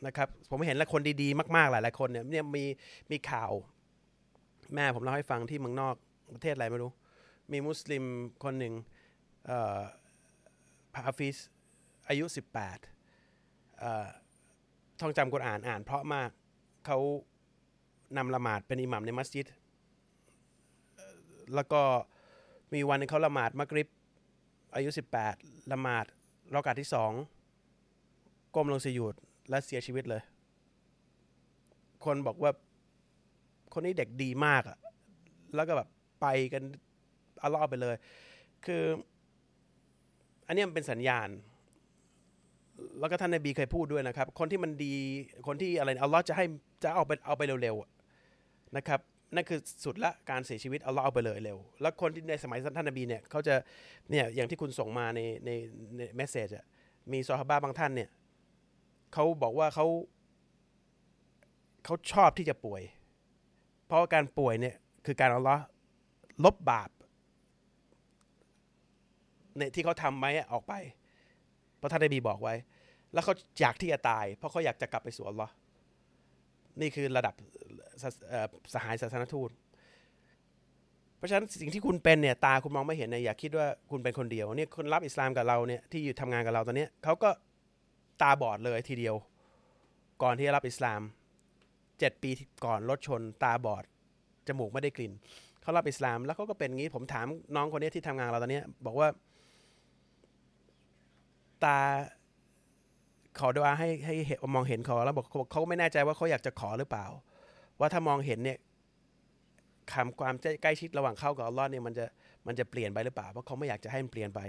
นะครับผมเห็นแล้วคนดีๆ มากๆหลายๆคนเนี่ยเนี่ยมีมีข่าว แม่ผมเล่าให้ฟังที่เมืองนอกประเทศอะไรไม่รู้ มีมุสลิมคนหนึ่งเอ่อพาฟิสอายุ 18ท่องจำกุรอ่านอ่าน เพราะมากเขานำละหมาดเป็นอิหมัมในมัสยิดแล้วก็มีวันนึงเขาละหมาดมักริบอายุ 18ละหมาดรอกาสที่สองก้มลงสยุด และเสียชีวิตเลย คนบอกว่า คนนี้เด็กดีมากอะแล้วก็แบบไปกันอัลลอไปเลย คือ อันนี้มันเป็นสัญญาณ แล้วก็ท่านนบีเคยพูดด้วยนะครับ คนที่มันดี คนที่อะไรอัลลอฮ์จะให้จะเอาไปเอาไปเร็วๆนะครับนั่นคือสุดละการเสียชีวิตเอัลลอเอาไปเลยเร็ว แล้วคนที่ในสมัยท่านนบีเนี่ยเขาจะเนี่ยอย่างที่คุณส่งมาในในในเมสเซจอะมีซอฮาบะบางท่านเนี่ย เขาบอกว่าเขาเขาชอบที่จะป่วย เพราะการป่วยเนี่ยคือการเอัลลอลบบาปเนี่ยที่เขาทำไว้ออกไป เพราะท่านนบีบอกไว้ แล้วเขาอยากที่จะตาย เพราะเขาอยากจะกลับไปสู่อัลลอฮ์นี่คือระดับสสหายศาสนทูต เพราะฉะนั้นสิ่งที่คุณเป็นเนี่ยตาคุณมองไม่เห็นเนี่ยอย่าคิดว่าคุณเป็นคนเดียวเนี่ยคนรับอิสลามกับเราเนี่ยที่อยู่ทำงานกับเราตอนนี้เขาก็ ตาบอดเลยทีเดียว ก่อนที่จะรับอิสลามเจ็ดปีก่อนรถชนตาบอดจมูกไม่ได้กลิ่นเขารับอิสลาม แล้วเขาก็เป็นงี้ผมถามน้องคนนี้ที่ทำงานเราตอนนี้บอกว่า ตาขอดูอาให้ให้มองเห็นเขาแล้วบอกเขาไม่แน่ใจว่าเขาอยากจะขอหรือเปล่า ว่าถ้ามองเห็นเนี่ยคำความใกล้ชิดระหว่างเข้ากับอัลลอฮ์เนี่ยมันจะมันจะเปลี่ยนไปหรือเปล่าเพราะเขาไม่อยากจะให้มันเปลี่ยนไป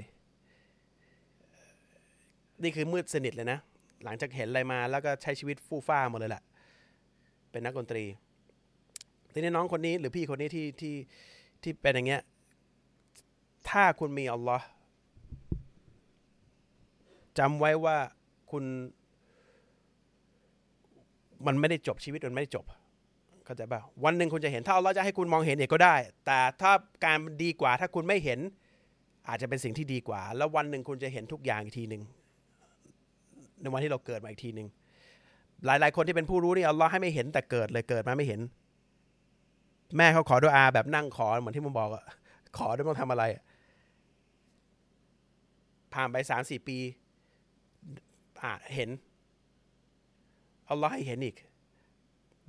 นี่คือมืดสนิทเลยนะ หลังจากเห็นอะไรมาแล้วก็ใช้ชีวิตฟู่ฟ้าหมดเลยแหละ เป็นนักดนตรี ทีนี้น้องคนนี้หรือพี่คนนี้ที่ที่ที่เป็นอย่างเงี้ย ถ้าคุณมีอัลลอฮ์จำไว้ว่าคุณ มันไม่ได้จบชีวิตมันไม่ได้จบเข้าใจป่ะวันหนึ่งคุณจะเห็นถ้าอัลลอฮ์จะให้คุณมองเห็นเองก็ได้ แต่ถ้าการดีกว่าถ้าคุณไม่เห็นอาจจะเป็นสิ่งที่ดีกว่า แล้ววันหนึ่งคุณจะเห็นทุกอย่างอีกทีหนึ่ง ในวันที่เราเกิดมาอีกทีหนึ่งหลาย ๆ คนที่เป็นผู้รู้นี่อัลลอฮ์ให้ไม่เห็นแต่เกิดเลยเกิดมาไม่เห็น แม่เขาขอดุอาแบบนั่งขอเหมือนที่ผมบอกอะขอด้วยต้องทำอะไร ผ่านไปสามสี่ปีอ่าเห็นอัลลอฮ์ให้เห็นอีก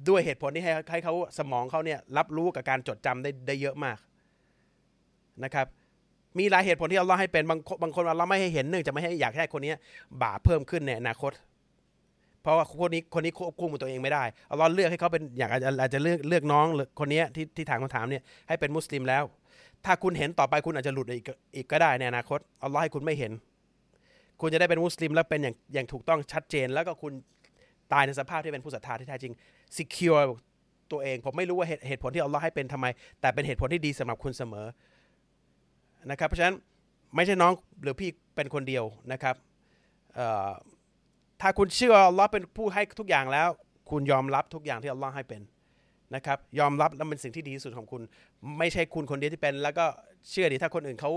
ด้วยเหตุผลที่ให้ให้เขาสมองเขาเนี่ยรับรู้กับการจดจำได้ได้เยอะมากนะครับ มีหลายเหตุผลที่อัลลอฮ์ให้เป็นบางบางคนอัลลอฮ์ไม่ให้เห็นเนื่องจากไม่ให้อยากให้คนนี้บาปเพิ่มขึ้นในอนาคต เพราะว่าคนนี้คนนี้ควบคุมตัวเองไม่ได้อัลลอฮ์เลือกให้เขาเป็นอยากอาจจะอาจจะเลือกเลือกน้องคนนี้ที่ที่ถามคำถามเนี่ยให้เป็นมุสลิมแล้ว ถ้าคุณเห็นต่อไปคุณอาจจะหลุดอีกอีกก็ได้ในอนาคตอัลลอฮ์ให้คุณไม่เห็น คุณจะได้เป็นมุสลิมแล้วเป็นอย่างอย่างถูกต้องชัดเจน แล้วก็คุณตายในสภาพที่เป็นผู้ศรัทธาที่แท้จริง secure ตัวเองผมไม่รู้ว่าเหตุเหตุผลที่อัลลอฮ์ให้เป็นทำไม แต่เป็นเหตุผลที่ดีสำหรับคุณเสมอ นะครับ เพราะฉะนั้นไม่ใช่น้องหรือพี่เป็นคนเดียวนะครับเอ่อถ้าคุณเชื่อว่าอัลลอฮ์เป็นผู้ให้ทุกอย่างแล้ว คุณยอมรับทุกอย่างที่อัลลอฮ์ให้เป็นนะครับ ยอมรับแล้วเป็นสิ่งที่ดีที่สุดของคุณ ไม่ใช่คุณคนเดียวที่เป็น แล้วก็เชื่อดิถ้าคนอื่นเขา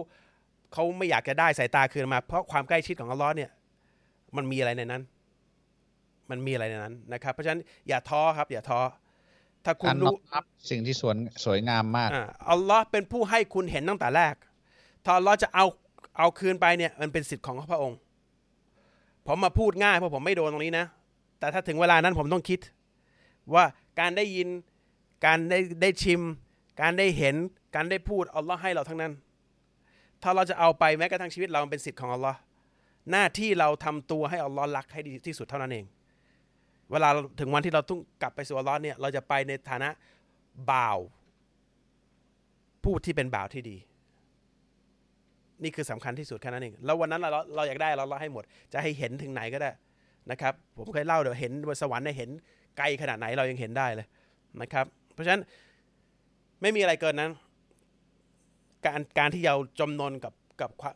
เขาไม่อยากจะได้สายตาคืนมา เพราะความใกล้ชิดของอัลลอฮ์เนี่ยมันมีอะไรในนั้น มันมีอะไรในนั้นนะครับ เพราะฉะนั้นอย่าท้อครับ อย่าท้อถ้าคุกาณรน้อรู้มรับสิ่งที่สวยสวยงามมากอ่าอัลลอฮ์เป็นผู้ให้คุณเห็นตั้งแต่แรก ถ้าอัลลจะเอาเอาคืนไปเนี่ยมันเป็นสิทธิ์ของพระองค์ ผมมาพูดง่ายเพราะผมไม่โดนตรงนี้นะ แต่ถ้าถึงเวลานั้นผมต้องคิด ว่าการได้ยินการได้ได้ชิม การได้เห็นการได้พูดอัลลอฮ์ให้เราทั้งนั้น ถ้าเราจะเอาไปแม้กระทั่งชีวิตเรามันเป็นสิทธิ์ของอัลลอฮ์หน้าที่เราทำตัวให้อัลลอฮ์รักให้ดีที่สุดเท่านั้นเอง เวลาถึงวันที่เราต้องกลับไปสู่อัลลอฮ์เนี่ยเราจะไปในฐานะบ่าว ผู้ที่เป็นบ่าวที่ดี นี่คือสำคัญที่สุดแค่นั้นเอง แล้ววันนั้นเราเราอยากได้เราเราให้หมด จะให้เห็นถึงไหนก็ได้นะครับ ผมเคยเล่าเดี๋ยวเห็นบนสวรรค์เนี่ยเห็นไกลขนาดไหนเรายังเห็นได้เลยนะครับ เพราะฉะนั้นไม่มีอะไรเกินนั้น การการที่เราจำนนกับกับความ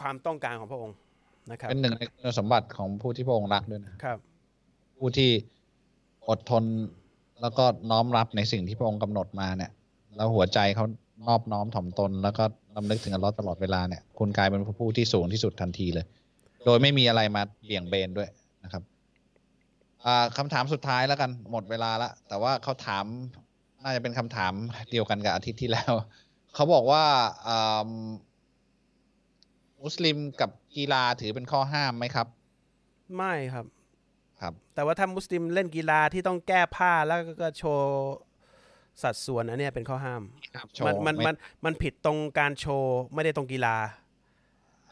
ความต้องการของพระองค์นะครับ เป็นหนึ่งในคุณสมบัติของผู้ที่พระองค์รักด้วยนะครับ ผู้ที่อดทนแล้วก็น้อมรับในสิ่งที่พระองค์กำหนดมาเนี่ย แล้วหัวใจเขานอบน้อมถ่อมตนแล้วก็ ลำลึกถึงอัลเลอฮ์ตลอดเวลาเนี่ยคุณกลายเป็นผู้ที่สูงที่สุดทันทีเลย โดยไม่มีอะไรมาเบี่ยงเบนด้วยนะครับอ่าคำถามสุดท้ายแล้วกันหมดเวลาละแต่ว่าเขาถามน่าจะเป็นคำถามเดียวกันกับอาทิตย์ที่แล้ว เขาบอกว่าอ่ามุสลิมกับกีฬาถือเป็นข้อห้ามไหมครับ ไม่ครับ ครับ แต่ว่าถ้ามุสลิมเล่นกีฬาที่ต้องแก้ผ้าแล้วก็โชว์ สัดส่วนอันเนี้ยเป็นข้อห้ามโชว์มันมันไมันมันผิดตรงการโชว์ ไม่ได้ตรงกีฬา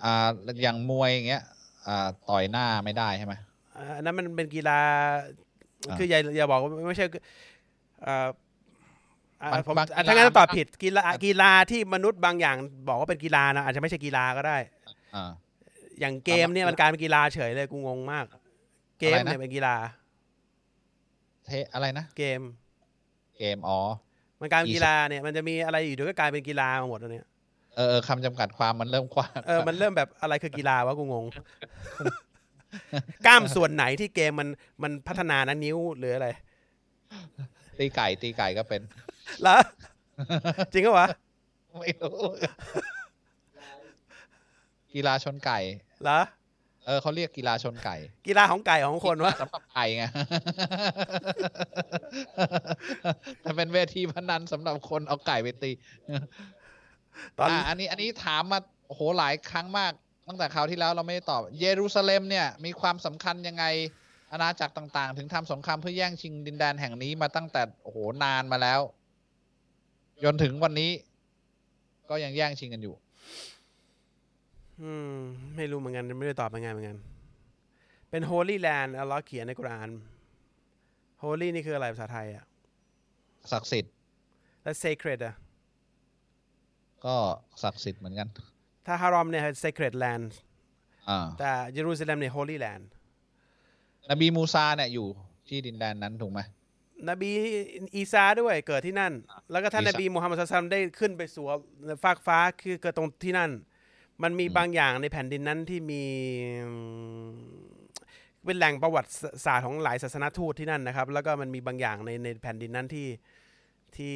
อ่าอย่างมวยอย่างเงี้ยอ่าต่อยหน้าไม่ได้ใช่ไหมอ่าอันนั้นมันเป็นกีฬาอ่าคืออย่าอย่าบอกว่าไม่ใช่อ่าอ่ามันผมบางกีฬาอะถ้างั้นต้องตอบผิดกีฬากีฬาที่มนุษย์บางอย่าง บอกว่าเป็นกีฬานะอาจจะไม่ใช่กีฬาก็ได้อ่าอย่างเกมเนี่ยมันกลายเป็นกีฬาเฉยเลยกูงงมาก เกมอะไรนะเนี่ยเป็นกีฬาเทอะไรนะ เกม เกมอ๋อ มันกลายเป็นอีกีฬาเนี่ยมันจะมีอะไรอยู่เดี๋ยวก็กลายเป็นกีฬามาหมดแล้วเนี่ยเออเออคำจำกัดความมันเริ่มกว้างเออมันเริ่มแบบอะไรคือกีฬาวะกูงงกล้ามส่วนไหนที่เกมมันมันพัฒนานะนิ้วหรืออะไร ตีไก่ตีไก่ก็เป็นเหรอจริงก็วะไม่รู้กีฬาชนไก่เหรอเออเขาเรียกกีฬาชนไก่ กีฬาของไก่ของคนวะสำหรับไก่ไงแต่เป็นเวทีพนันสำหรับคนเอาไก่ไปตีตอนอะอันนี้อันนี้ถามมาโอ้โหหลายครั้งมาก ตั้งแต่คราวที่แล้วเราไม่ได้ตอบ เยรูซาเล็มเนี่ย มีความสำคัญยังไงอาณาจักรต่างๆ ถึงทำสงครามเพื่อแย่งชิงดินแดนแห่งนี้มาตั้งแต่โอ้โหนานมาแล้วจนถึงวันนี้ ก็ยังแย่งชิงกันอยู่ อืม ไม่รู้เหมือนกัน ไม่ได้ตอบเป็นไงเหมือนกัน เป็น Holy Land อัลเลอฮ์เขียนในกุรอาน Holy นี่คืออะไรภาษาไทยอะ ศักดิ์สิทธิ์ แล้ว Sacred อะ ก็ศักดิ์สิทธิ์เหมือนกัน ถ้าฮารอมเนี่ย Sacred Land อ่า แต่เยรูซาเล็มเนี่ย Holy Land นบีมูซาเนี่ยอยู่ที่ดินแดนนั้นถูกไหมนบีอีซาด้วยเกิดที่นั่น แล้วก็ท่านอีนซาบีมูฮัมมัดศ็อลลัลลอฮุอะลัยฮิวะซัลลัมได้ขึ้นไปสู่ฟากฟ้าคือเกิดตรงที่นั่น มันมีอืมบางอย่างในแผ่นดินนั้นที่มีเป็นแหล่งประวัติศาสตร์ของหลายศาสนทูตที่นั่นนะครับ แล้วก็มันมีบางอย่างในในแผ่นดินนั้นที่ที่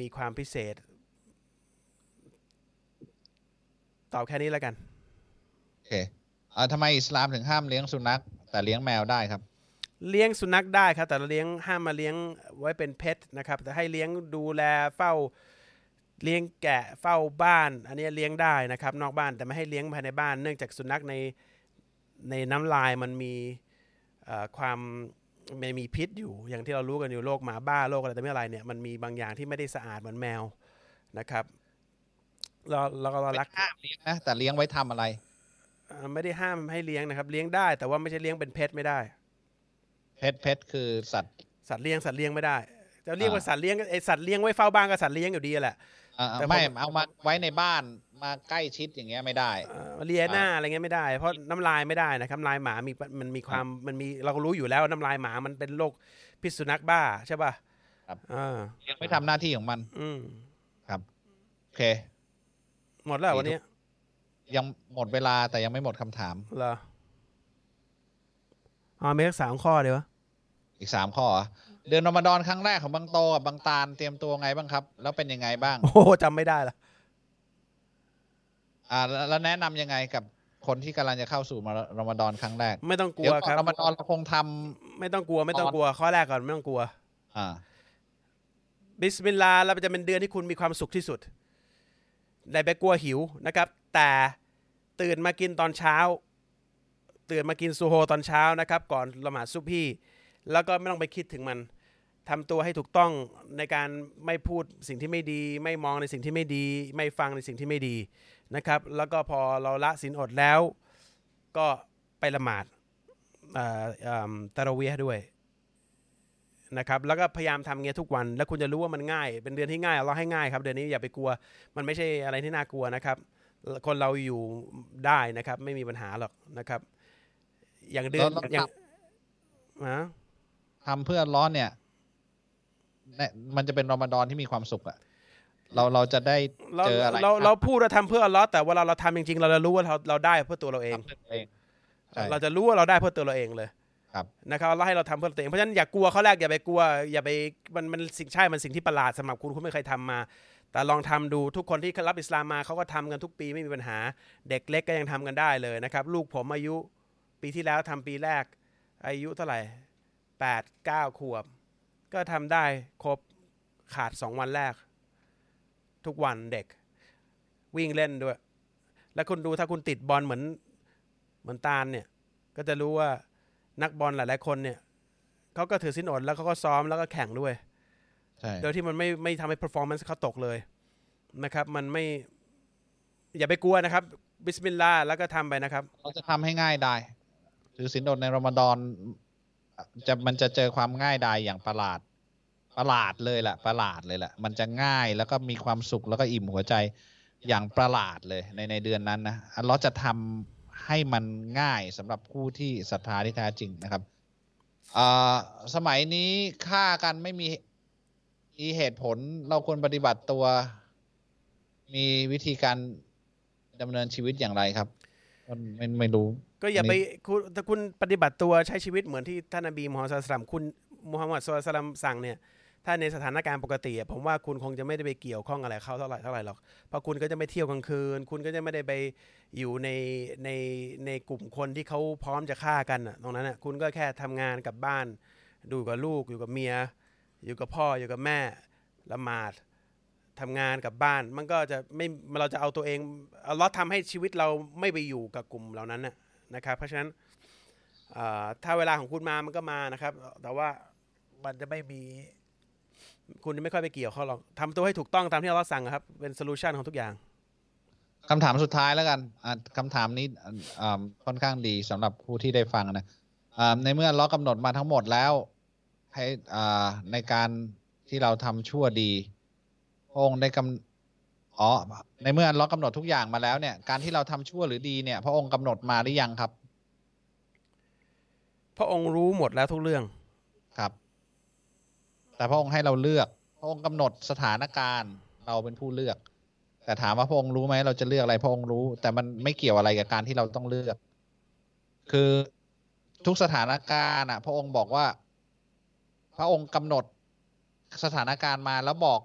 มีความพิเศษ ตอบแค่นี้แล้วกันโอเคอ่าทำไมอิสลามถึงห้ามเลี้ยงสุนัข แต่เลี้ยงแมวได้ครับ เลี้ยงสุนัขได้ครับ แต่เราเลี้ยงห้ามมาเลี้ยงไว้เป็นเพทนะครับ แต่ให้เลี้ยงดูแลเฝ้า เลี้ยงแกะเฝ้าบ้าน อันนี้เลี้ยงได้นะครับ นอกบ้านแต่ไม่ให้เลี้ยงภายในบ้าน เนื่องจากสุนัขในในน้ำลายมันมีเอ่อความไม่มีพิษอยู่อย่างที่เรารู้กันอยู่โรคหมาบ้าโรคอะไรแต่ไม่อะไรเนี่ยมันมีบางอย่างที่ไม่ได้สะอาดเหมือนแมวนะครับเราเราก็รักห้ามเลี้ยงนะแต่เลี้ยงไว้ทำอะไรเอ่อไม่ได้ห้ามให้เลี้ยงนะครับ เลี้ยงได้ แต่ว่าไม่ใช่เลี้ยงเป็นเพทไม่ได้เพชรเพชรคือสัตว์สัตว์เลี้ยงสัตว์เลี้ยงไม่ได้จะเรียกว่าอ่าสัตว์เลี้ยงไอสัตว์เลี้ยงไว้เฝ้าบ้านก็สัตว์เลี้ยงอยู่ดีแหละอ่า แต่ผมไม่เอามาไว้ในบ้านมาใกล้ชิดอย่างเงี้ยไม่ได้เอ่อเลียหน้าอะไรเงี้ยไม่ได้ เพราะน้ำลายไม่ได้นะครับน้ำลายหมามีมันมีความมันมีเราก็รู้อยู่แล้วน้ำลายหมามันเป็นโรคพิษสุนัขบ้าใช่ป่ะครับอ่ายังไม่ทำหน้าที่ของมัน อืมโอเค หมดแล้วเหรอวันนี้ยังหมดเวลาแต่ยังไม่หมดคำถามเหรออ๋อมีสักสามข้อเดียววะอีกสามข้อเหรอ เดือนรอมฎอนครั้งแรกของบางโตกับบางตาลเตรียมตัวไงบ้างครับ แล้วเป็นยังไงบ้าง โอ้โหจำไม่ได้ละอ่าแล้วแล้วแนะนำยังไงกับคนที่กำลังจะเข้าสู่มารอมฎอนครั้งแรก ไม่ต้องกลัเดี๋ยววครับรอมฎอนเราคงทำไม่ต้องกลัวไม่ต้องกลัว ข้อแรกก่อนไม่ต้องกลัว อ่า บิสมิลลาห์เราจะเป็นเดือนที่คุณมีความสุขที่สุดได้ไปกลัวหิวนะครับ แต่ตื่นมากินตอนเช้า ตื่นมากินซูโฮตอนเช้านะครับ ก่อนละหมาดซุบฮี่ แล้วก็ไม่ต้องไปคิดถึงมันทำตัวให้ถูกต้องในการไม่พูดสิ่งที่ไม่ดี ไม่มองในสิ่งที่ไม่ดี ไม่ฟังในสิ่งที่ไม่ดีนะครับ แล้วก็พอเราละศีลอดแล้ว ก็ไปละหมาดเอ่อเอิ่มตะเราะเวียห์ด้วยนะครับแล้วก็พยายามทำเงี้ยทุกวัน แล้วคุณจะรู้ว่ามันง่าย เป็นเดือนที่ง่ายเราให้ง่ายครับเดือนนี้อย่าไปกลัว มันไม่ใช่อะไรที่น่ากลัวนะครับ คนเราอยู่ได้นะครับ ไม่มีปัญหาหรอกนะครับ อย่างเดือนแล้วเราอย่างทฮะ ทำเพื่อร้อนเนี่ยเนี่ยมันจะเป็นรอมฎอนที่มีความสุขอะเราเราจะได้เราเจออะไรเราเราพูดเราทำเพื่ออัลเลอฮ์แต่เวลาเราทำจริงๆ เราจะรู้ว่าเราเราได้เพื่อตัวเราเองทำเพื่อตัวเองใช่เราจะรู้ว่าเราได้เพื่อตัวเราเองเลยครับนะครับเราให้เราทำเพื่อตัวเองเพราะฉะนั้นอย่ากลัวข้อแรกอย่าไปกลัว อย่าไปมันมันสิ่งใช่มันสิ่งที่ประหลาดสำหรับคุณคุณไม่เคยทำมา แต่ลองทำดูทุกคนที่รับอิสลามมาเขาก็ทำกันทุกปีไม่มีปัญหา เด็กเล็กก็ยังทำกันได้เลยนะครับ ลูกผมอายุปีที่แล้วทำปีแรก อายุเท่าไหร่ แปดเก้าขวบ ก็ทำได้ครบขาดสองวันแรก ทุกวันเด็ก วิ่งเล่นด้วย แล้วคุณดูถ้าคุณติดบอลเหมือนเหมือนตาลเนี่ย ก็จะรู้ว่านักบอลหลาย ๆ คนเนี่ยเขาก็ถือสินอดแล้วเขาก็ซ้อมแล้วก็แข่งด้วยใช่โดยที่มันไม่ไม่ทำให้ performance เขาตกเลยนะครับ มันไม่อย่าไปกลัวนะครับ บิสมิลลาห์แล้วก็ทำไปนะครับ เราจะทำให้ง่ายได้ถือสินอดในรอมฎอน จะมันจะเจอความง่ายดายอย่างประหลาด ประหลาดเลยแหละประหลาดเลยแหละมันจะง่ายแล้วก็มีความสุขแล้วก็อิ่มหัวใจอย่างประหลาดเลยในในเดือนนั้นนะอัลเลอฮ์จะทำให้มันง่ายสำหรับผู้ที่ศรัทธาที่แท้จริงนะครับอ่าสมัยนี้ฆ่ากันไม่มีมีเหตุผลเราควรปฏิบัติตัว มีวิธีการดำเนินชีวิตอย่างไรครับ มันไม่ไม่รู้ ก็อย่าไปคุณถ้าคุณปฏิบัติตัวใช้ชีวิตเหมือนที่ท่านนบีมูฮัมมัดสุลลัลลอฮุอะลัยฮิวะซัลลัมคุณมูฮัมมัดสุลลัลลอฮุอะลัยฮิวะซัลลัมสั่งเนี่ยถ้าในสถานการณ์ปกติอะผมว่าคุณคงจะไม่ได้ไปเกี่ยวข้องอะไรเขาเท่าไหร่เท่าไหร่หรอกเพราะคุณก็จะไม่เที่ยวกลางคืน คุณก็จะไม่ได้ไปอยู่ในในในกลุ่มคนที่เขาพร้อมจะฆ่ากันตรงนั้นอะคุณก็แค่ทำงานกับบ้าน ดูกับลูกอยู่กับเมีย อยู่กับพ่ออยู่กับแม่ละหมาดทำงานกับบ้านมันก็จะไม่เราจะเอาตัวเองอัลเลอฮ์ทำให้ชีวิตเราไม่ไปอยู่กับกลุ่มเหล่านั้นน่ะ นะครับ เพราะฉะนั้นถ้าเวลาของคุณมามันก็มานะครับ แต่ว่ามันจะไม่มี คุณไม่ค่อยไปเกี่ยวเขาหรอกทำตัวให้ถูกต้องตามที่เลอฮ์สั่งครับ เป็นโซลูชันของทุกอย่างคำถามสุดท้ายแล้วกันคำถามนี้ค่อนข้างดีสำหรับผู้ที่ได้ฟังนะในเมื่อล้อกำหนดมาทั้งหมดแล้วให้ในการที่เราทำชั่วดี องค์ได้กำ อ๋อ ในเมื่อล้อกำหนดทุกอย่างมาแล้วเนี่ย การที่เราทำชั่วหรือดีเนี่ย พระองค์กำหนดมาหรือยังครับ พระองค์รู้หมดแล้วทุกเรื่องครับ แต่พระองค์ให้เราเลือก พระองค์กำหนดสถานการณ์เราเป็นผู้เลือก แต่ถามว่าพระองค์รู้ไหมเราจะเลือกอะไรพระองค์รู้ แต่มันไม่เกี่ยวอะไรกับการที่เราต้องเลือก คือทุกสถานการณ์อะ พระองค์บอกว่า พระองค์กำหนดสถานการณ์มาแล้วบอก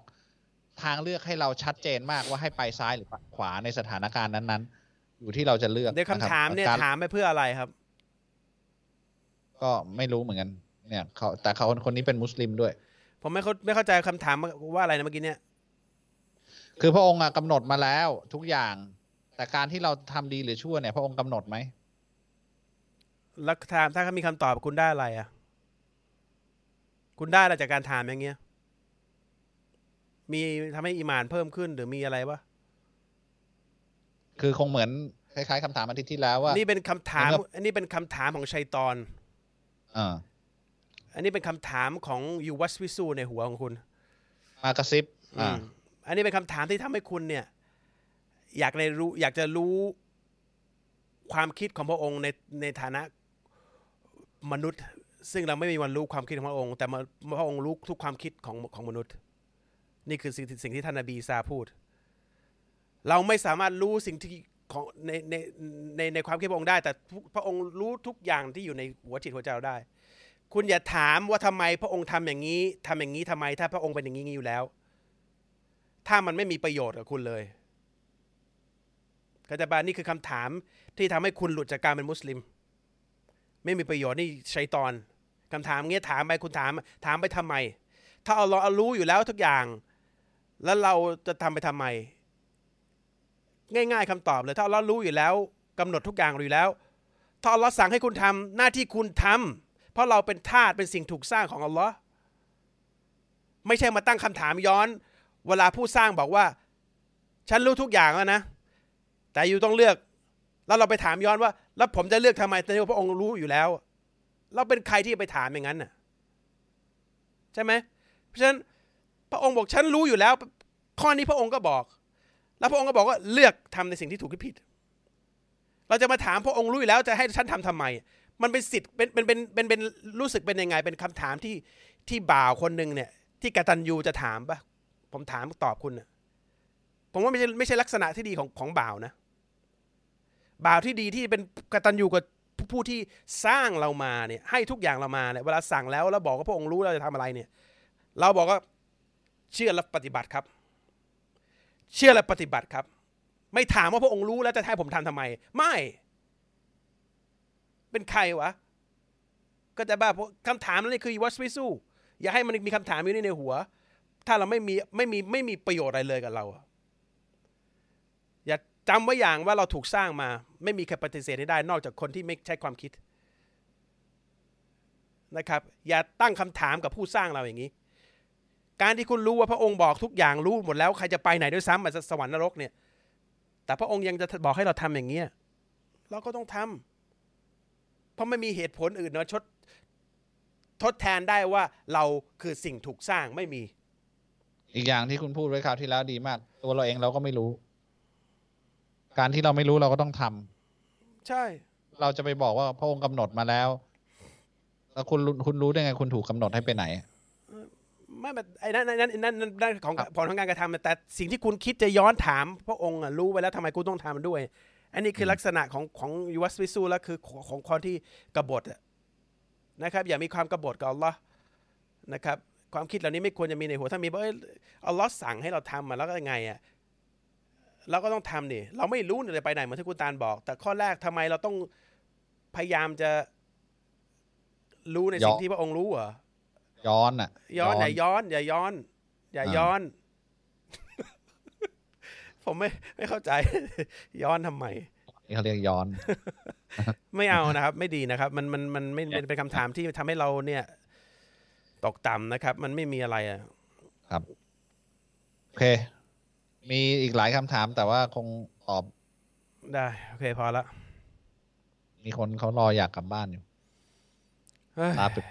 ทางเลือกให้เราชัดเจนมากว่าให้ไปซ้ายหรือไปขวาในสถานการณ์นั้นๆ อยู่ที่เราจะเลือกเดี๋ยวคำะรับถามเนี่ยการถามไปเพื่ออะไรครับ ก็ไม่รู้เหมือนกันเนี่ยเขาแต่เขาคนนี้เป็นมุสลิมด้วย ผมไม่เข้าไม่เข้าใจคำถามว่าอะไรนะเมื่อกี้เนี่ย คือพระองค์อะกำหนดมาแล้วทุกอย่าง แต่การที่เราทำดีหรือชั่วเนี่ย พระองค์กำหนดไหมแล้วถามถ้าเขามีคำตอบคุณได้อะไรอะ คุณได้อะไรจากการถามอย่างเงี้ย มีทำให้อีหมานเพิ่มขึ้นหรือมีอะไรวะคือคงเหมือนคล้ายๆคำถามอาทิตย์ที่แล้วว่านี่เป็นคำถามในเมื่ออันนี้เป็นคำถามของชัยตอนอ่าอันนี้เป็นคำถามของยูวัสวิสูในหัวของคุณ มากระซิบอือ่ามอันนี้เป็นคำถามที่ทำให้คุณเนี่ย อยากในรู้อยากจะรู้ความคิดของพระองค์ในในฐานะมนุษย์ ซึ่งเราไม่มีวันรู้ความคิดของพระองค์ แต่มาพระองค์รู้ทุกความคิดของของมนุษย์ นี่คือสิ่งที่สิ่งที่ท่านนบีซาพูด เราไม่สามารถรู้สิ่งที่ของในในในในความคิดพระองค์ได้ แต่พระองค์รู้ทุกอย่างที่อยู่ในหัวจิตหัวใจเราได้ คุณอย่าถามว่าทำไมพระองค์ทำอย่างนี้ทำอย่างนี้ทำไม ถ้าพระองค์เป็นอย่างนี้อยู่แล้ว ถ้ามันไม่มีประโยชน์กับคุณเลยก็จะบานี่คือคำถามที่ทำให้คุณหลุดจากการเป็นมุสลิม ไม่มีประโยชน์นี่ชัยตอนคำถามเงี้ยถามไปคุณถาม ถามไปทำไม ถ้าเอาเรารู้อยู่แล้วทุกอย่าง แล้วเราจะทำไปทำไม ง่าย ๆคำตอบเลย ถ้าเรารู้อยู่แล้วกำหนดทุกอย่างอยู่แล้ว ถ้าอัลลอฮ์สั่งให้คุณทำหน้าที่คุณทำเพราะเราเป็นทาสเป็นสิ่งถูกสร้างของอัลลอฮ์ไม่ใช่มาตั้งคำถามย้อน เวลาผู้สร้างบอกว่า ฉันรู้ทุกอย่างแล้วนะ แต่อยู่ต้องเลือก แล้วเราไปถามย้อนว่า แล้วผมจะเลือกทำไมแต่พระองค์รู้อยู่แล้ว เราเป็นใครที่ไปถามอย่างนั้นน่ะ ใช่ไหมเพราะฉะนั้น พระองค์บอกฉันรู้อยู่แล้ว ข้อนี้พระองค์ก็บอก แล้วพระองค์ก็บอกว่าเลือกทำในสิ่งที่ถูกที่ผิด เราจะมาถามพระองค์รู้อยู่แล้วจะให้ฉันทำทำไม มันเป็นสิทธิ์เป็นเป็นเป็นเป็นเป็นรู้สึกเป็นยังไง เป็นคำถามที่ที่บ่าวคนหนึ่งเนี่ย ที่กตัญญูจะถามปะผมถามตอบคุณนะผมว่าไม่ใช่ไม่ใช่ลักษณะที่ดีของของบ่าวนะ บ่าวที่ดีที่เป็นกตัญญูกับผู้ที่สร้างเรามาเนี่ยให้ทุกอย่างเรามาเนี่ยเวลาสั่งแล้วแล้วบอกว่าพระองค์รู้เราจะทำอะไรเนี่ย เราบอกว่า เชื่อและปฏิบัติครับ เชื่อและปฏิบัติครับ ไม่ถามว่าพระองค์รู้แล้วจะให้ผมทำทำไม ไม่ เป็นใครวะ ก็จะบ้าเพราะคำถามนั่นคือวัสวิสูอย่าให้มันมีคำถามอยู่ในหัว ถ้าเราไม่มีไม่มีไม่มีประโยชน์อะไรเลยกับเรา อย่าจำไว้อย่างว่าเราถูกสร้างมา ไม่มีใครปฏิเสธได้ นอกจากคนที่ไม่ใช้ความคิดนะครับ อย่าตั้งคำถามกับผู้สร้างเราอย่างนี้ การที่คุณรู้ว่าพระองค์บอกทุกอย่างรู้หมดแล้วใครจะไปไหนด้วยซ้ำมาสวรรค์นรกเนี่ย แต่พระองค์ยังจะบอกให้เราทำอย่างเงี้ยเราก็ต้องทำเพราะไม่มีเหตุผลอื่นนะชดทดแทนได้ว่าเราคือสิ่งถูกสร้างไม่มี อีกอย่างที่คุณพูดไว้คราวที่แล้วดีมาก ตัวเราเองเราก็ไม่รู้ การที่เราไม่รู้เราก็ต้องทำใช่ เราจะไปบอกว่าพระองค์กำหนดมาแล้ว แล้วคุณรู้คุณรู้ได้ไงคุณถูกกำหนดให้ไปไหน ไม่แบบไอ้นั่นไอ้นั่นไอ้นั่นนั่นนั่นของครับผลของการกระทำแต่สิ่งที่คุณคิดจะย้อนถาม พระองค์อะรู้ไว้แล้วทำไมคุณต้องทำมันด้วย อันนี้คือลักษณะของของยูวัสวิสูแล้วคือของของคนที่กบฏอะนะครับ อย่ามีความกบฏกับอัลลอฮ์นะครับ ความคิดเหล่านี้ไม่ควรจะมีในหัวถ้ามีว่าเอ้ยอัลลอฮ์สั่งให้เราทำมาแล้วก็ยังไงอะเราก็ต้องทำนี่เราไม่รู้เนี่ยจะไปไหนเหมือนที่คุณตาลบอก แต่ข้อแรกทำไมเราต้องพยายามจะรู้ในสิ่งย้อนที่พระองค์รู้เหรอ ย้อนอะ ย้อนอย่าย้อน อย่าย้อน อย่าอ่าย้อน ผมไม่ไม่เข้าใจ ย้อนทำไมนี่เขาเรียกย้อน ไม่เอานะครับ ไม่ดีนะครับ มันมันมันไม่เป็นเป็นคำถามที่ทำให้เราเนี่ย ตกต่ำนะครับ มันไม่มีอะไรอะครับโอเค มีอีกหลายคำถามแต่ว่าคงตอบได้ โอเค พอละมีคนเขารออยากกลับบ้านอยู่เฮ้ยตาปิบ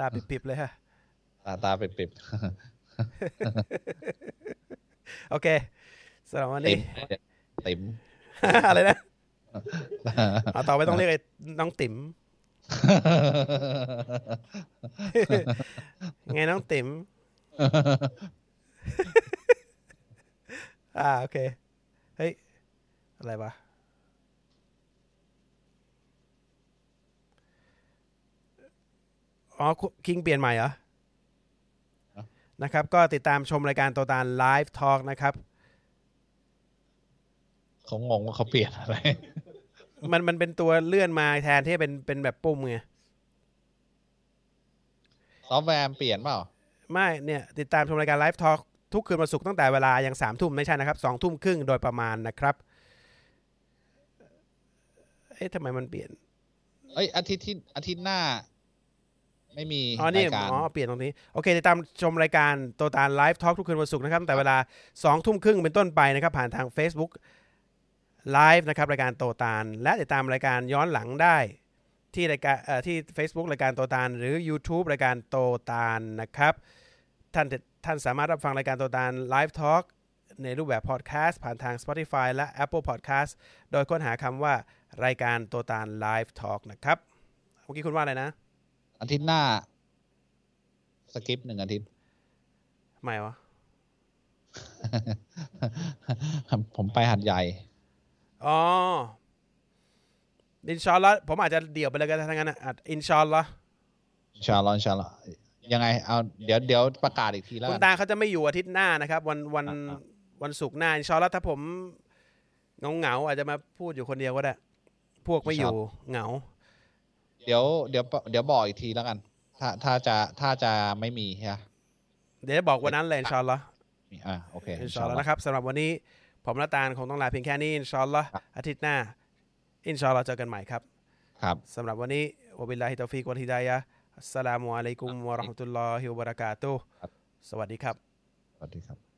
ตาปิบๆเลยฮะ ตาตาปิบปิบโอเคสำหรับวันติ๋นี้มติ๋มอะไรนะเอาต่อไปต้องเรียกไอ้น้องติ๋มไงน้องติ๋มอ่าโอเค เฮ้ย อะไรวะ อ๋อคิงเปลี่ยนใหม่เหรอนะครับ ก็ติดตามชมรายการโตตาน Live Talk นะครับเขางงว่าเขาเปลี่ยนอะไร มันมันเป็นตัวเลื่อนมาแทนที่เป็นเป็นแบบปุ่มไงซอฟต์แวร์เปลี่ยนเปล่า ไม่เนี่ยติดตามชมรายการ Live Talk ทุกคืนวันศุกร์ตั้งแต่เวลายังสามทุ่มไม่ใช่นะครับสองทุ่มครึ่งโดยประมาณนะครับ เอ๊ะทำไมมันเปลี่ยน เอ้ยอาทิตย์ที่อาทิตย์หน้า ไม่มีอ๋อนี่รายการอ๋อเปลี่ยนตรงนี้ โอเคติดตามชมรายการโตตาน Live Talk ทุกคืนวันศุกร์นะครับตั้งแต่เวลาสองทุ่มครึ่งเป็นต้นไปนะครับ ผ่านทาง Facebook ไลฟ์นะครับรายการโตตานและติดตามรายการย้อนหลังได้ที่รายการเอ่อที่ Facebook รายการโตตานหรือ YouTube รายการโตตานนะครับ ท่านท่านสามารถรับฟังรายการโตตาน Live Talk ในรูปแบบพอดแคสต์ผ่านทาง Spotify และ Apple Podcast โดยค้นหาคำว่ารายการโตตาน Live Talk นะครับเมื่อกี้คุณว่าอะไรนะ อาทิตย์หน้า skip หนึ่งอาทิตย์ไม่วะ ผมไปหาดใหญ่ อ๋อ อินชาอัลลอฮ์ผมอาจจะเดี่ยวไปเลยก็ได้ทั้งนั้นนะอาจอินชาอัลลอฮ์อินชาอัลลอฮ์อินชาอัลลอฮ์ยังไง เอา เดี๋ยวเดี๋ยวประกาศอีกทีแล้วกัน คุณ ตาลเขาจะไม่อยู่อาทิตย์หน้านะครับ วันวันอ่าวันศุกร์หน้าอินชาอัลลอฮ์ถ้าผมเหงาเหงาๆอาจจะมาพูดอยู่คนเดียวก็ได้ พวกไม่อยู่เหงา เดี๋ยวเดี๋ยวเดี๋ยวบอกอีกทีแล้วกัน ถ้าถ้าจะถ้าจะไม่มีใช่ไหมเดี๋ยวจะบอกวันนั้นเลยอินชาอัลลอฮ์มีอ่าโอเคอินชาอัลลอฮ์นะครับสำหรับวันนี้ผมและตาลคงต้องลาเพียงแค่นี้อินชาอัลลอฮ์ครับอาทิตย์หน้าอินชาอัลลอฮ์เจอกันใหม่ครับครับสำหรับวันนี้วะบิลลาฮิตอฟิกวัลฮิดายะฮ์อัสสลามุอะลัยกุมวะเราะห์มะตุลลอฮิวะบะเราะกาตุฮ์ครับสวัสดีครับ สวัสดีครับ